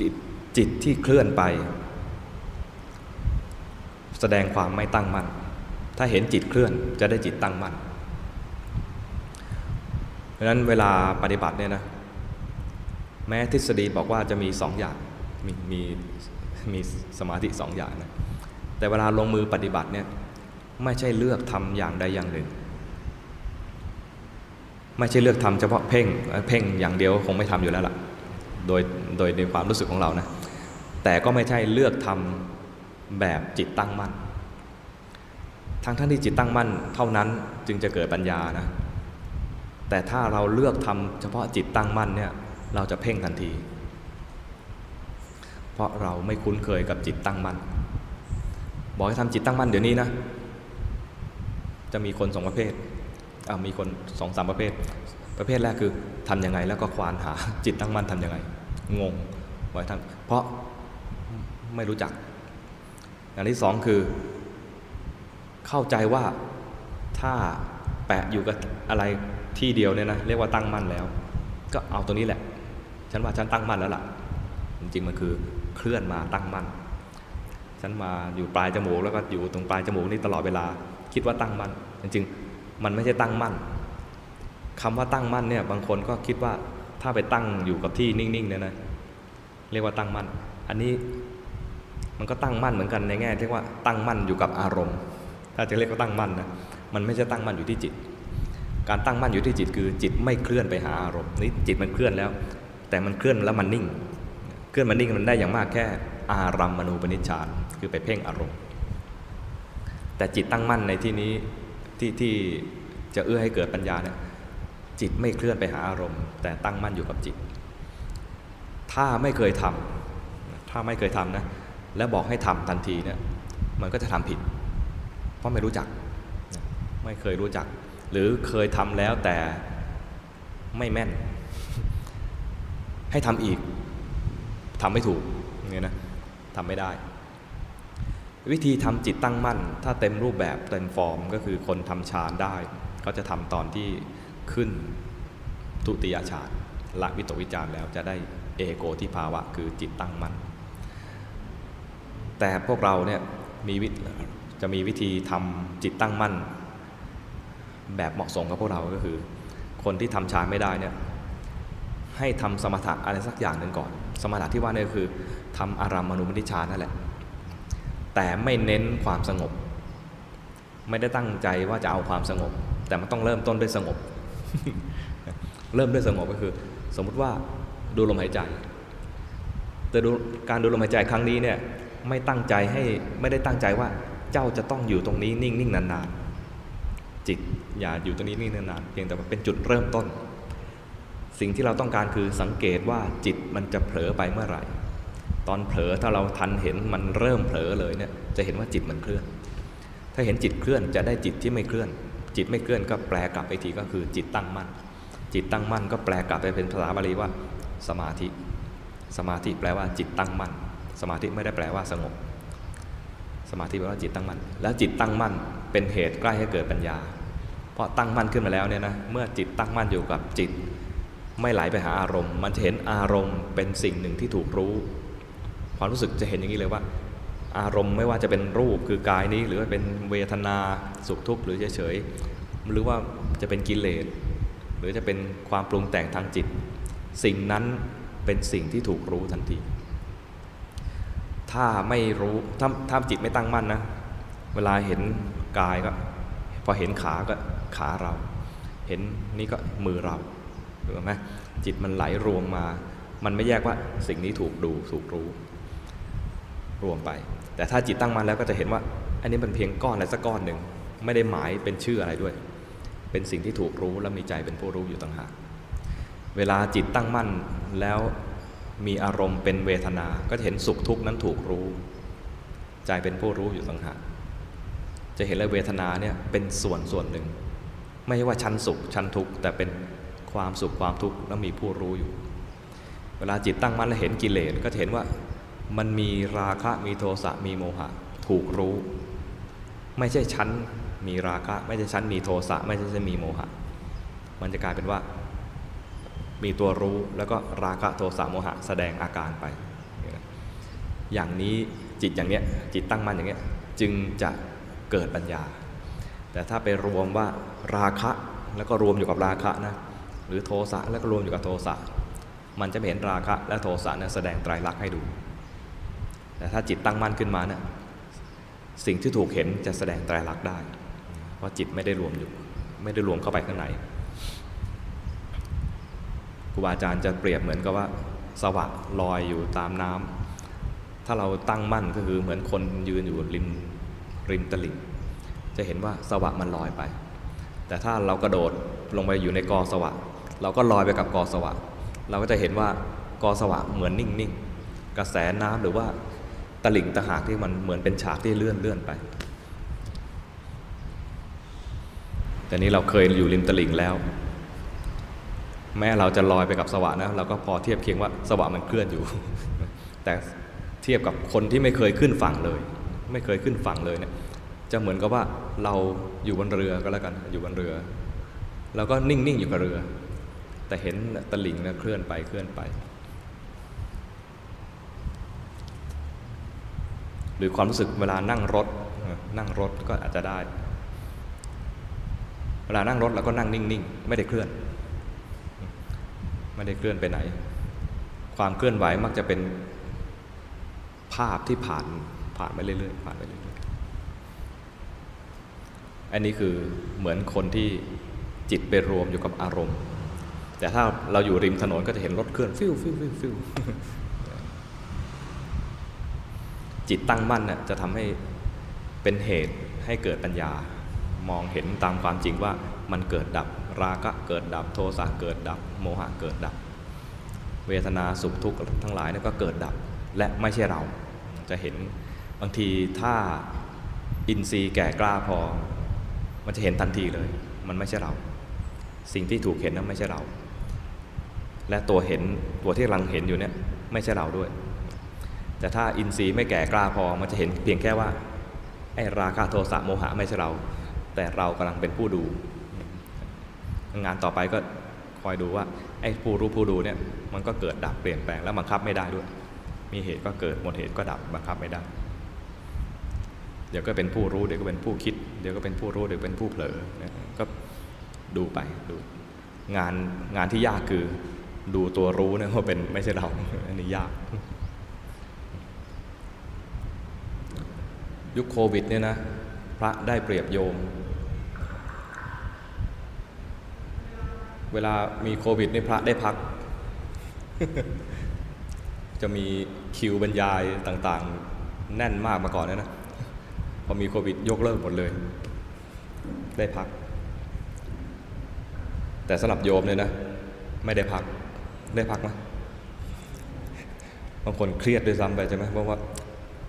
จิตจิตที่เคลื่อนไป แสดงความไม่ตั้งมั่น ถ้าเห็นจิตเคลื่อนจะได้จิตตั้งมั่นเพราะฉะนั้นเวลาปฏิบัติเนี่ยนะแม้ทฤษฎีบอกว่าจะมีสองอย่างมีมีมีสมาธิสองอย่างนะแต่เวลาลงมือปฏิบัติเนี่ยไม่ใช่เลือกทำอย่างใดอย่างหนึ่ง ไม่ใช่เลือกทำเฉพาะเพ่งเพ่งอย่างเดียวคงไม่ทำอยู่แล้วล่ะโดยโดยในความรู้สึกของเรานะแต่ก็ไม่ใช่เลือกทำแบบจิตตั้งมั่นทั้งท่านที่จิตตั้งมั่นเท่านั้นจึงจะเกิดปัญญานะแต่ถ้าเราเลือกทำเฉพาะจิตตั้งมั่นเนี่ยเราจะเพ่งทันที เพราะเราไม่คุ้นเคยกับจิตตั้งมั่นบอกให้ทำจิตตั้งมั่นเดี๋ยวนี้นะ จะมีคนสองประเภท มีคนสองสามประเภท ประเภทแรกคือทำยังไงแล้วก็ควานหาจิตตั้งมั่นทำยังไง งงบอกให้ทำเพราะไม่รู้จักอย่างที่สองคือ เข้าใจว่าถ้าแปะอยู่กับอะไรที่เดียวเนี่ยนะเรียกว่าตั้งมั่นแล้ว ก็เอาตัวนี้แหละ ฉันว่าฉันตั้งมั่นแล้วล่ะ จริงๆมันคือเคลื่อนมาตั้งมั่น ฉันมาอยู่ปลายจมูกแล้วก็อยู่ตรงปลายจมูกนี่ตลอดเวลา คิดว่าตั้งมั่นจริงๆ มันไม่ใช่ตั้งมั่นคำว่าตั้งมั่นเนี่ยบางคนก็คิดว่าถ้าไปตั้งอยู่กับที่นิ่งๆเนี่ยนะเรียกว่าตั้งมั่น อันนี้มันก็ตั้งมั่นเหมือนกันในแง่ที่ว่าตั้งมั่นอยู่กับอารมณ์ ถ้าจะเรียกว่าตั้งมั่นนะมันไม่ใช่ตั้งมั่นอยู่ที่จิต การตั้งมั่นอยู่ที่จิตคือจิตไม่เคลื่อนไปหาอารมณ์นี่จิตมันเคลื่อนแล้ว แต่มันเคลื่อนแล้วมันนิ่ง เคลื่อนมันนิ่งมันได้อย่างมากแค่อารัมมณูปนิชฌานคือไปเพ่งอารมณ์ แต่จิตตั้งมั่นในที่นี้ ที่ที่จะเอื้อให้เกิดปัญญาเนี่ยจิตไม่เคลื่อนไปหาอารมณ์ แต่ตั้งมั่นอยู่กับจิต ถ้าไม่เคยทำถ้าไม่เคยทำนะ แล้วบอกให้ทำทันทีเนี่ยมันก็จะทำผิด เพราะไม่รู้จัก ไม่เคยรู้จัก หรือเคยทำแล้วแต่ไม่แม่น ให้ทำอีกทำไม่ถูกเงี้ยนะทำไม่ได้ วิธีทำจิตตั้งมั่น ถ้าเต็มรูปแบบเต็มฟอร์มก็คือคนทำฌานได้เขาจะทำตอนที่ขึ้นทุติยฌานละวิตกวิจารแล้วจะได้เอโกทิภาวะคือจิตตั้งมั่น แต่พวกเราเนี่ยมีวิจะมีวิธีทำจิตตั้งมั่น แบบเหมาะสมกับพวกเราก็คือ คนที่ทำฌานไม่ได้เนี่ยให้ทำสมถะอะไรสักอย่างหนึ่งก่อน สมถะที่ว่านี่คือทำอารามมณูปนิชานั่นแหละ แต่ไม่เน้นความสงบ ไม่ได้ตั้งใจว่าจะเอาความสงบ แต่มันต้องเริ่มต้นด้วยสงบ เริ่มด้วยสงบก็คือ สมมุติว่าดูลมหายใจ แต่ดูการดูลมหายใจครั้งนี้เนี่ยไม่ตั้งใจให้ไม่ได้ตั้งใจว่าเจ้าจะต้องอยู่ตรงนี้นิ่งๆนานๆจิตอย่าอยู่ตรงนี้นิ่งนานๆเพียงแต่ว่าเป็นจุดเริ่มต้น สิ่งที่เราต้องการคือสังเกตว่าจิตมันจะเผลอไปเมื่อไหร่ ตอนเผลอถ้าเราทันเห็นมันเริ่มเผลอเลยเนี่ยจะเห็นว่าจิตมันเคลื่อน ถ้าเห็นจิตเคลื่อนจะได้จิตที่ไม่เคลื่อน จิตไม่เคลื่อนก็แปลกลับไปทีก็คือจิตตั้งมั่น จิตตั้งมั่นก็แปลกลับไปเป็นภาษาบาลีว่า สมาธิ สมาธิแปลว่าจิตตั้งมั่น สมาธิไม่ได้แปลว่าสงบ สมาธิแปลว่าจิตตั้งมั่น แล้วจิตตั้งมั่นเป็นเหตุใกล้ให้เกิดปัญญา เพราะตั้งมั่นขึ้นมาแล้วเนี่ยนะ เมื่อจิตตั้งมั่นอยู่กับจิต ไม่ไหลไปหาอารมณ์ มันจะเห็นอารมณ์เป็นสิ่งหนึ่งที่ถูกรู้ ความรู้สึกจะเห็นอย่างนี้เลยว่า อารมณ์ไม่ว่าจะเป็นรูปคือกายนี้ หรือว่าเป็นเวทนาสุขทุกข์หรือเฉยๆหรือว่าจะเป็นกิเลสหรือจะเป็นความปรุงแต่งทางจิต สิ่งนั้นเป็นสิ่งที่ถูกรู้ทันที ถ้าไม่รู้ถ้าถ้าจิตไม่ตั้งมั่นนะ เวลาเห็นกายก็พอเห็นขาก็ขาเรา เห็นนี่ก็มือเราถูกไหมจิตมันไหลรวมมา มันไม่แยกว่าสิ่งนี้ถูกดูถูกรู้ รวมไป แต่ถ้าจิตตั้งมั่นแล้วก็จะเห็นว่า อันนี้มันเพียงก้อนอะไรสักก้อนหนึ่ง ไม่ได้หมายเป็นชื่ออะไรด้วย เป็นสิ่งที่ถูกรู้และมีใจเป็นผู้รู้อยู่ต่างหากเวลาจิตตั้งมั่นแล้วมีอารมณ์เป็นเวทนา ก็จะเห็นสุขทุกข์นั้นถูกรู้ ใจเป็นผู้รู้อยู่ต่างหากจะเห็นเลยเวทนาเนี่ยเป็นส่วนส่วนหนึ่ง ไม่ว่าชั้นสุขชั้นทุกข์แต่เป็นความสุขความทุกข์แล้วมีผู้รู้อยู่ เวลาจิตตั้งมั่นแล้วเห็นกิเลสก็จะเห็นว่า มันมีราคะมีโทสะมีโมหะ ถูกรู้ ไม่ใช่ชั้นมีราคะ ไม่ใช่ชั้นมีโทสะไม่ใช่ชั้นมีโมหะ มันจะกลายเป็นว่า มีตัวรู้แล้วก็ราคะโทสะโมหะ แสดงอาการไป อย่างนี้จิตอย่างเนี้ยจิตตั้งมั่นอย่างเนี้ยจึงจะเกิดปัญญา แต่ถ้าไปรวมว่าราคะแล้วก็รวมอยู่กับราคะนะหรือโทสะแล้วก็รวมอยู่กับโทสะมันจะเห็นราคะและโทสะเนี่ยแสดงไตรลักษณ์ให้ดู แต่ถ้าจิตตั้งมั่นขึ้นมาเนี่ยสิ่งที่ถูกเห็นจะแสดงไตรลักษณ์ได้เพราจิตไม่ได้รวมอยู่ไม่ได้รวมเข้าไปข้างในครูบาอาจารย์จะเปรียบเหมือนกับว่าสวะลอยอยู่ตามน้ำถ้าเราตั้งมั่นก็คือเหมือนคนยืนอยู่ริมริมตลิ่งจะเห็นว่าสวะมันลอยไป แต่ถ้าเรากระโดดลงไปอยู่ในกอสวะ เราก็ลอยไปกับกอสวะ เราก็จะเห็นว่ากอสวะเหมือนนิ่งๆ กระแสน้ำหรือว่า ตลิ่งตะหากที่มันเหมือนเป็นฉากที่เลื่อนเลื่อนไป แต่นี้เราเคยอยู่ริมตลิ่งแล้ว แม้เราจะลอยไปกับสวะนะเราก็พอเทียบเคียงว่าสวะมันเคลื่อนอยู่ แต่เทียบกับคนที่ไม่เคยขึ้นฝั่งเลย ไม่เคยขึ้นฝั่งเลยเนี่ยจะเหมือนกับว่าเราอยู่บนเรือก็แล้วกันอยู่บนเรือเราก็นิ่งๆอยู่กับเรือ แต่เห็นตะลิ่งนะเคลื่อนไปเคลื่อนไป หรือความรู้สึกเวลานั่งรถนั่งรถก็อาจจะได้ เวลานั่งรถเราก็นั่งนิ่งๆ ไม่ได้เคลื่อน ไม่ได้เคลื่อนไปไหน ความเคลื่อนไหวมักจะเป็นภาพที่ผ่านผ่านไปเรื่อยๆผ่านไปเรื่อยๆอันนี้คือเหมือนคนที่จิตไปรวมอยู่กับอารมณ์ แต่ถ้าเราอยู่ริมถนนก็จะเห็นรถเคลื่อนฟิวฟิวฟิวฟิว จิตตั้งมั่นเนี่ยจะทำให้เป็นเหตุให้เกิดปัญญา มองเห็นตามความจริงว่ามันเกิดดับ ราคะเกิดดับ โทสะเกิดดับ โมหะเกิดดับ เวทนาสุขทุกข์ทั้งหลายนี่ก็เกิดดับ และไม่ใช่เรา จะเห็นบางทีถ้าอินทรีย์แก่กล้าพอ มันจะเห็นทันทีเลย มันไม่ใช่เรา สิ่งที่ถูกเห็นนั้นไม่ใช่เรา และตัวเห็นตัวที่กำลังเห็นอยู่เนี่ยไม่ใช่เราด้วย แต่ถ้าอินทรีย์ไม่แก่กล้าพอมันจะเห็นเพียงแค่ว่าไอ้ราคะโทสะโมหะไม่ใช่เรา แต่เรากำลังเป็นผู้ดู งานต่อไปก็คอยดูว่าไอ้ผู้รู้ผู้ดูเนี่ยมันก็เกิดดับเปลี่ยนแปลงแล้วบังคับไม่ได้ด้วย มีเหตุก็เกิดหมดเหตุก็ดับบังคับไม่ได้ เดี๋ยวก็เป็นผู้รู้เดี๋ยวก็เป็นผู้คิด เดี๋ยวก็เป็นผู้รู้เดี๋ยวเป็นผู้เผลอก็ดูไปดูงานงานที่ยากคือดูตัวรู้เนี่ยว่าเป็นไม่ใช่เราอันนี้ยาก ยุคโควิดเนี่ยนะ พระได้เปรียบโยม เวลามีโควิดนี่พระได้พัก จะมีคิวบรรยายต่างๆ แน่นมากมาก่อนนะนะ พอมีโควิดยกเลิกหมดเลย ได้พัก แต่สำหรับโยมเนี่ยนะ ไม่ได้พัก ได้พักไหมบางคนเครียดด้วยซ้ำไปใช่ไหมเพราะว่า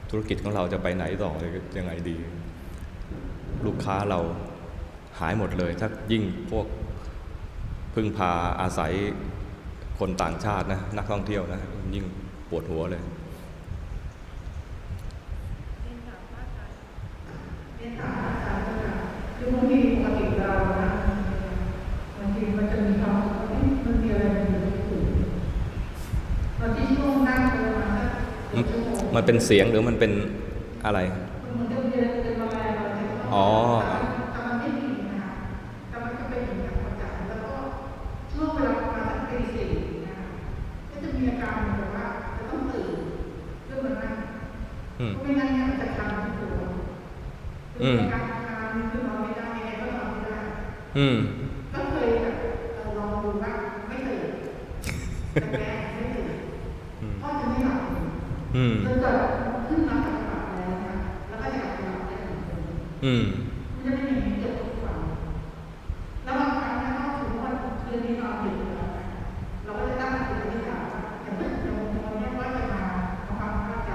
ธุรกิจของเราจะไปไหนต่อยังไงดี ลูกค้าเราหายหมดเลย ถ้ายิ่งพวกพึ่งพาอาศัยคนต่างชาตินะนักท่องเที่ยวนะยิ่งปวดหัวเลยคือบางทีปกติเรานะบางทีมันจะมีความมันมีอะไรมันอยู่ที่สูงตอนที่ช่วงนั่งไปประมาณสักชั่วโมันเป็นเสียงหรือมันเป็นอะไร อ๋อะไรเราจะ อ๋อ แต่มันไม่ดีนะคะแต่มันก็เป็นอย่างประจำแล้วก็ช่วงเวลาประมาณสักตีสี่นะคะก็จะมีอาการเหมือนกับว่าจะต้องตื่นเพื่อมานั่ง อืม เพราะไม่งั้นเนี่ยมันจะคันที่ตัว อืม การทานคือนอนไม่ได้ยังไงก็นอนไม่ได้ อืม ก็เคยแบบเอ่อลองดูว่าไม่ตื่นแต่แม่ไม่ตื่น อืม จนเกิดขึ้นมาปฏิบัติแล้วนะแล้วก็จะกลับไปหลับได้เหมือนเดิม อืม มันจะเป็นอย่างนี้เกิดทุกวันแล้วบางครั้งนะก็ถือว่าคืนนี้นอนดึกแล้วนะเราก็จะตั้งจิตอธิษฐานว่าอย่างเมื่อวันนี้ว่าจะมาทำความเข้าใจ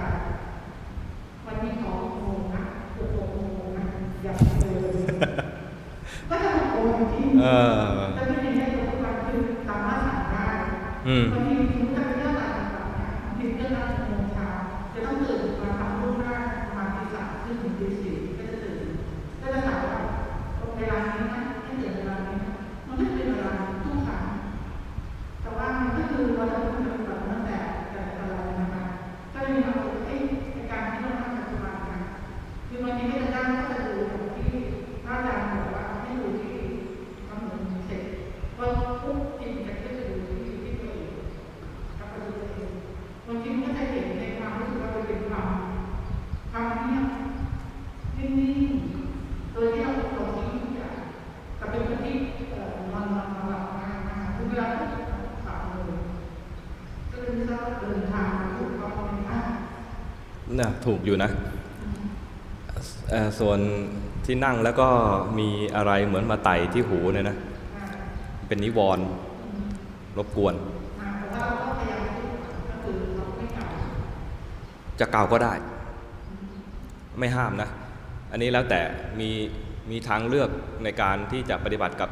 วันนี้ขอหกโมงนะหกโมงนะอย่าเลยก็จะหกโมงจริง เออ แล้วที่นี่ให้ทุกวันคือสามารถสั่งได้ อืม บางทีคุณจะไปเลือกต่างจังหวัดนะบางทีเลือกนัดหกโมงเช้าจะต้องตื่นมาทำล่วงหน้าประมาณตีสามครึ่งถึงตีสี่ก็จะตื่นก็จะถามว่าเวลานี้นะให้ตื่นเวลานี้นะมันก็เป็นเวลาทุกครั้งแต่ว่ามันก็คือเราจะต้องปฏิบัติตั้งแต่แต่แต่ละวันนะคะก็เลยมีความรู้สึกเอ๊ะในการที่เราทำปัจจุบันนะคือบางทีไม่ได้ตั้งก็จะดูอย่างที่พระอาจารย์บอกว่าให้ดูที่ทำเหมือนเสร็จว่าปุ๊บจิตจะก็จะดูที่ที่ตัวเอง กับประตูตัวเองบางทีมันก็จะเห็นในความรู้สึกว่าเราเป็นความความเงียบนิ่งๆโดยที่เราเราทิ้งทุกอย่างแต่เป็นคนที่เอ่อนอนนอนนอนหลับมากนะคะทุกเวลาก็จะปรับเลยก็เลยไม่ทราบว่าเดินทางมาถูกต้องไหมคะ น่ะถูก อยู่นะ ส่วนที่นั่งแล้วก็มีอะไรเหมือนมาไต่ที่หูเนี่ยนะ เป็นนิวรณ์รบกวนอ่าแต่ว่าเราก็พยายามที่ก็คือเราไม่กล่าวจะเกาก็ได้ ไม่ห้ามนะ อันนี้แล้วแต่มีมีทางเลือกในการที่จะปฏิบัติกับ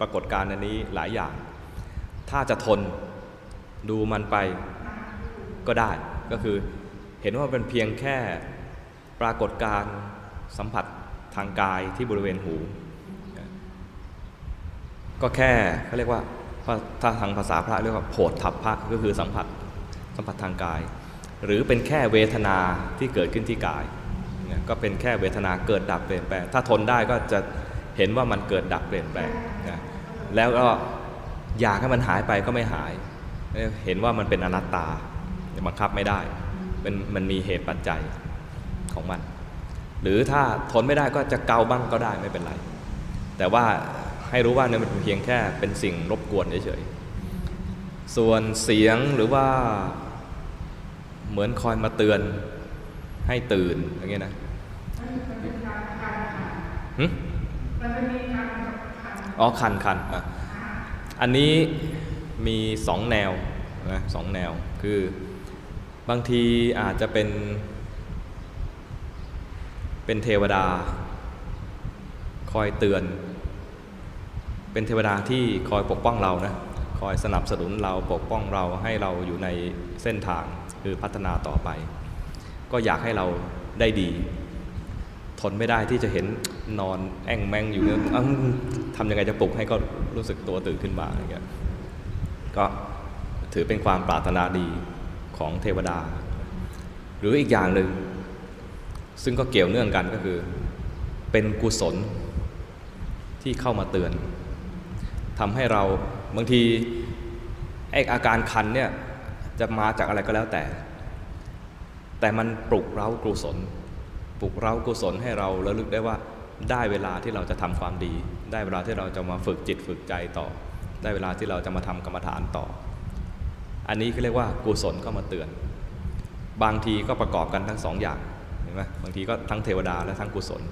ปรากฏการณ์อันนี้หลายอย่าง ถ้าจะทนดูมันไปก็ได้ก็คือ เห็นว่าเป็นเพียงแค่ปรากฏการสัมผัสทางกายที่บริเวณหู ก็แค่เขาเรียกว่าถ้าทางภาษาพระเรียกว่าโผฏฐัพพะก็คือสัมผัสสัมผัสทางกาย หรือเป็นแค่เวทนาที่เกิดขึ้นที่กายเนี่ยก็เป็นแค่เวทนาเกิดดับเปลี่ยนแปลง ถ้าทนได้ก็จะเห็นว่ามันเกิดดับเปลี่ยนแปลงนะแล้วก็อยากให้มันหายไปก็ไม่หาย เห็นว่ามันเป็นอนัตตาบังคับไม่ได้ มันมันมีเหตุปัจจัยของมัน หรือถ้าทนไม่ได้ก็จะเกาบ้างก็ได้ไม่เป็นไร แต่ว่าให้รู้ว่าเนี่ยมันเป็นเพียงแค่เป็นสิ่งรบกวนเฉยๆส่วนเสียงหรือว่าเหมือนคอยมาเตือนให้ตื่นอย่างเงี้ยนะมันเป็นการคันค่ะหึมันเป็นมีการคันอ๋อคันคันอะอันนี้มีสองแนวนะสองแนวคือ บางทีอาจจะเป็น เป็นเทวดา คอยเตือน เป็นเทวดาที่คอยปกป้องเรานะคอยสนับสนุนเราปกป้องเราให้เราอยู่ในเส้นทางคือพัฒนาต่อไป ก็อยากให้เราได้ดี ทนไม่ได้ที่จะเห็นนอนแอ่งแมงอยู่เนี่ยอ้าวทำยังไงจะปลุกให้ก็รู้สึกตัวตื่นขึ้นมาอะไรเงี้ยก็ถือเป็นความปรารถนาดี ของเทวดา หรืออีกอย่างหนึ่ง ซึ่งก็เกี่ยวเนื่องกันก็คือ เป็นกุศลที่เข้ามาเตือนทำให้เราบางทีไออาการคันเนี่ยจะมาจากอะไรก็แล้วแต่ แต่มันปลุกเร้ากุศล ปลุกเร้ากุศลให้เราระลึกได้ว่าได้เวลาที่เราจะทำความดี ได้เวลาที่เราจะมาฝึกจิตฝึกใจต่อ ได้เวลาที่เราจะมาทำกรรมฐานต่อ อันนี้ก็เรียกว่ากุศลเข้ามาเตือน บางทีก็ประกอบกันทั้งสองอย่างเห็นไหมบางทีก็ทั้งเทวดาและทั้งกุศล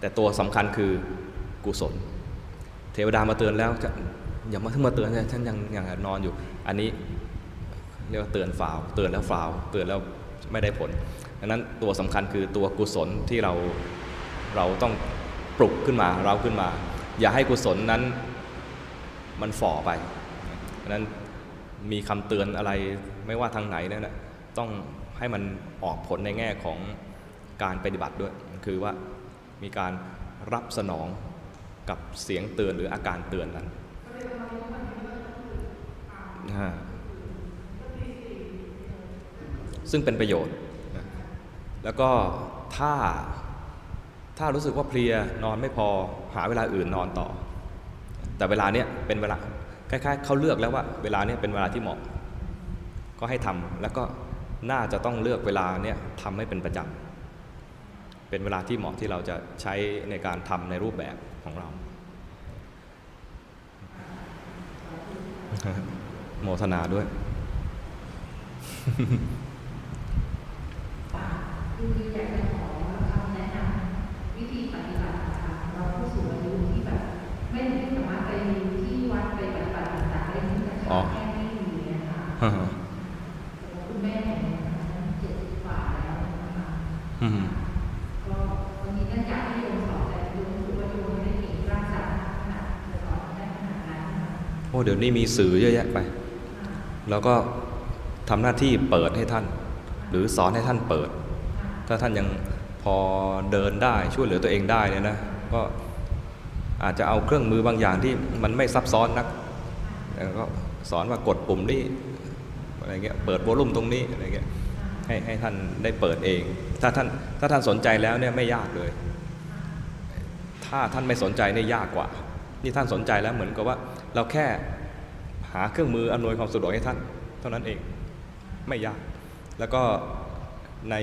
แต่ตัวสำคัญคือกุศล เทวดามาเตือนแล้วจะอย่ามาเพิ่งมาเตือนฉันยังยังนอนอยู่ อันนี้เรียกว่าเตือนฝาวเตือนแล้วฝาวเตือนแล้วไม่ได้ผลดังนั้นตัวสำคัญคือตัวกุศลที่เราเราต้องปลุกขึ้นมาเราขึ้นมา อย่าให้กุศลนั้นมันฝ่อไปดังนั้น มีคำเตือนอะไรไม่ว่าทางไหนนั่นแหละต้องให้มันออกผลในแง่ของการปฏิบัติด้วย คือว่ามีการรับสนองกับเสียงเตือนหรืออาการเตือนนั้นซึ่งเป็นประโยชน์ แล้วก็ถ้าถ้ารู้สึกว่าเพลียนอนไม่พอหาเวลาอื่นนอนต่อ แต่เวลาเนี้ยเป็นเวลา คล้ายๆเขาเลือกแล้วว่าเวลาเนี้ยเป็นเวลาที่เหมาะ ก็ให้ทำแล้วก็น่าจะต้องเลือกเวลาเนี้ยทำให้เป็นประจำเป็นเวลาที่เหมาะที่เราจะใช้ในการทำในรูปแบบของเรา โมทนาด้วยออยากจะขอคำแนะนำวิธีปฏิบัตินะคะสำหรับผู้สูงอายุที่แบบ ไม่ไม่สามารถไปที่วัดไปปฏิบัติต่างๆได้ที่แต่ อ๋อแค่ไม่มีนะคะอืมคุณแม่ของเนี่ยนะคะเจ็ดสิบกว่าแล้วนะคะอืมก็วันนี้เนื่องจากที่โยมสอนแต่โยมรู้สึกว่าโยมไม่ได้เก่งร่างกายขนาดจะสอนได้ขนาดนั้นนะคะโอ้เดี๋ยวนี้มีสื่อเยอะแยะไป แล้วก็ทำหน้าที่เปิดให้ท่าน หรือสอนให้ท่านเปิด ถ้าท่านยังพอเดินได้ช่วยเหลือตัวเองได้เนี่ยนะก็อาจจะเอาเครื่องมือบางอย่างที่มันไม่ซับซ้อนนักแล้วก็ สอนว่ากดปุ่มนี้อะไรเงี้ยเปิดโวลูมตรงนี้อะไรเงี้ยให้ให้ท่านได้เปิดเอง ถ้าท่านถ้าท่านสนใจแล้วเนี่ยไม่ยากเลย ถ้าท่านไม่สนใจเนี่ยยากกว่า นี่ท่านสนใจแล้วเหมือนกับว่า เราแค่หาเครื่องมืออำนวยความสะดวกให้ท่าน เท่านั้นเองไม่ยาก แล้วก็ใน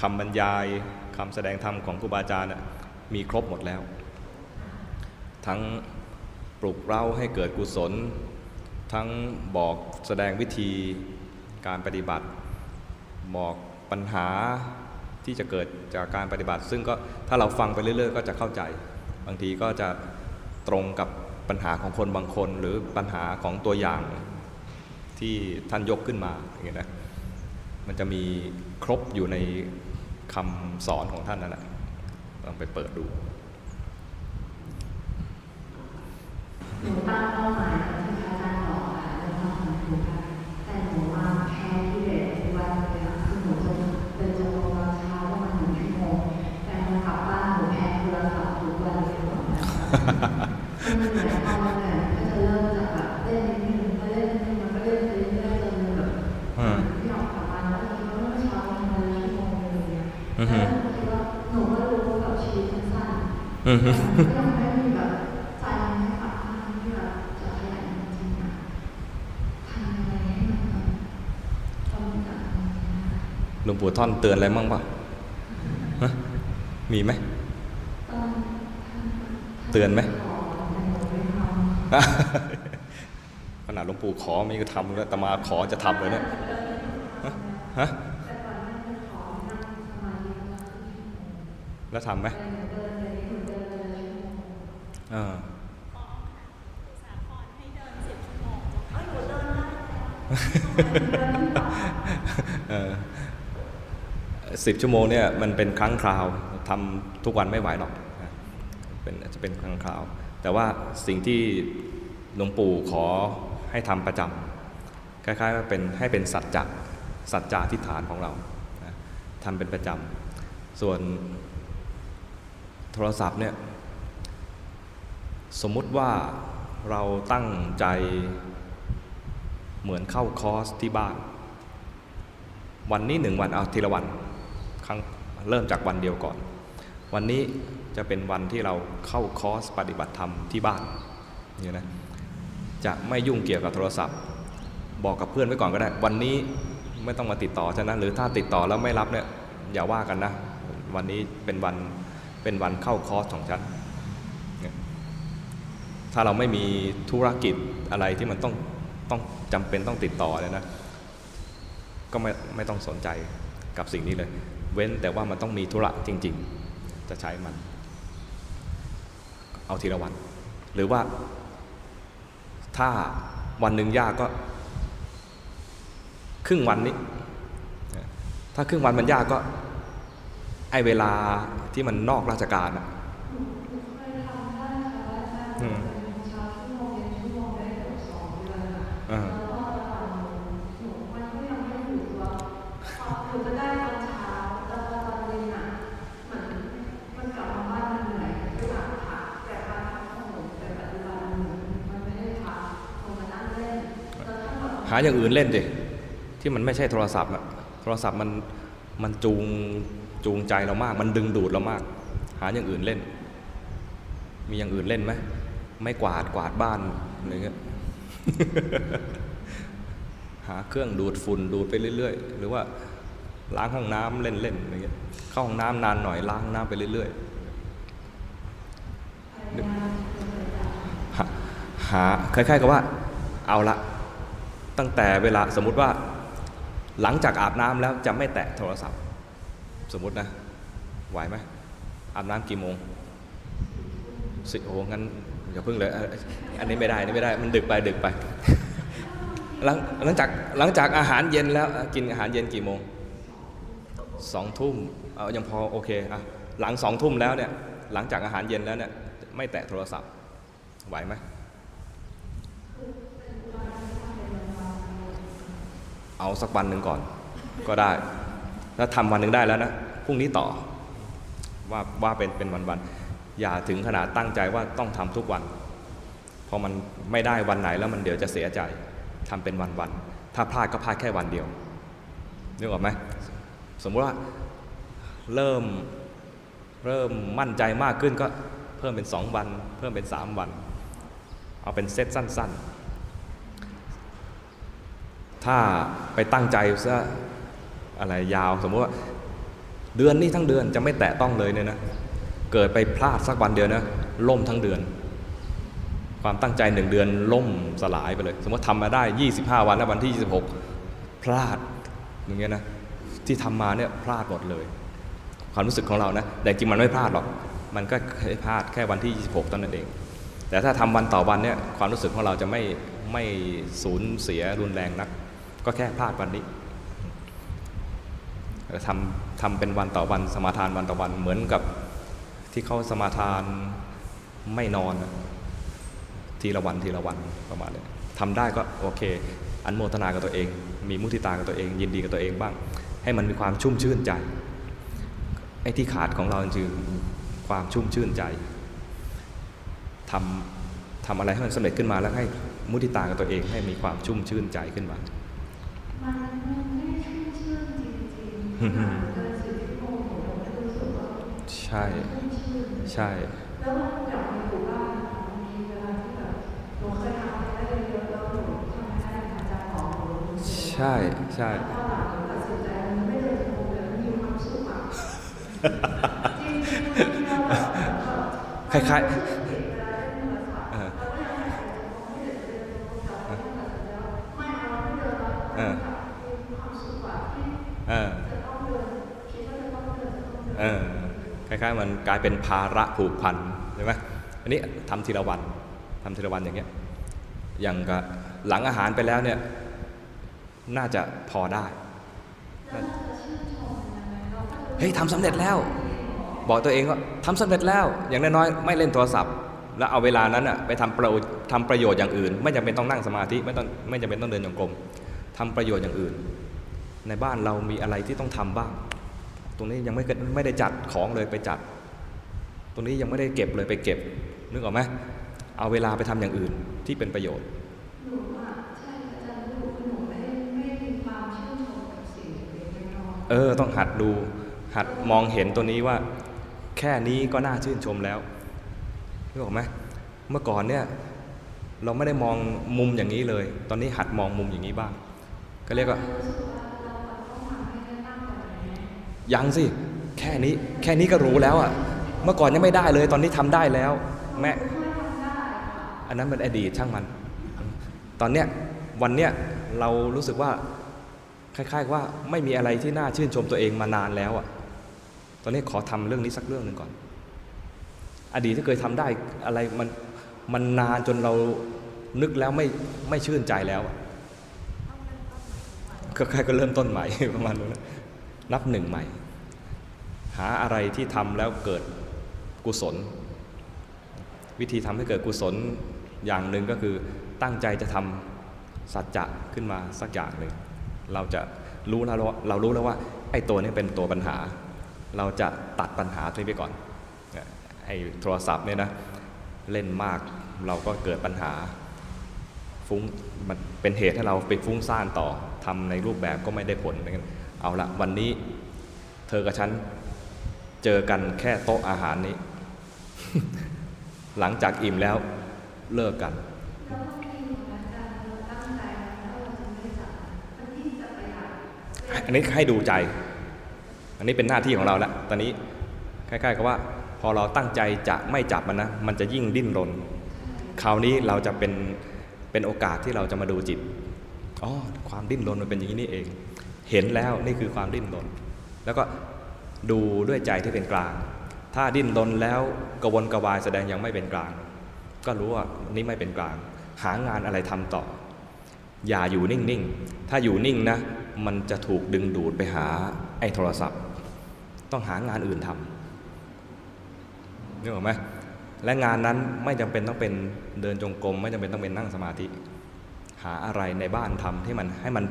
คำบรรยายคำแสดงธรรมของครูบาอาจารย์มีครบหมดแล้ว ทั้งปลุกเร้าให้เกิดกุศล ทั้งบอกแสดงวิธีการปฏิบัติ บอกปัญหาที่จะเกิดจากการปฏิบัติ ซึ่งก็ถ้าเราฟังไปเรื่อยๆ ก็จะเข้าใจ บางทีก็จะตรงกับปัญหาของคนบางคน หรือปัญหาของตัวอย่างที่ท่านยกขึ้นมาอย่างเงี้ยนะมันจะมีครบอยู่ในคำสอนของท่านนั่นแหละลองไปเปิดดูหนูตั้งเป้าหมายกับที่พระอาจารย์ อมันเหนื่อนเหนื่อยก็จะเริ่มจากแบบเล่นนิดนึงก็เล่นนิดนึงมันก็เล่นไปเรื่อยๆจนแบบที่เรากลับบ้านแล้วคิดว่าเมื่อเช้าทำอะไรชั่วโมงนึงอะไรเงี้ยอือฮึแล้วหนูคิดว่าหนูก็รู้กับชีวิตสั้นๆอืมก็ยังไม่มีแบบใจไม่ฝักมากที่แบบจะขยันจริงๆอะทำยังไงให้มันแบบตรงกับตรงนี้นะหลวงปู่ท่อนเตือนอะไรมั่งป่ะมีไหม ตือนไหมขอแต่หนูไม่ทำขนาดหลวงปู่ขอมีก็ทำแล้วแต่มาขอจะทำเลยเนี่ยฮะฮะแต่ก่อนหน้านี้ขอนั่งสมาธิวันละครึ่งชั่วโมงแล้วทำไหมแต่หนูเดินเลยหนูเดินเลยชั่วโมงเออเออสิบชั่วโมงเนี่ยมันเป็นครั้งคราวทำทุกวันไม่ไหวหรอกนะ เป็นอาจจะเป็นครั้งคราว แต่ว่าสิ่งที่หลวงปู่ขอให้ทำประจำคล้ายๆว่าเป็นให้เป็นสัจจะสัจจาทิฏฐานของเรานะทำเป็นประจำส่วนโทรศัพท์เนี่ยสมมุติว่าเราตั้งใจเหมือนเข้าคอร์สที่บ้าน วันนี้หนึ่งวันเอาทีละวันครั้งเริ่มจากวันเดียวก่อน วันนี้ จะเป็นวันที่เราเข้าคอร์สปฏิบัติธรรมที่บ้านเนี่ยนะจะไม่ยุ่งเกี่ยวกับโทรศัพท์ บอกกับเพื่อนไว้ก่อนก็ได้ วันนี้ไม่ต้องมาติดต่อฉันนะหรือถ้าติดต่อแล้วไม่รับเนี่ยอย่าว่ากันนะ วันนี้เป็นวันเป็นวันเข้าคอร์สของฉันถ้าเราไม่มีธุรกิจอะไรที่มันต้องต้องจำเป็นต้องติดต่อเลยนะ ก็ไม่ไม่ต้องสนใจกับสิ่งนี้เลย เว้นแต่ว่ามันต้องมีธุระจริง ๆ จะใช้มัน เอาทีละวัน หรือว่าถ้าวันหนึ่งยากก็ ครึ่งวันนี้ ถ้าครึ่งวันมันยากก็ ไอเวลาที่มันนอกราชการอะเคยทำได้ค่ะอืมเป็นเช้า หาอย่างอื่นเล่นดิที่มันไม่ใช่โทรศัพท์อะโทรศัพท์มันมันจูงจูงใจเรามาก มันดึงดูดเรามาก หาอย่างอื่นเล่น มีอย่างอื่นเล่นไหมไม่กวาดกวาดบ้านอะไรเงี้ยหาเครื่องดูดฝุ่นดูดไปเรื่อยๆ หรือว่าล้างห้องน้ำเล่นๆอะไรเงี้ยเข้าห้องน้ำนานหน่อยล้างห้องน้ำไปเรื่อยๆหาหาคล้ายๆกับว่า เอาละ ตั้งแต่เวลาสมมุติว่าหลังจากอาบน้ำแล้วจะไม่แตะโทรศัพท์ สมมตินะไหวไหมอาบน้ำกี่โมงสิโอ้งั้นอย่าเพิ่งเลยอันนี้ไม่ได้นนี้ไม่ได้มันดึกไปดึกไปหลังหลังจากหลังจากอาหารเย็นแล้วกินอาหารเย็นกี่โมงสองทุ่มเอายังพอโอเคอะหลังสองทุ่มแล้วเนี่ยหลังจากอาหารเย็นแล้วเนี่ยไม่แตะโทรศัพท์ไหวไหม เอาสักวันหนึ่งก่อนก็ได้ถ้าทำวันหนึ่งได้แล้วนะพรุ่งนี้ต่อว่าว่าเป็นเป็นวันวันๆอย่าถึงขนาดตั้งใจว่าต้องทำทุกวันพอมันไม่ได้วันไหนแล้วมันเดี๋ยวจะเสียใจทำเป็นวันวันๆถ้าพลาดก็พลาดแค่วันเดียวนึกออกไหมสมมติว่าเริ่มเริ่มมั่นใจมากขึ้นก็เพิ่มเป็นสองวัน เพิ่มเป็นสามวัน เอาเป็นเซตสั้น ๆ ถ้าไปตั้งใจซะอะไรยาว สมมติว่า เดือนนี้ทั้งเดือนจะไม่แตะต้องเลยเนี่ยนะเกิดไปพลาดสักวันเดียวนะล่มทั้งเดือน ความตั้งใจหนึ่งเดือนล่มสลายไปเลย สมมติทำมาได้ 25 วันแล้ววันที่ 26 พลาดอย่างเงี้ยนะที่ทำมาเนี่ยพลาดหมดเลย ความรู้สึกของเรานะแต่จริงมันไม่พลาดหรอก มันก็แค่พลาดแค่วันที่ 26ตอนนั้นเอง แต่ถ้าทำวันต่อวันเนี่ยความรู้สึกของเราจะไม่ไม่สูญเสียรุนแรงนัก ก็แค่พลาดวันนี้ทำทำเป็นวันต่อวันสมาทานวันต่อวันเหมือนกับที่เขาสมาทานไม่นอน ทีละวันทีละวันประมาณนี้ทำได้ก็โอเค อันโมทนากับตัวเอง มีมุทิตากับตัวเอง ยินดีกับตัวเองบ้าง ให้มันมีความชุ่มชื่นใจไอ้ที่ขาดของเราคือความชุ่มชื่นใจทำทำอะไรให้มันสำเร็จขึ้นมาแล้วให้มุทิตากับตัวเองให้มีความชุ่มชื่นใจขึ้นมา ใช่ชุ่มชื่นใช่แล้วมันกลับมาอยู่บ้านบางทีเวลาที่แบบหนูเคยทำอะไรได้เยอะๆแล้วหนูทำให้อาจารย์บอกหนูรู้สึกใช่ใช่ตอนหลังหนูตัดสินใจมันไม่เดินชั่วโมงเดียวมันมีความสุขอะจริงๆมันมีความแบบคล้ายๆ ล้ายๆมันกลายเป็นภาระผูกพันใช่ไหมอันนี้ทำทีละวันทำทีละวันอย่างเงี้ยอย่างกับหลังอาหารไปแล้วเนี่ยน่าจะพอได้เฮ้ยทำสำเร็จแล้ว บอกตัวเองว่าทำสำเร็จแล้ว อย่างน้อยๆไม่เล่นโทรศัพท์ แล้วเอาเวลานั้นอะไปทำประโยชน์ทำประโยชน์อย่างอื่น ไม่จำเป็นต้องนั่งสมาธิไม่ต้องไม่จำเป็นต้องเดินจงกรมทำประโยชน์อย่างอื่น ในบ้านเรามีอะไรที่ต้องทำบ้าง ตรงนี้ยังไม่เกิดไม่ได้จัดของเลยไปจัด ตรงนี้ยังไม่ได้เก็บเลยไปเก็บ นึกออกไหมเอาเวลาไปทำอย่างอื่นที่เป็นประโยชน์หนูอะใช่อาจารย์รู้หนูไม่ได้ไม่มีความชื่นชมกับสิ่งเล็กๆน้อยเออต้องหัดดูหัดมองเห็นตัวนี้ว่า แค่นี้ก็น่าชื่นชมแล้วนึกออกไหมเมื่อก่อนเนี่ยเราไม่ได้มองมุมอย่างนี้เลย ตอนนี้หัดมองมุมอย่างนี้บ้าง ก็เรียกว่า ยังสิ แค่นี้แค่นี้ก็รู้แล้วอะเมื่อก่อนยังไม่ได้เลย ตอนนี้ทำได้แล้ว แม่อันนั้นเป็นอดีตช่างมัน ตอนเนี้ยวันเนี้ยเรารู้สึกว่าคล้ายๆว่าไม่มีอะไรที่น่าชื่นชมตัวเองมานานแล้วอะตอนนี้ขอทำเรื่องนี้สักเรื่องหนึ่งก่อน อดีตที่เคยทำได้อะไรมันมันนานจนเรานึกแล้วไม่ไม่ชื่นใจแล้วอะก็ครก็เริ่มต้นใหม่ประมาณนั้น นับหนึ่งใหม่ หาอะไรที่ทำแล้วเกิดกุศล วิธีทำให้เกิดกุศลอย่างหนึ่งก็คือตั้งใจจะทำสัจจะขึ้นมาสักอย่างหนึ่งเราจะรู้แล้วว่าเรารู้แล้วว่าไอ้ตัวนี้เป็นตัวปัญหา เราจะตัดปัญหาตรงไปก่อนไอ้โทรศัพท์เนี่ยนะเล่นมากเราก็เกิดปัญหาฟุ้งมันเป็นเหตุให้เราไปฟุ้งซ่านต่อทำในรูปแบบก็ไม่ได้ผลเหมือนกัน เอาละวันนี้ เธอกับฉันเจอกันแค่โต๊ะอาหารนี้ หลังจากอิ่มแล้วเลิกกันอันเราตั้งใจแล้วเราจะไม่จับมันยิ่งจะประหยัดอันนี้ให้ดูใจ อันนี้เป็นหน้าที่ของเราแล้ว ตอนนี้คล้ายๆกับว่า พอเราตั้งใจจะไม่จับมันนะ มันจะยิ่งดิ้นรน คราวนี้เราจะเป็น เป็นโอกาสที่เราจะมาดูจิต อ๋อ ความดิ้นรนมันเป็นอย่างนี้นี่เอง เห็นแล้วนี่คือความดิ้นรน แล้วก็ดูด้วยใจที่เป็นกลาง ถ้าดิ้นรนแล้วกระวนกระวายแสดงยังไม่เป็นกลาง ก็รู้ว่านี่ไม่เป็นกลาง หางานอะไรทำต่อ อย่าอยู่นิ่งๆ ถ้าอยู่นิ่งนะ มันจะถูกดึงดูดไปหาไอ้โทรศัพท์ ต้องหางานอื่นทำนึกออกไหมและงานนั้นไม่จำเป็นต้องเป็นเดินจงกรมไม่จำเป็นต้องเป็นนั่งสมาธิ หาอะไรในบ้านทำที่มันให้มัน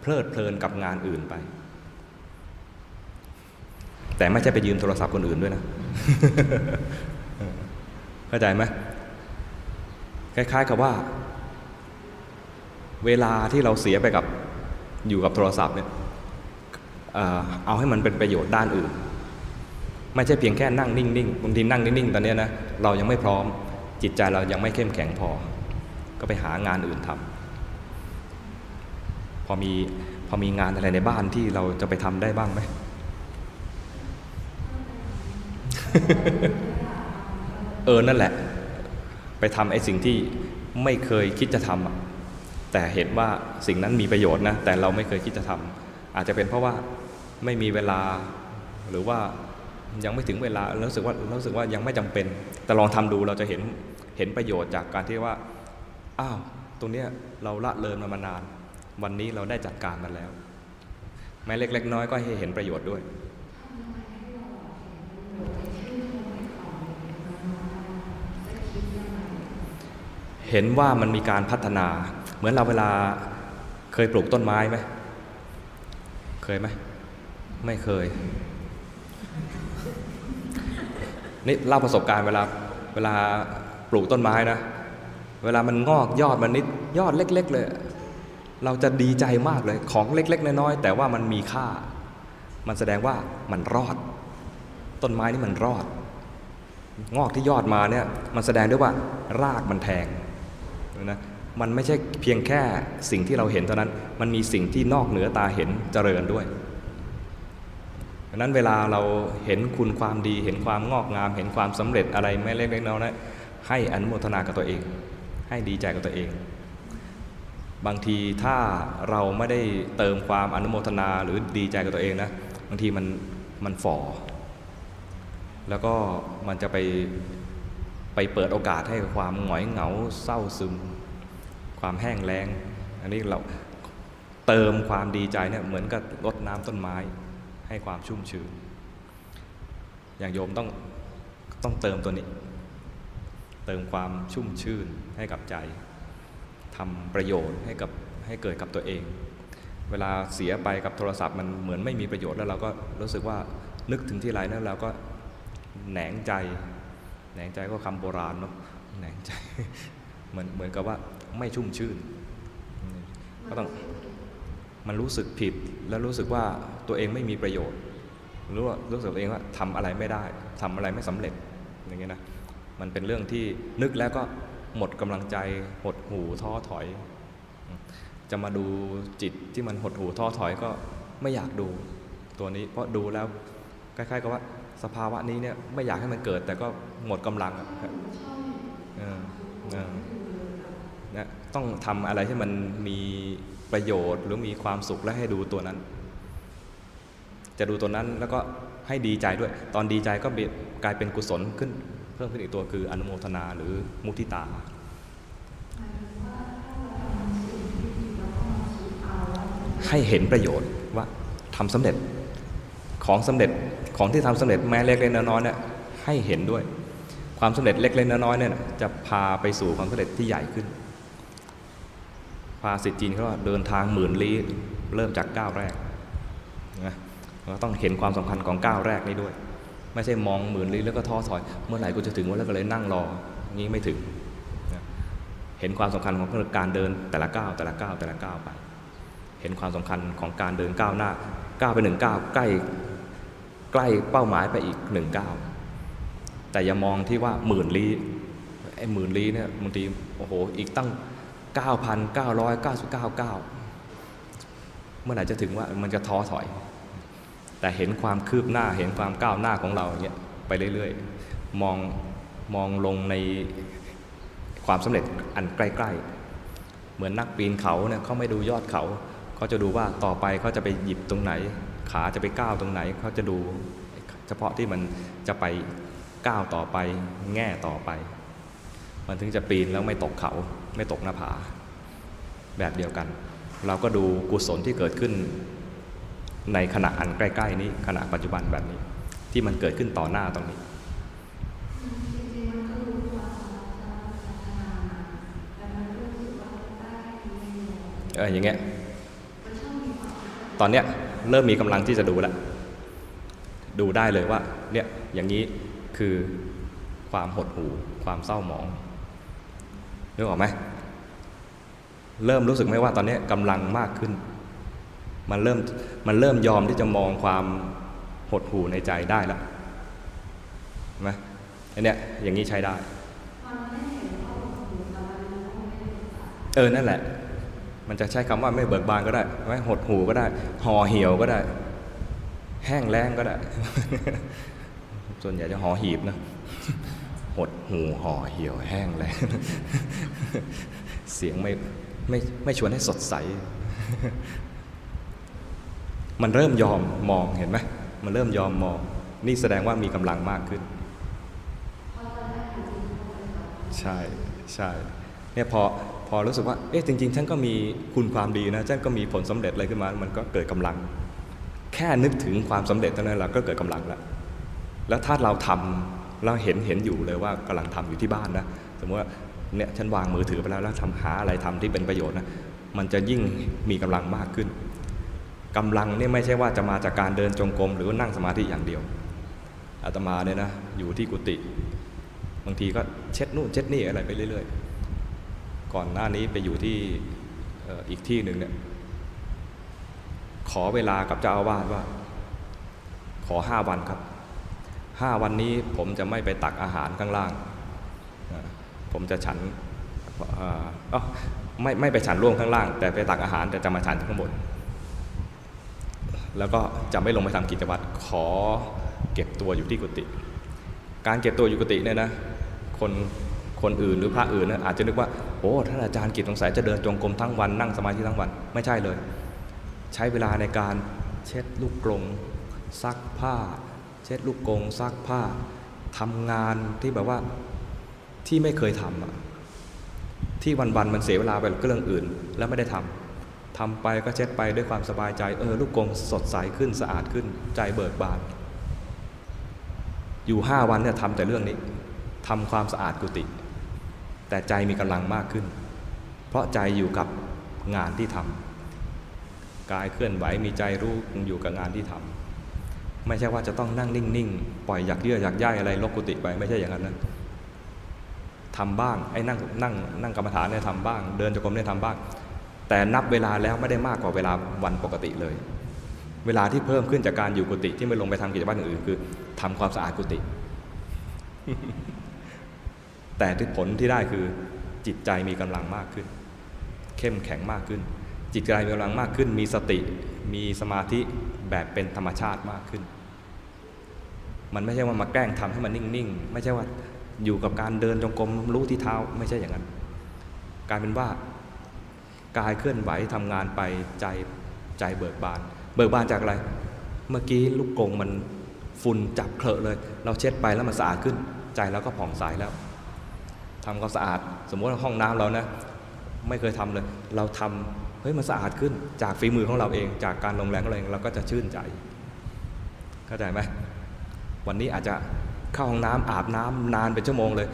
เพลิดเพลินกับงานอื่นไป แต่ไม่ใช่ไปยืมโทรศัพท์คนอื่นด้วยนะ เข้าใจไหมคล้ายๆกับว่า เวลาที่เราเสียไปกับอยู่กับโทรศัพท์เนี่ยเอาให้มันเป็นประโยชน์ด้านอื่น ไม่ใช่เพียงแค่นั่งนิ่งๆบางทีนั่งนิ่งๆตอนนี้นะเรายังไม่พร้อมจิตใจเรายังไม่เข้มแข็งพอ ก็ไปหางานอื่นทำ พอมีพอมีงานอะไรในบ้านที่เราจะไปทำได้บ้างไหมเออนั่นแหละ ไปทำไอ้สิ่งที่ไม่เคยคิดจะทำแต่เห็นว่าสิ่งนั้นมีประโยชน์นะ แต่เราไม่เคยคิดจะทำอาจจะเป็นเพราะว่าไม่มีเวลาหรือว่ายังไม่ถึงเวลารู้สึกว่ารู้สึกว่ายังไม่จำเป็น แต่ลองทำดูเราจะเห็นเห็นประโยชน์จากการที่ว่าอ้าวตรงเนี้ยเราละเลยมามานาน วันนี้เราได้จัดการมันแล้ว แม้เล็ก ๆ น้อยก็ให้เห็นประโยชน์ด้วย เห็นว่ามันมีการพัฒนา เหมือนเราเวลาเคยปลูกต้นไม้ไหมเคยไหมไม่เคยนี่เล่าประสบการณ์เวลาเวลาปลูกต้นไม้นะ เวลามันงอกยอดมันนิดยอดเล็ก ๆ เลย เราจะดีใจมากเลยของเล็ก ๆ น้อยๆแต่ว่ามันมีค่า มันแสดงว่ามันรอด ต้นไม้นี่มันรอด งอกที่ยอดมาเนี่ยมันแสดงด้วยว่ารากมันแทงนะมันไม่ใช่เพียงแค่สิ่งที่เราเห็นเท่านั้น มันมีสิ่งที่นอกเหนือตาเห็นเจริญด้วยดังนั้นเวลาเราเห็นคุณความดี เห็นความงอกงาม เห็นความสำเร็จอะไรไม่เล็กๆน้อยๆนะให้อนุโมทนากับตัวเอง ให้ดีใจกับตัวเอง บางทีถ้าเราไม่ได้เติมความอนุโมทนาหรือดีใจกับตัวเองนะ บางทีมันมันฝ่อ แล้วก็มันจะไปไปเปิดโอกาสให้ความหงอยเหงาเศร้าซึม ความแห้งแล้ง อันนี้เราเติมความดีใจเนี่ยเหมือนกับรดน้ำต้นไม้ให้ความชุ่มชื้น อย่างโยมต้องต้องเติมตัวนี้ เติมความชุ่มชื่นให้กับใจ ทำประโยชน์ให้กับให้เกิดกับตัวเอง เวลาเสียไปกับโทรศัพท์มันเหมือนไม่มีประโยชน์แล้วเราก็รู้สึกว่านึกถึงที่ไรแล้วเราก็แหนงใจแหนงใจก็คำโบราณเนาะแหนงใจเหมือนเหมือนกับว่าไม่ชุ่มชื่น ก็ต้องมันรู้สึกผิดแล้วรู้สึกว่าตัวเองไม่มีประโยชน์รู้ว่ารู้สึกตัวเองว่าทำอะไรไม่ได้ทำอะไรไม่สำเร็จอย่างเงี้ยนะมันเป็นเรื่องที่นึกแล้วก็ หมดกำลังใจหดหูท้อถอย จะมาดูจิตที่มันหดหูท้อถอยก็ไม่อยากดูตัวนี้ เพราะดูแล้วคล้ายๆกับว่าสภาวะนี้เนี่ยไม่อยากให้มันเกิด แต่ก็หมดกำลังอะเออเออนะต้องทำอะไรที่มันมีประโยชน์ หรือมีความสุขและให้ดูตัวนั้น จะดูตัวนั้นแล้วก็ให้ดีใจด้วย ตอนดีใจก็กลายเป็นกุศลขึ้น เพิ่มขึ้นอีกตัวคืออนุโมทนาหรือมุทิตาให้เห็นประโยชน์ว่าทำสำเร็จของสำเร็จของที่ทำสำเร็จแม้เล็กๆน้อยๆเนี่ยให้เห็นด้วย ความสำเร็จเล็กๆน้อยๆเนี่ยจะพาไปสู่ความสำเร็จที่ใหญ่ขึ้น ภาษิตจีนเขาว่าเดินทางหมื่นลี้เริ่มจากก้าวแรกนะเราต้องเห็นความสำคัญของก้าวแรกนี้ด้วย ไม่ใช่มองหมื่นลี้แล้วก็ท้อถอย เมื่อไหร่กูจะถึงวันแล้วก็เลยนั่งรองี้ไม่ถึง เห็นความสำคัญของการเดินแต่ละก้าวแต่ละก้าวแต่ละก้าวไป เห็นความสำคัญของการเดินก้าวหน้าก้าวไปหนึ่งก้าวใกล้ใกล้เป้าหมายไปอีกหนึ่งก้าวแต่อย่ามองที่ว่าหมื่นลี้ไอ้หมื่นลี้เนี่ยบางทีโอ้โหอีกตั้ง 9,999ก้าวเมื่อไหร่จะถึงว่ามันจะท้อถอย แต่เห็นความคืบหน้าเห็นความก้าวหน้าของเราอย่างเงี้ยไปเรื่อยๆ มองมองลงในความสำเร็จอันใกล้ๆ เหมือนนักปีนเขาเนี่ยเขาไม่ดูยอดเขาเขาจะดูว่าต่อไปเขาจะไปหยิบตรงไหน ขาจะไปก้าวตรงไหนเขาจะดูเฉพาะที่มันจะไปก้าวต่อไปแง่ต่อไป มันถึงจะปีนแล้วไม่ตกเขาไม่ตกหน้าผา แบบเดียวกัน เราก็ดูกุศลที่เกิดขึ้น ในขณะอันใกล้ ๆ นี้ขณะปัจจุบันแบบนี้ ที่มันเกิดขึ้นต่อหน้าตรงนี้เอออย่างเงี้ยตอนเนี้ยเริ่มมีกำลังที่จะดูแล้วดูได้เลยว่าเนี่ยอย่างนี้คือความหดหู่ความเศร้าหมองนึกออกไหมเริ่มรู้สึกไหมว่าตอนเนี้ยกำลังมากขึ้น มันเริ่มมันเริ่มยอมที่จะมองความหดหู่ในใจได้แล้วนไอันเนี้ยอย่างนี้ใช้ได้ เออ นั่นแหละ มันจะใช้คำว่าไม่เบิกบานก็ได้ ไม่หดหูก็ได้ ห่อเหี่ยวก็ได้ แห้งแล้งก็ได้ ส่วนใหญ่จะห่อหีบนะ หดหูห่อเหี่ยวแห้งแล้ง เสียงไม่ไม่ไม่ชวนให้สดใส มันเริ่มยอมมองเห็นไหมมันเริ่มยอมมอง นี่แสดงว่ามีกำลังมากขึ้น ใช่ใช่เนี่ยพอพอรู้สึกว่าเอ๊ะจริง ๆ ฉันก็มีคุณความดีนะฉันก็มีผลสำเร็จอะไรขึ้นมา มันก็เกิดกำลัง แค่นึกถึงความสำเร็จเท่านั้นเราก็เกิดกำลังแล้วแล้วถ้าเราทำเราเห็นเห็นอยู่เลยว่ากำลังทำอยู่ที่บ้านนะสมมติว่าเนี่ยฉันวางมือถือไปแล้วแล้วทำหาอะไรทำที่เป็นประโยชน์นะมันจะยิ่งมีกำลังมากขึ้น กำลังเนี่ยไม่ใช่ว่าจะมาจากการเดินจงกรมหรือว่านั่งสมาธิอย่างเดียวอาตมาเนี่ยนะอยู่ที่กุฏิบางทีก็เช็ดนู่นเช็ดนี่อะไรไปเรื่อย ๆ ก่อนหน้านี้ไปอยู่ที่อ,อีกที่หนึ่งเนี่ยขอเวลากับเจ้าอาวาสว่า ขอห้าวันครับห้าวันนี้ผมจะไม่ไปตักอาหารข้างล่าง ผมจะฉันอ่อไม่ไม่ไปฉันร่วมข้างล่าง แต่ไปตักอาหารแต่จะมาฉันข้างบน แล้วก็จะไม่ลงไปทำกิจวัตรขอเก็บตัวอยู่ที่กุฏิการเก็บตัวอยู่กุฏิเนี่ยนะคนคนอื่นหรือพระอื่นนะอาจจะนึกว่าโอ้ท่านอาจารย์กิจสงสัยจะเดินจงกรมทั้งวันนั่งสมาธิทั้งวัน ไม่ใช่เลย ใช้เวลาในการเช็ดลูกกรงซักผ้า เช็ดลูกกรงซักผ้าทำงานที่แบบว่าที่ไม่เคยทำอะที่วันๆมันเสียเวลาไปกับเรื่องอื่น แล้วไม่ได้ทำ ทำไปก็เช็ดไปด้วยความสบายใจ เออ ลูกกงสดใสขึ้นสะอาดขึ้นใจเบิกบาน อยู่ห้าวันเนี่ยทำแต่เรื่องนี้ทำความสะอาดกุฏิแต่ใจมีกำลังมากขึ้น เพราะใจอยู่กับงานที่ทำกายเคลื่อนไหวมีใจรู้อยู่กับงานที่ทำไม่ใช่ว่าจะต้องนั่งนิ่งๆ ปล่อยอยากเยื่ออยากย่ายอะไรลกกุฏิไปไม่ใช่อย่างนั้นนะทำบ้างไอ้นั่งนั่งนั่งกรรมฐานเนี่ยทำบ้าง เดินจงกรมเนี่ยทำบ้าง แต่นับเวลาแล้วไม่ได้มากกว่าเวลาวันปกติเลย เวลาที่เพิ่มขึ้นจากการอยู่กุฏิที่ไม่ลงไปทำกิจวัตรอื่นๆคือทำความสะอาดกุฏิแต่ที่ผลที่ได้คือจิตใจมีกำลังมากขึ้น เข้มแข็งมากขึ้น จิตใจมีกำลังมากขึ้น มีสติมีสมาธิแบบเป็นธรรมชาติมากขึ้น มันไม่ใช่ว่ามาแกล้งทำให้มันนิ่งๆ ไม่ใช่ว่าอยู่กับการเดินจงกรมรู้ที่เท้าไม่ใช่อย่างนั้น กลายเป็นว่า กายเคลื่อนไหวทำงานไปใจใจเบิกบาน เบิกบานจากอะไร เมื่อกี้ลูกกงมันฝุ่นจับเคลอะเลย เราเช็ดไปแล้วมันสะอาดขึ้น ใจเราก็ผ่องใสแล้วทำความสะอาด สมมติห้องน้ำเรานะไม่เคยทำเลย เราทำเฮ้ยมันสะอาดขึ้นจากฝีมือของเราเอง จากการลงแรงของเราเองเราก็จะชื่นใจเข้าใจไหมวันนี้อาจจะเข้าห้องน้ำอาบน้ำนานเป็นชั่วโมงเลย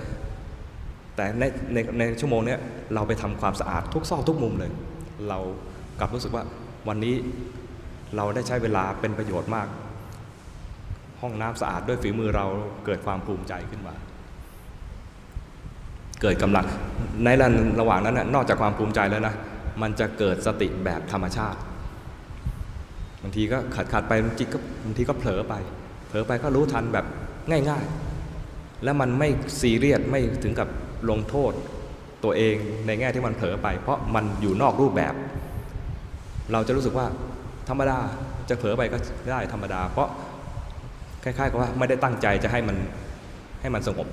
แต่ในในในชั่วโมงนี้เราไปทำความสะอาดทุกซอกทุกมุมเลย เรากลับรู้สึกว่าวันนี้เราได้ใช้เวลาเป็นประโยชน์มาก ห้องน้ำสะอาดด้วยฝีมือเราเกิดความภูมิใจขึ้นมา เกิดกำลังในระหว่างนั้นนะนอกจากความภูมิใจแล้วนะมันจะเกิดสติแบบธรรมชาติบางทีก็ขัดขัดไปบางทีก็บางทีก็เผลอไปเผลอไปก็รู้ทันแบบง่าย ๆ แล้วมันไม่ซีเรียสไม่ถึงกับ ลงโทษตัวเองในแง่ที่มันเผลอไป เพราะมันอยู่นอกรูปแบบ เราจะรู้สึกว่าธรรมดาจะเผลอไปก็ได้ธรรมดา เพราะคล้ายๆกับว่าไม่ได้ตั้งใจจะให้มันให้มันสงบ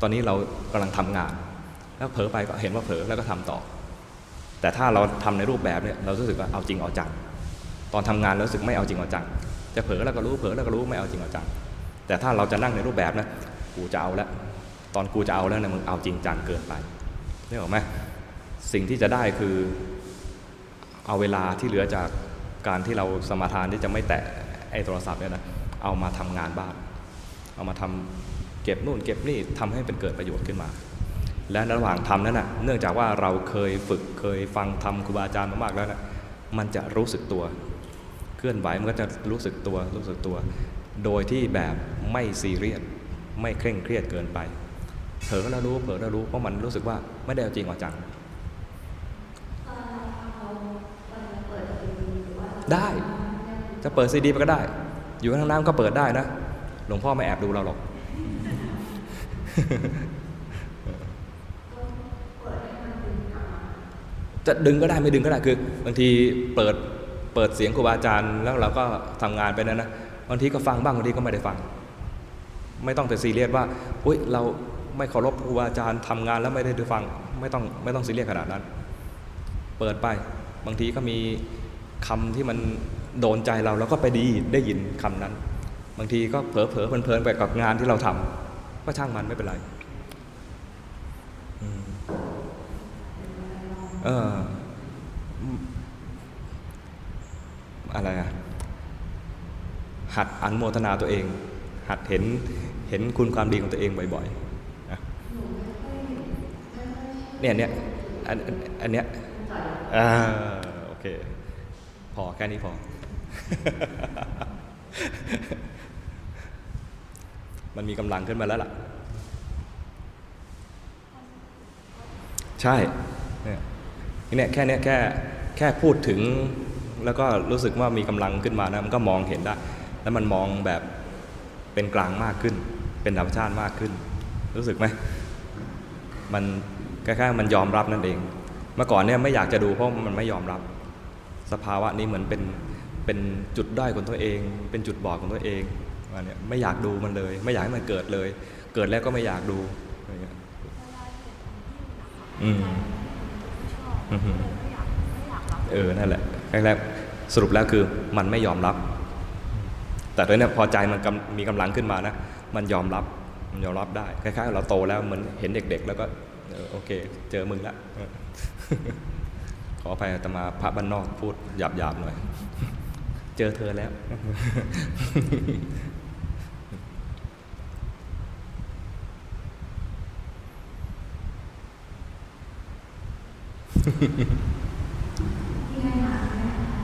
ตอนนี้เรากำลังทำงาน แล้วเผลอไปก็เห็นว่าเผลอแล้วก็ทำต่อ แต่ถ้าเราทำในรูปแบบเนี่ยเรารู้สึกว่าเอาจริงเอาจังตอนทำงานรารู้สึกไม่เอาจริงเอาจังจะเผลอแล้วก็รู้เผลอแล้วก็รู้ไม่เอาจริงเอาจังแต่ถ้าเราจะนั่งในรูปแบบนะกูจะเอาแล้ว ตอนกูจะเอาแล้วนะมึงเอาจริงจังเกินไปนี่หรอกไหมสิ่งที่จะได้คือเอาเวลาที่เหลือจากการที่เราสมาทานที่จะไม่แตะไอ้โทรศัพท์เนี่ยนะเอามาทำงานบ้านเอามาทำเก็บนู่นเก็บนี่ทำให้เป็นเกิดประโยชน์ขึ้นมา และระหว่างทำนั้นนะเนื่องจากว่าเราเคยฝึกเคยฟังทำครูบาอาจารย์มามากแล้วนะมันจะรู้สึกตัว เคลื่อนไหวมันก็จะรู้สึกตัวรู้สึกตัว โดยที่แบบไม่ซีเรียสไม่เคร่งเครียดเกินไป เผลอแล้วรู้เผลอแล้วรู้เพราะมันรู้สึกว่าไม่ได้เอาจริงเอาจังตอนเราทำเราเราจะเปิดซีดีหรือว่าได้ จะเปิดซีดีไปก็ได้ อยู่ข้างน้ำก็เปิดได้นะ หลวงพ่อไม่แอบดูเราหรอกจะดึงก็ได้ไม่ดึงก็ได้คือบางทีเปิดเปิดเสียงครูบาอาจารย์แล้วเราก็ทำงานไปนั้นนะบางทีก็ฟังบ้างบางทีก็ไม่ได้ฟัง ไม่ต้องไปซีเรียสว่าอุ้ยเรา ไม่เคารพครูบาอาจารย์ทำงานแล้วไม่ได้ดูฟังไม่ต้องไม่ต้องซีเรียสขนาดนั้น เปิดไปบางทีก็มีคำที่มันโดนใจเราแล้วก็ไปดีได้ยินคำนั้น บางทีก็เผลอเผลอเพลินไปกับงานที่เราทำก็ช่างมันไม่เป็นไรอืมเอออะไรอะหัดอันโมทนาตัวเอง หัดเห็นเห็นคุณความดีของตัวเองบ่อยๆ เนี่ยเนี่ยอันอันอันเนี้ยอ่าโอเค พอแค่นี้พอ มันมีกำลังขึ้นมาแล้วล่ะ ใช่เนี่ยเนี่ยแค่เนี้ยแค่แค่พูดถึงแล้วก็รู้สึกว่ามีกำลังขึ้นมานะมันก็มองเห็นได้ แล้วมันมองแบบเป็นกลางมากขึ้น เป็นธรรมชาติมากขึ้น รู้สึกไหมมัน คล้ายๆมันยอมรับนั่นเอง เมื่อก่อนเนี่ยไม่อยากจะดูเพราะมันไม่ยอมรับ สภาวะนี้เหมือนเป็นเป็นจุดด้อยของตัวเอง เป็นจุดบอดของตัวเองว่าเนี่ยไม่อยากดูมันเลย ไม่อยากให้มันเกิดเลย เกิดแล้วก็ไม่อยากดูอะไรเงี้ยอืมอืมเออ นั่นแหละแรกๆสรุปแล้วคือมันไม่ยอมรับ แต่ตอนนี้พอใจมันมีกำลังขึ้นมานะ มันยอมรับ มันยอมรับได้ คล้ายๆเราโตแล้วเหมือนเห็นเด็ก ๆ แล้วก็ โอเค เจอมึงละขออภัยอาตมาพระบ้านนอกพูดหยาบๆหน่อย เจอเธอแล้วที่ให้ถามนะคะ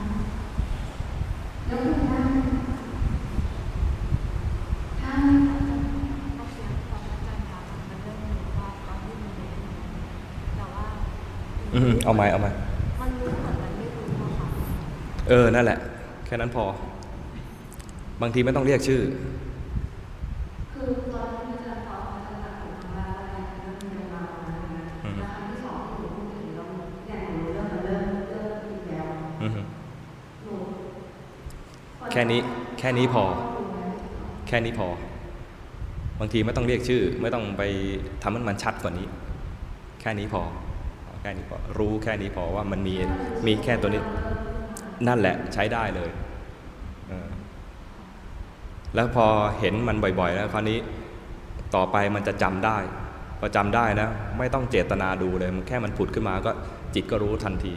แล้วคุณท่านถ้า เอาเสียงของอาจารย์ถามมันเรื่องหนูว่าตอนที่มันเรียนแต่ว่า อืม เอาไหมเอาไหมมันรู้เหมือนมันไม่รู้อะค่ะเออ นั่นแหละ แค่นั้นพอ บางทีไม่ต้องเรียกชื่อ คือตอนที่จารย์ตอบอาจารย์ถามผมว่าอะไรเรื่องเรียนมาประมาณนั้นอืมแล้วครั้งที่สองที่หนูพูดถึงเราอย่างหนูเริ่มมาเริ่มเริ่มอีกแล้วอืมหนูแค่นี้แค่นี้พอ แค่นี้พอ บางทีไม่ต้องเรียกชื่อ ไม่ต้องไปทำให้มันชัดกว่านี้ แค่นี้พอ แค่นี้พอรู้แค่นี้พอว่ามันมีมีแค่ตัวนี้นั่นแหละใช้ได้เลยเแล้วพอเห็นมันบ่อยๆ แล้วคราวนี้ต่อไปมันจะจำได้ พอจำได้นะ ไม่ต้องเจตนาดูเลย มันแค่มันผุดขึ้นมาก็จิตก็รู้ทันที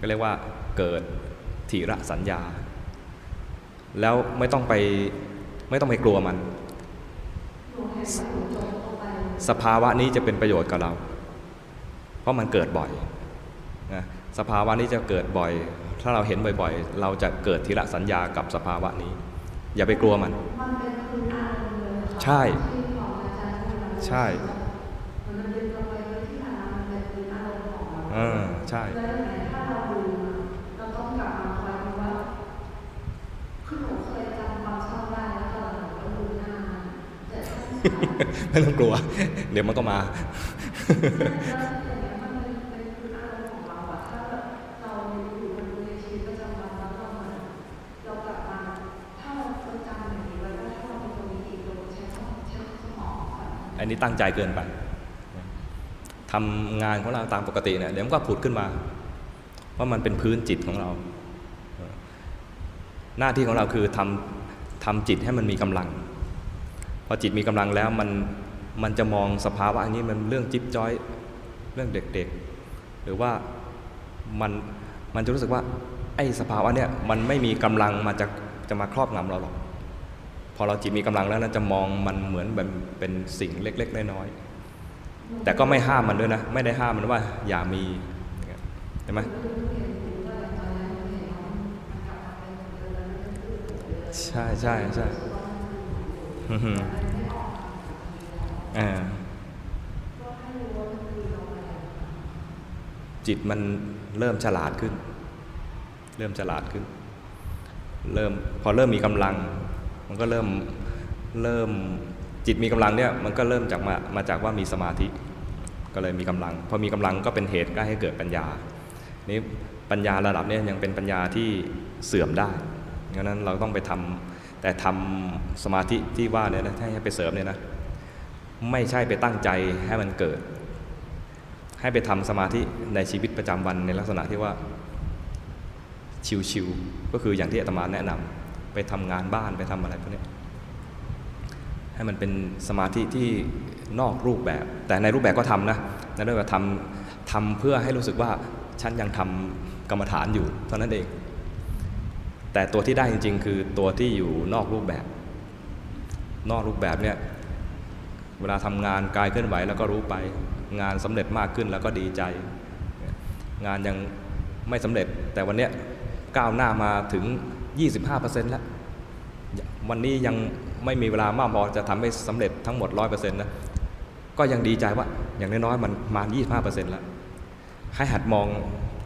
ก็เรียกว่าเกิดถีระสัญญา แล้วไม่ต้องไปไม่ต้องไปกลัวมัน สภาวะนี้จะเป็นประโยชน์กับเรา เพราะมันเกิดบ่อยนะสภาวะนี้จะเกิดบ่อย ถ้าเราเห็นบ่อยๆ เราจะเกิดทีละสัญญากับสภาวะนี้ อย่าไปกลัวมันมันเป็นพื้นอารมณ์เลยค่ะใช่ที่ของอาจารย์พูดมาใช่มันดึงเราไปที่ฐานะมันเป็นพื้นอารมณ์ของเราเออใช่แล้วยังไงถ้าเราดูอะเราต้องกลับมาคอยดูว่าคือหนูเคยจำความชอบได้แล้วตอนหลังก็ดูหน้ามันแต่ถ้าไม่ไม่ต้องกลัว เดี๋ยวมันก็มา นี้ตั้งใจเกินไปทำงานของเราตามปกติเนี่ยเดี๋ยวมันก็ผุดขึ้นมา เพราะมันเป็นพื้นจิตของเรา หน้าที่ของเราคือทำทำจิตให้มันมีกำลัง พอจิตมีกำลังแล้วมันมันจะมองสภาวะอันนี้มันเรื่องจิ๊บจ้อยเรื่องเด็กๆ หรือว่ามันมันจะรู้สึกว่าไอ้สภาวะเนี่ยมันไม่มีกำลังมาจะจะมาครอบงำเราหรอก อเราจิตมีกำลังแล้วนะจะมองมันเหมือนแบบเป็นสิ่งเล็ก ๆ น้อยๆแต่ก็ไม่ห้ามมันด้วยนะ ไม่ได้ห้ามมันว่าอย่ามีใช่ไหมใช่ใช่ใช่อือฮึอ่าจิตมันเริ่มฉลาดขึ้น เริ่มฉลาดขึ้น เริ่มพอเริ่มมีกำลัง มันก็เริ่มเริ่มจิตมีกำลังเนี่ยมันก็เริ่มจากมามาจากว่ามีสมาธิ ก็เลยมีกำลังพอมีกำลังก็เป็นเหตุก็ให้เกิดปัญญา นี้ปัญญาระดับเนี้ยังเป็นปัญญาที่เสื่อมได้ดังนั้นเราต้องไปทำแต่ทำสมาธิที่ว่าเนี่ยนะให้ไปเสริมเนี่ยนะไม่ใช่ไปตั้งใจให้มันเกิด ให้ไปทำสมาธิในชีวิตประจำวันในลักษณะที่ว่าชิวๆก็คืออย่างที่อาตมาแนะนำ ไปทำงานบ้านไปทำอะไรพวกนี้ให้มันเป็นสมาธิที่นอกรูปแบบ แต่ในรูปแบบก็ทำนะในรูปแบบทำทำเพื่อให้รู้สึกว่าฉันยังทำกรรมฐานอยู่เท่านั้นเอง แต่ตัวที่ได้จริง ๆ คือตัวที่อยู่นอกรูปแบบ นอกรูปแบบเนี่ยเวลาทำงานกายเคลื่อนไหวแล้วก็รู้ไป งานสำเร็จมากขึ้นแล้วก็ดีใจ งานยังไม่สำเร็จแต่วันเนี้ยก้าวหน้ามาถึง 25%แล้ววันนี้ยังไม่มีเวลามากพอจะทำให้สำเร็จทั้งหมด 100%นะก็ยังดีใจว่าอย่างน้อยๆมันมา25%แล้ว ให้หัดมอง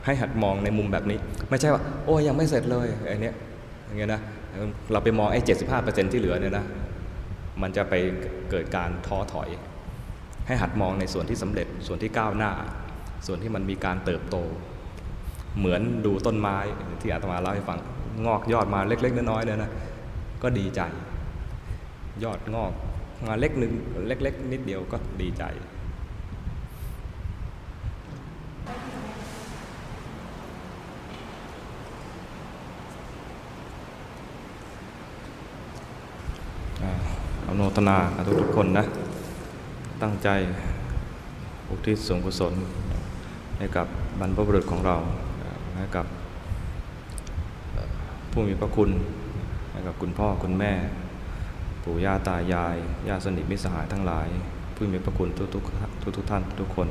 ให้หัดมองในมุมแบบนี้ ไม่ใช่ว่า โอ้ยยังไม่เสร็จเลยไอ้นี้อย่างเงี้ยนะเราไปมองไอ้75%ที่เหลือเนี่ยนะมันจะไปเกิดการท้อถอย ให้หัดมองในส่วนที่สำเร็จส่วนที่ก้าวหน้า ส่วนที่มันมีการเติบโต เหมือนดูต้นไม้ที่อาตมาเล่าให้ฟัง งอกยอดมาเล็กๆน้อยๆเนี่ยนะก็ดีใจ ยอดงอกมาเล็กนึงเล็ก ๆ นิดเดียวก็ดีใจอ่าอนุทนากับทุกๆคนนะ ตั้งใจอุทิศส่วนกุศลให้กับบรรพบุรุษของเราให้กับ ผู้มีพระคุณกับคุณพ่อคุณแม่ ปู่ย่าตายายญาติสนิทมิตรสหายทั้งหลาย ผู้มีพระคุณทุกทุกทุกท่านทุกคน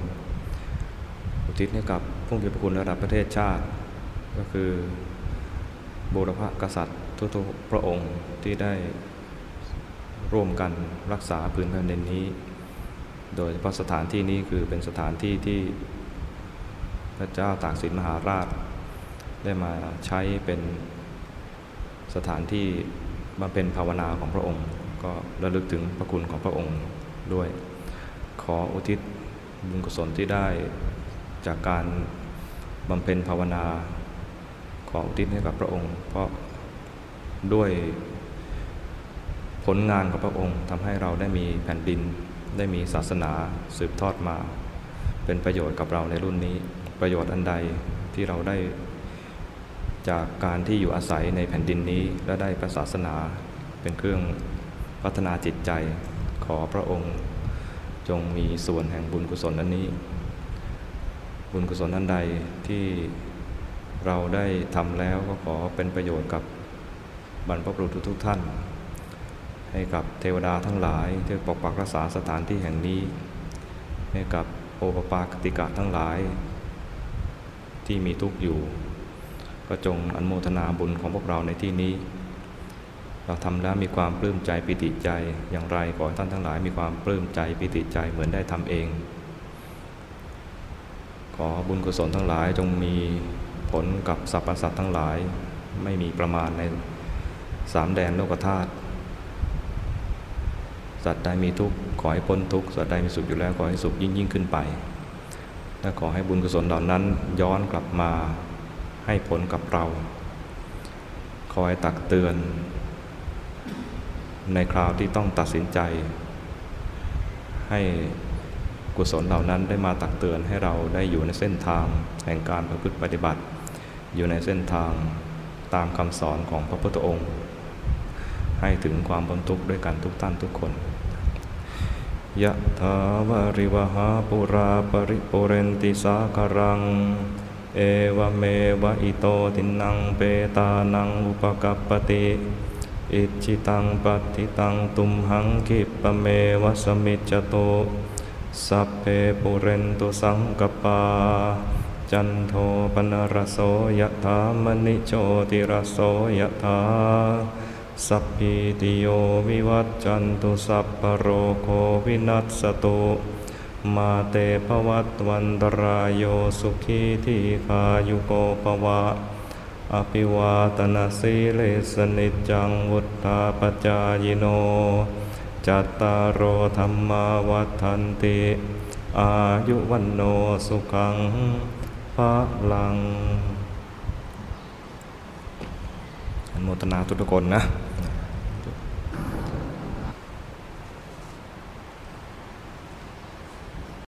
อุทิศให้กับผู้มีพระคุณระดับประเทศชาติ ก็คือบูรพกษัตริย์ทุกๆพระองค์ที่ได้ร่วมกันรักษาพื้นแผ่นดินนี้ โดยเฉพาะสถานที่นี้คือเป็นสถานที่ที่พระเจ้าตากสินมหาราช ได้มาใช้เป็น สถานที่บำเพ็ญภาวนาของพระองค์ ก็ระลึกถึงพระคุณของพระองค์ด้วย ขออุทิศบุญกุศลที่ได้จากการบำเพ็ญภาวนา ขออุทิศให้กับพระองค์ เพราะด้วยผลงานของพระองค์ทำให้เราได้มีแผ่นดิน ได้มีศาสนาสืบทอดมา เป็นประโยชน์กับเราในรุ่นนี้ ประโยชน์อันใดที่เราได้ จากการที่อยู่อาศัยในแผ่นดินนี้ และได้พระศาสนาเป็นเครื่องพัฒนาจิตใจ ขอพระองค์จงมีส่วนแห่งบุญกุศลอันนี้ บุญกุศลอันใดที่เราได้ทำแล้วก็ขอเป็นประโยชน์กับบรรพบุรุษทุกๆท่าน ให้กับเทวดาทั้งหลายที่ปกปักรักษาสถานที่แห่งนี้ ให้กับโอปปากติกะทั้งหลาย ที่มีทุกข์อยู่ ก็จงอนุโมทนาบุญของพวกเราในที่นี้ เราทำแล้วมีความปลื้มใจปิติใจอย่างไรขอให้ท่านทั้งหลายมีความปลื้มใจปิติใจเหมือนได้ทำเอง ขอบุญกุศลทั้งหลายจงมีผลกับสรรพสัตว์ทั้งหลายไม่มีประมาณในสามแดนโลกธาตุสัตว์ใดมีทุกข์ขอให้พ้นทุกข์สัตว์ใดมีสุขอยู่แล้วขอให้สุขยิ่งยิ่งขึ้นไป และขอให้บุญกุศลเหล่านั้นย้อนกลับมา ให้ผลกับเรา คอยตักเตือน ในคราวที่ต้องตัดสินใจ ให้กุศลเหล่านั้นได้มาตักเตือนให้เราได้อยู่ในเส้นทาง แห่งการประพฤติปฏิบัติ อยู่ในเส้นทางตามคำสอนของพระพุทธองค์ ให้ถึงความพ้นทุกข์ด้วยกันทุกท่านทุกคนยะถาวาริวหาปุราปริปุเรนติสาคารัง เอวเมวะอิโต ทินนังเปตานังอุปกัปปติอิจฉิตังปัตถิตังตุมหัง ขิปปเมวะสมิชฌตุ สัพเพปูเรนตุสังกัปปา จันโทปัณณรโสยะถามณิโชติรโสยะถาสัพพีติโยวิวัชชันตุสัพพะโรโควินัสสตุ มาเตภวัตวันตรายโยสุขีทีขายุโกภวะ อภิวาตนาสีเลสนิจังวุธาปจายโน จัตตารโอธรรมาวัฏันติ อายุวันโนสุขังภะลัง อนุโมทนาทุกคนนะ